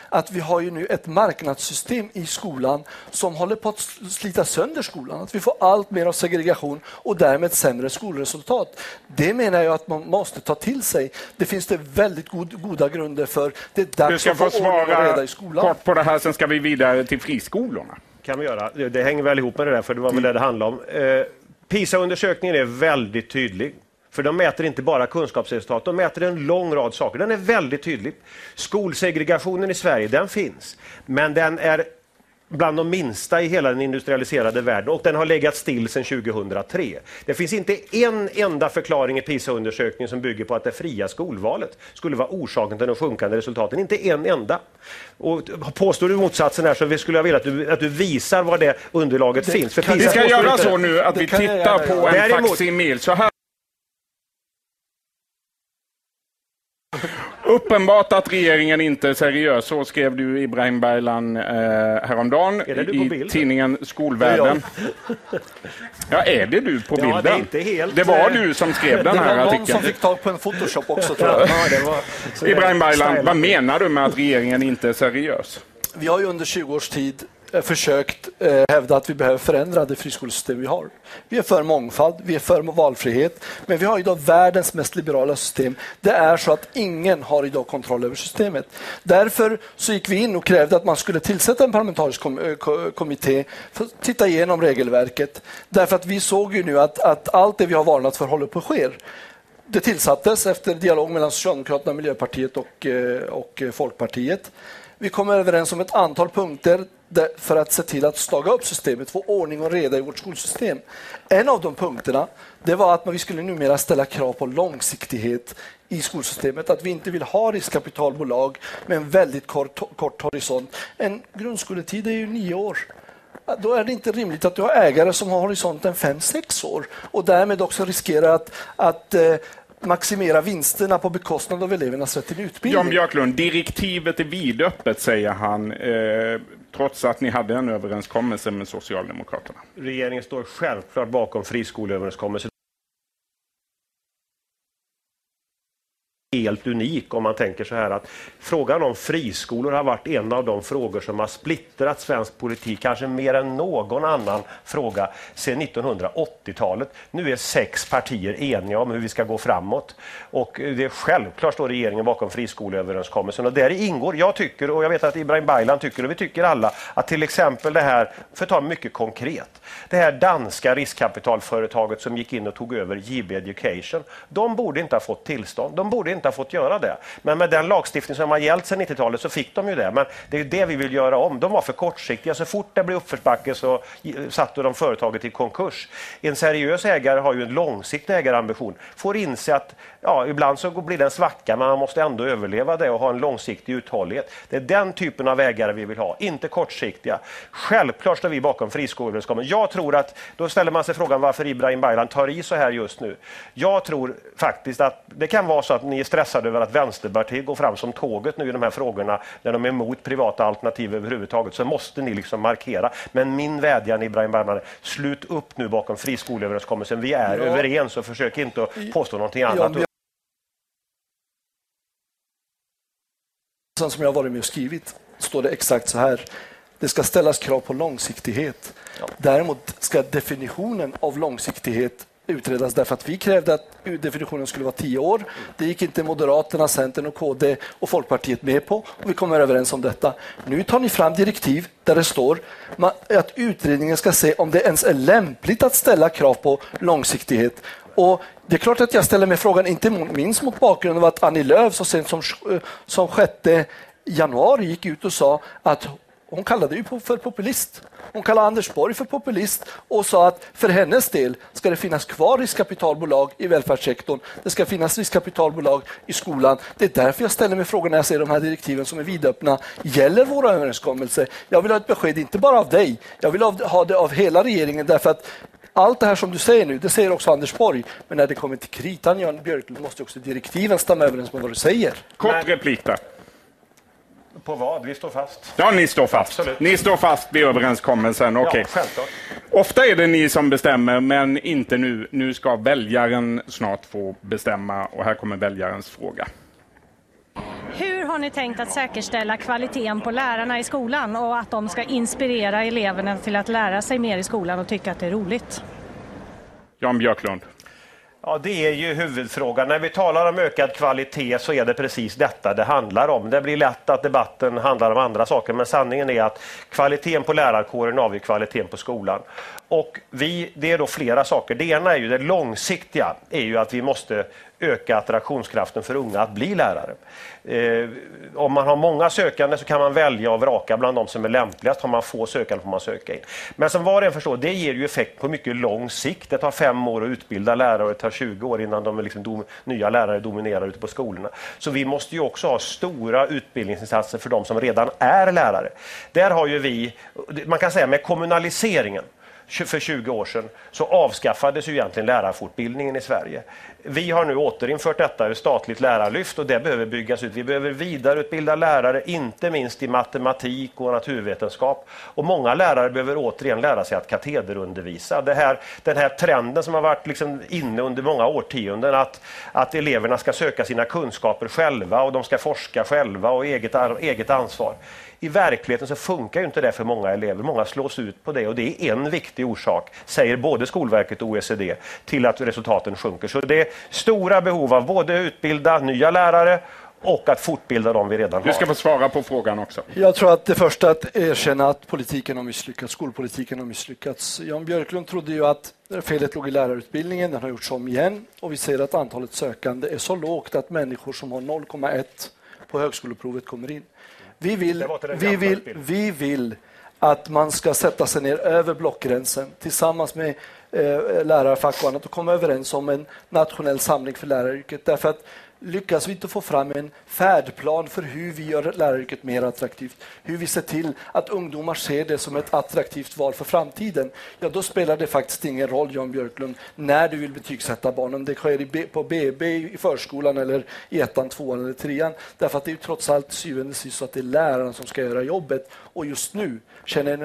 att att vi har ju nu ett marknadssystem i skolan som håller på att slita sönder skolan. Att vi får allt mer av segregation och därmed sämre skolresultat. Det menar jag att man måste ta till sig. Det finns det väldigt god, goda grunder för. Det är dags du ska få svara kort på det här, sen ska vi vidare till friskolorna. kan vi göra. Det hänger väl ihop med det där, för det var väl det det handlade om. Eh, PISA-undersökningen är väldigt tydlig. För de mäter inte bara kunskapsresultat, de mäter en lång rad saker. Den är väldigt tydlig. Skolsegregationen i Sverige, den finns. Men den är bland de minsta i hela den industrialiserade världen och den har legat still sedan 2003. Det finns inte en enda förklaring i PISA-undersökningen som bygger på att det fria skolvalet skulle vara orsaken till de sjunkande resultaten. Inte en enda. Och påstår du motsatsen här så skulle jag vilja att du, att du visar var det underlaget det finns. För vi ska göra så nu att vi tittar på en faksimil. Så här Uppenbart att regeringen inte är seriös, så skrev du Ibrahim Baylan eh, häromdagen i tidningen Skolvärlden. Ja, är det du på bilden? Ja, det, är inte helt, det var du som skrev den här artikeln. Det var någon som fick tag på en Photoshop också tror jag. Ja, Ibrahim Baylan, vad menar du med att regeringen inte är seriös? Vi har ju under 20 års tid Eh, Eh, försökt eh, hävda att vi behöver förändra det friskolesystem vi har. Vi är för mångfald, vi är för valfrihet, men vi har idag världens mest liberala system. Det är så att ingen har idag kontroll över systemet. Därför så gick vi in och krävde att man skulle tillsätta en parlamentarisk kom eh, kommitté för att titta igenom regelverket. Därför att vi såg ju nu att, att allt det vi har varnat för håller på att ske. Det tillsattes efter dialog mellan Socialdemokraterna, Miljöpartiet och, och Folkpartiet. Vi kom överens om ett antal punkter för att se till att staga upp systemet, få ordning och reda i vårt skolsystem. En av de punkterna det var att vi skulle numera ställa krav på långsiktighet i skolsystemet. Att vi inte vill ha riskkapitalbolag med en väldigt kort, kort horisont. En grundskoletid är ju nio år. Då är det inte rimligt att du har ägare som har horisonten fem sex år och därmed också riskerar att, att eh, maximera vinsterna på bekostnad av elevernas rätt till utbildning. Jan Björklund, direktivet är vidöppet, säger han, eh, trots att ni hade en överenskommelse med Socialdemokraterna. Regeringen står självklart bakom friskoleöverenskommelsen. Helt unik om man tänker så här att frågan om friskolor har varit en av de frågor som har splittrat svensk politik, kanske mer än någon annan fråga sedan 1980-talet. Nu är sex partier eniga om hur vi ska gå framåt och det är självklart står regeringen bakom friskoleöverenskommelsen och där ingår, jag tycker och jag vet att Ibrahim Baylan tycker och vi tycker alla att till exempel det här, för att ta mycket konkret, det här danska riskkapitalföretaget som gick in och tog över JB Education, de borde inte ha fått tillstånd. De borde inte har fått göra det. Men med den lagstiftning som har gällt sedan 90-talet så fick de ju det. Men det är det vi vill göra om. De var för kortsiktiga. Så fort det blev uppförsbacke så eh, satte de företaget i konkurs. En seriös ägare har ju en långsiktig ägarambition. Får inse att ja, ibland så blir det en svacka, men man måste ändå överleva det och ha en långsiktig uthållighet. Det är den typen av ägare vi vill ha, inte kortsiktiga. Självklart står vi bakom friskoleöverenskommelsen. Jag tror att, då ställer man sig frågan varför Ibrahim Baylan tar i så här just nu. Jag tror faktiskt att det kan vara så att ni är stressade över att Vänsterpartiet går fram som tåget nu i de här frågorna, när de är emot privata alternativ överhuvudtaget, så måste ni liksom markera. Men min vädjan Ibrahim Baylan, slut upp nu bakom friskoleöverenskommelsen. Vi är Ja. överens och försök inte att påstå någonting annat. Sen som jag varit med och skrivit står det exakt så här. Det ska ställas krav på långsiktighet. Däremot ska definitionen av långsiktighet utredas därför att vi krävde att definitionen skulle vara tio år. Det gick inte Moderaterna, Centern och KD och Folkpartiet med på och vi kommer överens om detta. Nu tar ni fram direktiv där det står att utredningen ska se om det ens är lämpligt att ställa krav på långsiktighet. Och det är klart att jag ställer mig frågan, inte minst mot bakgrund av att Annie Lööf så sent som, eh, som 6 januari gick ut och sa att hon kallade ju för populist. Hon kallade Anders Borg för populist och sa att för hennes del ska det finnas kvar riskkapitalbolag i välfärdssektorn. Det ska finnas riskkapitalbolag i skolan. Det är därför jag ställer mig frågan när jag ser de här direktiven som är vidöppna. Gäller våra överenskommelser? Jag vill ha ett besked, inte bara av dig. Jag vill ha det av hela regeringen därför att allt det här som du säger nu, det säger också Anders Borg. Men när det kommer till kritan, Jan Björklund, måste också direktiven stämma överens med vad du säger. Kort replik där. På vad? Vi står fast. Ja, ni står fast. Absolut. Ni står fast vid överenskommelsen. Okej. Ja, självklart. Ofta är det ni som bestämmer, men inte nu. Nu ska väljaren snart få bestämma och här kommer väljarens fråga. Hur har ni tänkt att säkerställa kvaliteten på lärarna i skolan och att de ska inspirera eleverna till att lära sig mer i skolan och tycka att det är roligt? Jan Björklund. Ja, det är ju huvudfrågan. När vi talar om ökad kvalitet så är det precis detta det handlar om. Det blir lätt att debatten handlar om andra saker, men sanningen är att kvaliteten på lärarkåren avgör kvaliteten på skolan. Och vi, det är då flera saker. Det ena är ju det långsiktiga, är ju att vi måste öka attraktionskraften för unga att bli lärare. Eh, om man har många sökande så kan man välja och vraka bland de som är lämpligast. Har man få sökande får man söka in. Men som var och en förstår, det ger ju effekt på mycket lång sikt. Det tar fem år att utbilda lärare och det tar 20 år innan de liksom dom, nya lärare dominerar ute på skolorna. Så vi måste ju också ha stora utbildningsinsatser för de som redan är lärare. Där har ju vi, man kan säga med kommunaliseringen för 20 år sedan så avskaffades ju egentligen lärarfortbildningen i Sverige. Vi har nu återinfört detta, i statligt lärarlyft och det behöver byggas ut. Vi behöver vidareutbilda lärare, inte minst i matematik och naturvetenskap. Och många lärare behöver återigen lära sig att katederundervisa. Det här, den här trenden som har varit liksom inne under många årtionden, att, att eleverna ska söka sina kunskaper själva och de ska forska själva och eget, eget ansvar. I verkligheten så funkar ju inte det för många elever. Många slås ut på det och det är en viktig orsak, säger både Skolverket och OECD, till att resultaten sjunker. Så det är stora behov av både utbilda nya lärare och att fortbilda dem vi redan har. Du ska få svara på frågan också. Jag tror att det första är att erkänna att politiken har misslyckats, skolpolitiken har misslyckats. Jan Björklund trodde ju att felet låg i lärarutbildningen, den har gjorts om igen och vi ser att antalet sökande är så lågt att människor som har 0,1 på högskoleprovet kommer in. Vi vill, vi, vill, vi vill att man ska sätta sig ner över blockgränsen tillsammans med eh, lärarfack och annat och komma överens om en nationell samling för läraryrket. Därför att lyckas vi inte få fram en färdplan för hur vi gör läraryrket mer attraktivt, hur vi ser till att ungdomar ser det som ett attraktivt val för framtiden, ja då spelar det faktiskt ingen roll, Jan Björklund, när du vill betygsätta barnen. Det sker på BB i förskolan eller i ettan, tvåan eller trean. Därför att det är ju trots allt syvende och sist så att det är läraren som ska göra jobbet. Och just nu känner jag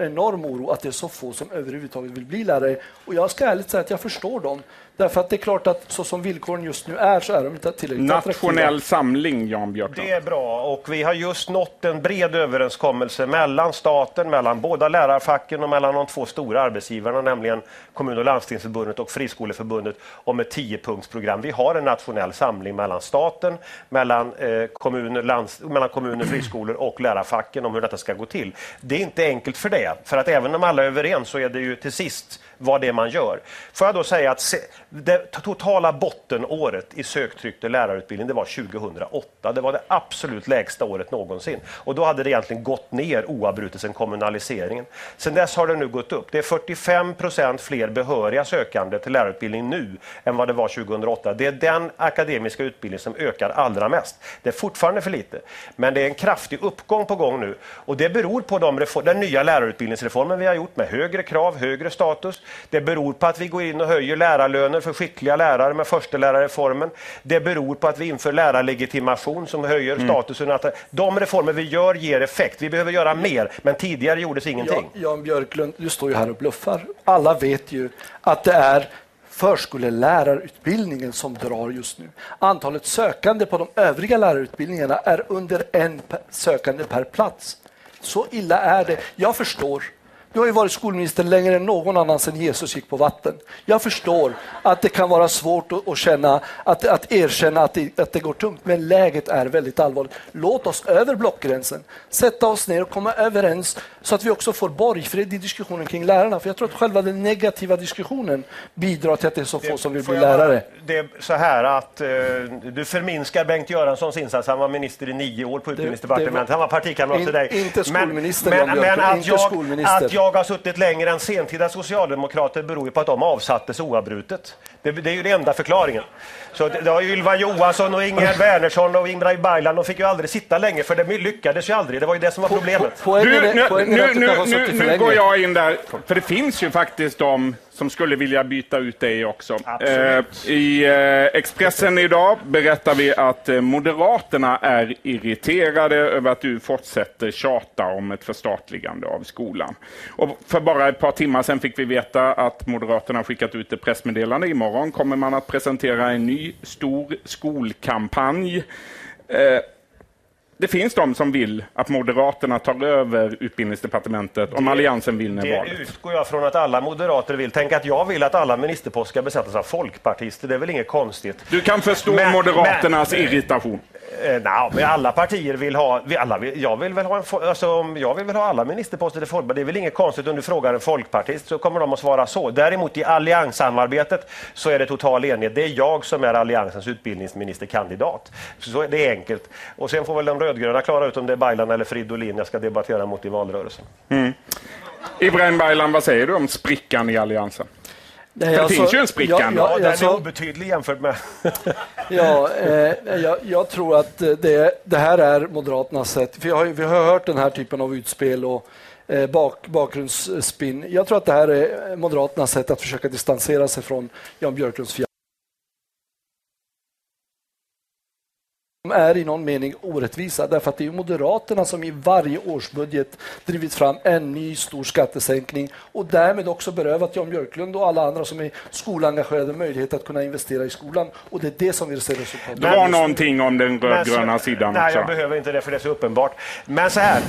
en enorm oro att det är så få som överhuvudtaget vill bli lärare. Och jag ska ärligt säga att jag förstår dem. Därför att det är klart att så som villkoren just nu är så är de inte tillräckligt Nationell attraktiva. samling, Jan Björklund. Det är bra och vi har just nått en bred överenskommelse mellan staten, mellan båda lärarfacken och mellan de två stora arbetsgivarna, nämligen kommun och landstingsförbundet och friskoleförbundet om ett tiopunktsprogram. Vi har en nationell samling mellan staten, mellan, eh, kommuner, lands, mellan kommuner, friskolor och lärarfacken om hur detta ska gå till. Det är inte enkelt för det, för att även om alla är överens så är det ju till sist vad det är man gör. Får jag då säga att se, det totala bottenåret i söktryck till lärarutbildning det var 2008. Det var det absolut lägsta året någonsin. Och då hade det egentligen gått ner oavbrutet sedan kommunaliseringen. Sen dess har det nu gått upp. Det är 45 procent fler behöriga sökande till lärarutbildning nu än vad det var 2008. Det är den akademiska utbildning som ökar allra mest. Det är fortfarande för lite, men det är en kraftig uppgång på gång nu. Och det beror på de den nya lärarutbildningsreformen vi har gjort med högre krav, högre status. Det beror på att vi går in och höjer lärarlöner för skickliga lärare med förstelärarreformen. Det beror på att vi inför lärarlegitimation som höjer mm. statusen. De reformer vi gör ger effekt. Vi behöver göra mer, men tidigare gjordes ingenting. Ja, Jan Björklund, du står ju här och bluffar. Alla vet ju att det är förskollärarutbildningen som drar just nu. Antalet sökande på de övriga lärarutbildningarna är under en sökande per plats. Så illa är det. Jag förstår du har ju varit skolminister längre än någon annan sedan Jesus gick på vatten. Jag förstår att det kan vara svårt att, att känna, att, att erkänna att det, att det går tungt, men läget är väldigt allvarligt. Låt oss över blockgränsen sätta oss ner och komma överens så att vi också får borgfred i diskussionen kring lärarna. För jag tror att själva den negativa diskussionen bidrar till att det är så få som vill bli lärare. Det är så här att uh, du förminskar Bengt Göranssons insats. Han var minister i nio år på utbildningsdepartementet. Han var partikamrat till dig. Inte skolminister, men, men, men att, jag, att jag har suttit längre än sentida socialdemokrater beror ju på att de avsattes oavbrutet. Det, det är ju den enda förklaringen. Så det, ju Ylva Johansson och Ingegerd Wärnersson och Ibrahim Baylan, de fick ju aldrig sitta länge för det lyckades ju aldrig. Det var ju det som var problemet. Du, nu, nu, nu, nu går jag in där, för det finns ju faktiskt de som skulle vilja byta ut dig också. Eh, I eh, Expressen idag berättar vi att eh, Moderaterna är irriterade över att du fortsätter tjata om ett förstatligande av skolan. Och för bara ett par timmar sedan fick vi veta att Moderaterna skickat ut ett pressmeddelande. Imorgon kommer man att presentera en ny stor skolkampanj. Eh, det finns de som vill att Moderaterna tar över utbildningsdepartementet om det, Alliansen vinner valet. Det utgår jag från att alla moderater vill. Tänk att jag vill att alla ministerposter ska besättas av folkpartister. Det är väl inget konstigt. Du kan förstå men, Moderaternas men, irritation. Eh, nej, alla partier vill ha... vi Alla vill, jag, vill väl ha en, alltså, jag vill väl ha alla ministerposter i Folkpartiet. Det är väl inget konstigt om du frågar en folkpartist så kommer de att svara så. Däremot i allianssamarbetet så är det total enighet. Det är jag som är alliansens utbildningsministerkandidat. Så det är enkelt. Och sen får väl de rödgröna klara ut om det är Baylan eller Fridolin jag ska debattera mot i valrörelsen. Mm. Ibrahim Baylan, vad säger du om sprickan i Alliansen? Nej, det alltså, finns ju en spricka ja, ja, Den alltså, är obetydlig jämfört med... ja, eh, jag, jag, tror att det, det, här är Moderaternas sätt. För har, vi har hört den här typen av utspel och eh, bak, bakgrundsspinn. Jag tror att det här är Moderaternas sätt att försöka distansera sig från Jan Björklunds är i någon mening orättvisa därför att det är Moderaterna som i varje årsbudget drivit fram en ny stor skattesänkning och därmed också berövat Jan Björklund och alla andra som är skolengagerade möjlighet att kunna investera i skolan. Och det är det som vi ser resultatet Det var någonting om den rödgröna sidan nej, också. jag behöver inte det för det är så uppenbart. Men så här,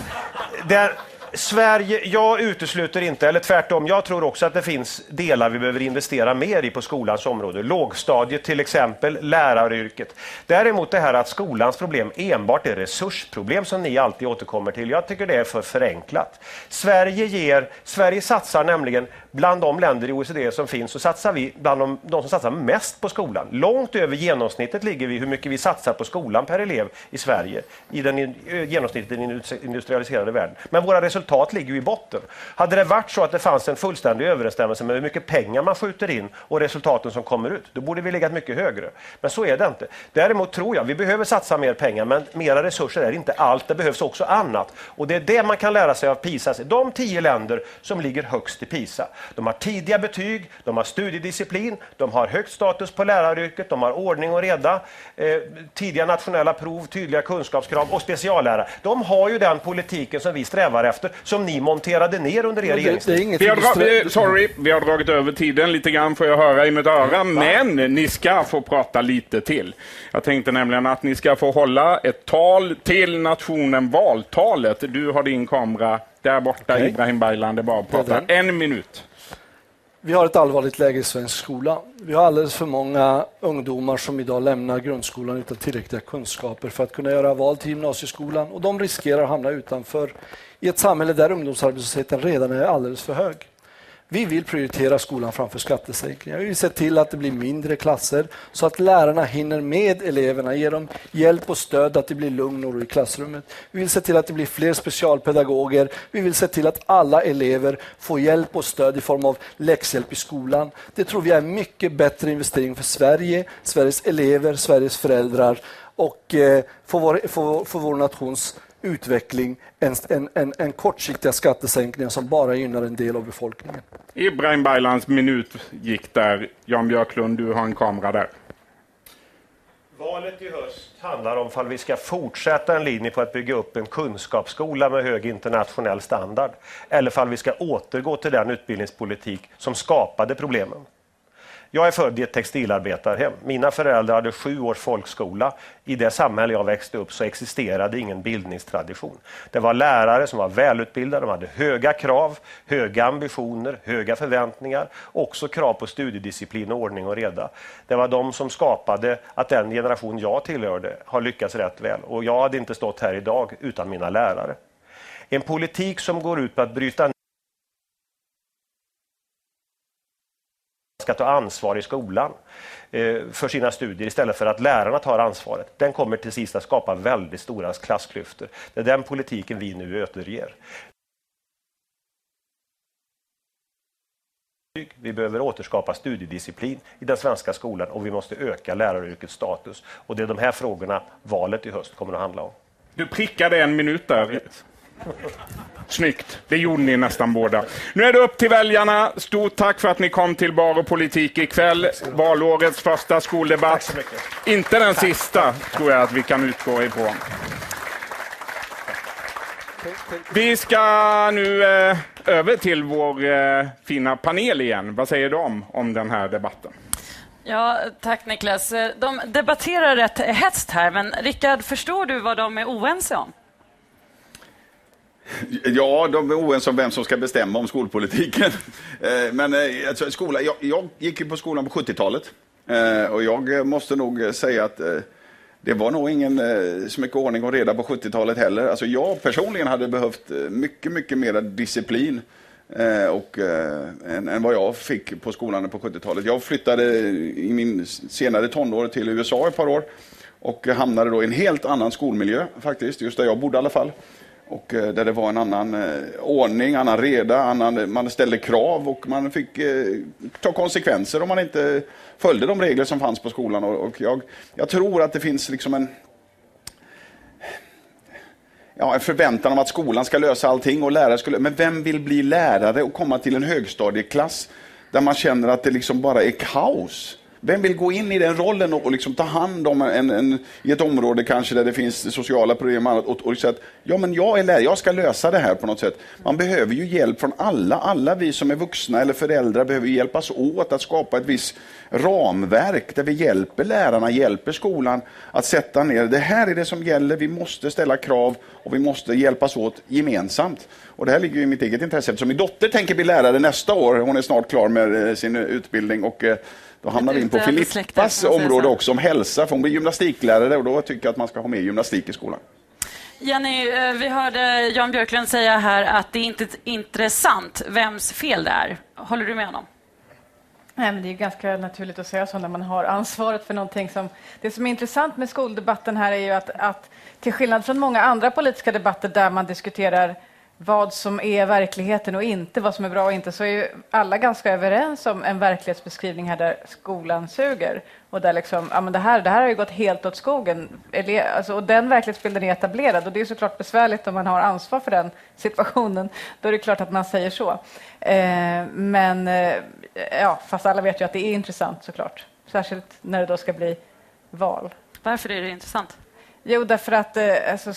där, Sverige, jag utesluter inte, eller tvärtom, jag tror också att det finns delar vi behöver investera mer i på skolans område. Lågstadiet till exempel, läraryrket. Däremot det här att skolans problem enbart är resursproblem som ni alltid återkommer till, jag tycker det är för förenklat. Sverige, ger, Sverige satsar nämligen bland de länder i OECD som finns så satsar vi bland de, de, som satsar mest på skolan. Långt över genomsnittet ligger vi hur mycket vi satsar på skolan per elev i Sverige i den eh, genomsnittet i den industrialiserade världen. Men våra resultat ligger i botten. Hade det varit så att det fanns en fullständig överensstämmelse med hur mycket pengar man skjuter in och resultaten som kommer ut, då borde vi legat mycket högre. Men så är det inte. Däremot tror jag vi behöver satsa mer pengar, men mera resurser är inte allt. Det behövs också annat. Och det är det man kan lära sig av PISA. De tio länder som ligger högst i PISA, de har tidiga betyg, de har studiedisciplin, de har högt status på läraryrket, de har ordning och reda, eh, tidiga nationella prov, tydliga kunskapskrav och speciallärare. De har ju den politiken som vi strävar efter, som ni monterade ner under er regeringstid. Vi, har sorry, vi har dragit över tiden lite grann får jag höra i mitt öra, men ni ska få prata lite till. Jag tänkte nämligen att ni ska få hålla ett tal till nationen, valtalet. Du har din kamera där borta, okay. Ibrahim Baylan, det är bara att prata en minut. Vi har ett allvarligt läge i svensk skola. Vi har alldeles för många ungdomar som idag lämnar grundskolan utan tillräckliga kunskaper för att kunna göra val till gymnasieskolan och de riskerar att hamna utanför i ett samhälle där ungdomsarbetslösheten redan är alldeles för hög. Vi vill prioritera skolan framför skattesänkningar. Vi vill se till att det blir mindre klasser så att lärarna hinner med eleverna, Ge dem hjälp och stöd att det blir lugn och ro i klassrummet. Vi vill se till att det blir fler specialpedagoger. Vi vill se till att alla elever får hjälp och stöd i form av läxhjälp i skolan. Det tror vi är en mycket bättre investering för Sverige, Sveriges elever, Sveriges föräldrar och eh, för, vår, för, för vår nations utveckling än, än, än, än kortsiktiga skattesänkningar som bara gynnar en del av befolkningen. Ibrahim Baylans minut gick där. Jan Björklund, du har en kamera där. Valet i höst handlar om ifall vi ska fortsätta en linje på att bygga upp en kunskapsskola med hög internationell standard eller ifall vi ska återgå till den utbildningspolitik som skapade problemen. Jag är född i ett textilarbetarhem. Mina föräldrar hade sju års folkskola. I det samhälle jag växte upp så existerade ingen bildningstradition. Det var lärare som var välutbildade, de hade höga krav, höga ambitioner, höga förväntningar, också krav på studiedisciplin, och ordning och reda. Det var de som skapade att den generation jag tillhörde har lyckats rätt väl. Och jag hade inte stått här idag utan mina lärare. En politik som går ut på att bryta ska ta ansvar i skolan eh, för sina studier istället för att lärarna tar ansvaret. Den kommer till sist att skapa väldigt stora klassklyftor. Det är den politiken vi nu återger. Vi behöver återskapa studiedisciplin i den svenska skolan och vi måste öka läraryrkets status. Och det är de här frågorna valet i höst kommer att handla om. Du prickade en minut där. Snyggt. Det gjorde ni nästan båda. Nu är det upp till väljarna. Stort tack för att ni kom till Bar och politik ikväll. Valårets första skoldebatt. Inte den sista, tror jag att vi kan utgå ifrån. Vi ska nu eh, över till vår eh, fina panel igen. Vad säger de om den här debatten? Ja, tack Niklas. De debatterar rätt hetskt här, men Rickard, förstår du vad de är oense om? Ja, de är oense om vem som ska bestämma om skolpolitiken. Eh, men eh, alltså, skola, jag, jag gick ju på skolan på 70-talet eh, och jag måste nog säga att det var nog ingen så mycket ordning och reda på 70-talet heller. Alltså jag personligen hade behövt mycket, mycket mer disciplin och, än, än vad jag fick på skolan på 70-talet. Jag flyttade i min senare tonår till USA ett par år och hamnade då i en helt annan skolmiljö faktiskt, just där jag bodde i alla fall och eh, där det var en annan eh, ordning, annan reda, annan, eh, man ställde krav och man fick eh, ta konsekvenser om man inte följde de regler som fanns på skolan. Och, jag, jag tror att det finns liksom en, ja, en förväntan om att skolan ska lösa allting och lärare skulle... Men vem vill bli lärare och komma till en högstadieklass där man känner att det liksom bara är kaos? Vem vill gå in i den rollen och, och liksom ta hand om en, en, i ett område kanske där det finns sociala problem och annat och, och säga att ja, men jag är lärare, jag ska lösa det här på något sätt. Man behöver ju hjälp från alla. Alla vi som är vuxna eller föräldrar behöver hjälpas åt att skapa ett visst ramverk där vi hjälper lärarna, hjälper skolan att sätta ner. Det här är det som gäller. Vi måste ställa krav och vi måste hjälpas åt gemensamt. Och det här ligger i mitt eget intresse eftersom min dotter tänker bli lärare nästa år. Hon är snart klar med eh, sin utbildning och eh, då hamnar vi in på Filippas område också om hälsa, för hon blir gymnastiklärare och då tycker jag att man ska ha mer gymnastik i skolan. Jenny, eh, vi hörde Jan Björklund säga här att det inte är intressant vems fel det är. Håller du med honom? Nej, men det är ganska naturligt att säga så när man har ansvaret för någonting som... Det som är intressant med skoldebatten här är ju att, att till skillnad från många andra politiska debatter där man diskuterar vad som är verkligheten och inte, vad som är bra och inte, så är ju alla ganska överens om en verklighetsbeskrivning här där skolan suger. Och där liksom, ja men det här, det här har ju gått helt åt skogen. Alltså, och den verklighetsbilden är etablerad och det är såklart besvärligt om man har ansvar för den situationen. Då är det klart att man säger så. Eh, men, eh, ja, fast alla vet ju att det är intressant såklart. Särskilt när det då ska bli val. Varför är det intressant? Jo, därför att eh, alltså,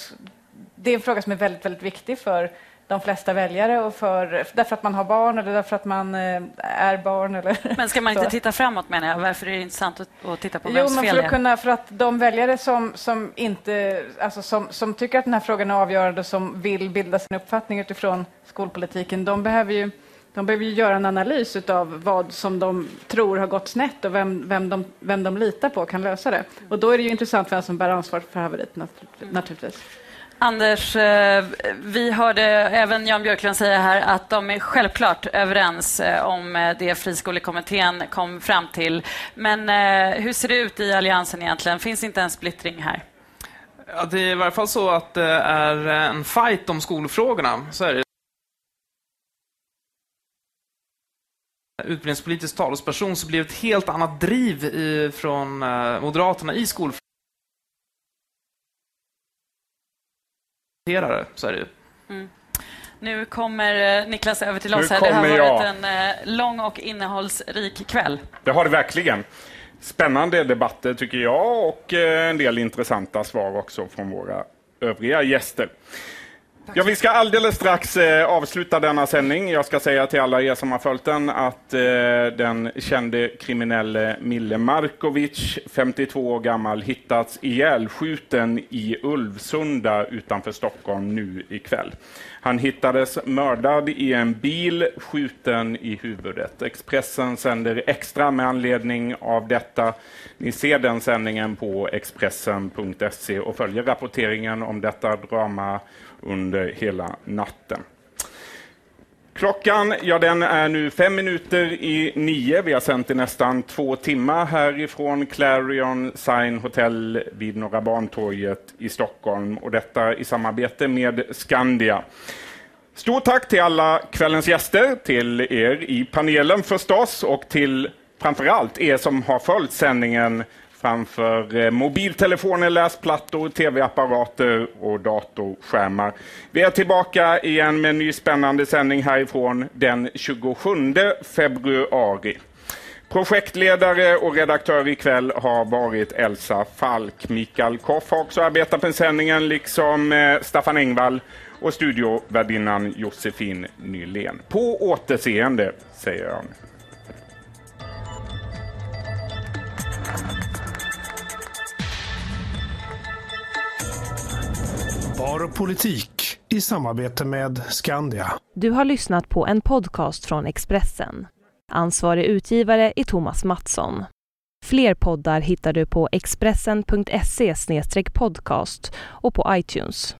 det är en fråga som är väldigt, väldigt viktig för de flesta väljare och för, därför att man har barn eller därför att man eh, är barn. Eller men ska man inte så. titta framåt menar jag? Varför är det intressant att, att titta på jo, vems men för att kunna, För att de väljare som, som, inte, alltså som, som tycker att den här frågan är avgörande och som vill bilda sin uppfattning utifrån skolpolitiken, de behöver ju de behöver ju göra en analys av vad som de tror har gått snett och vem, vem, de, vem de litar på kan lösa det. Och då är det ju intressant vem som bär ansvar för haveriet naturligtvis. Anders, eh, vi hörde även Jan Björklund säga här att de är självklart överens eh, om eh, det friskolekommittén kom fram till. Men hur ser det ut i Alliansen egentligen? Finns inte en splittring här? Ja, det är i varje fall så att det är en fight om skolfrågorna. Så är det. utbildningspolitisk talesperson så blir det ett helt annat driv i, från Moderaterna i skolfrågorna. Så är det ju. Mm. Nu kommer Niklas över till oss. Här. Det har varit jag. en lång och innehållsrik kväll. Det har det verkligen. Spännande debatter tycker jag och en del intressanta svar också från våra övriga gäster. Ja, vi ska alldeles strax eh, avsluta denna sändning. Jag ska säga till alla er som har följt den att eh, den kände kriminelle Mille Markovic, 52 år gammal, hittats ihjälskjuten i Ulvsunda utanför Stockholm nu ikväll. Han hittades mördad i en bil, skjuten i huvudet. Expressen sänder extra med anledning av detta. Ni ser den sändningen på Expressen.se och följer rapporteringen om detta drama under hela natten. Klockan ja, den är nu fem minuter i nio. Vi har sänt i nästan två timmar härifrån Clarion Sign Hotel vid Norra Bantorget i Stockholm och detta i samarbete med Skandia. Stort tack till alla kvällens gäster, till er i panelen förstås och till framförallt er som har följt sändningen framför eh, mobiltelefoner, läsplattor, tv-apparater och datorskärmar. Vi är tillbaka igen med en ny spännande sändning härifrån den 27 februari. Projektledare och redaktör ikväll har varit Elsa Falk. Mikael Koff har också arbetat med sändningen, liksom eh, Staffan Engvall och studiovärdinnan Josefin Nylén. På återseende, säger jag. nu. Bar och politik i samarbete med Skandia. Du har lyssnat på en podcast från Expressen. Ansvarig utgivare är Thomas Mattsson. Fler poddar hittar du på expressen.se podcast och på iTunes.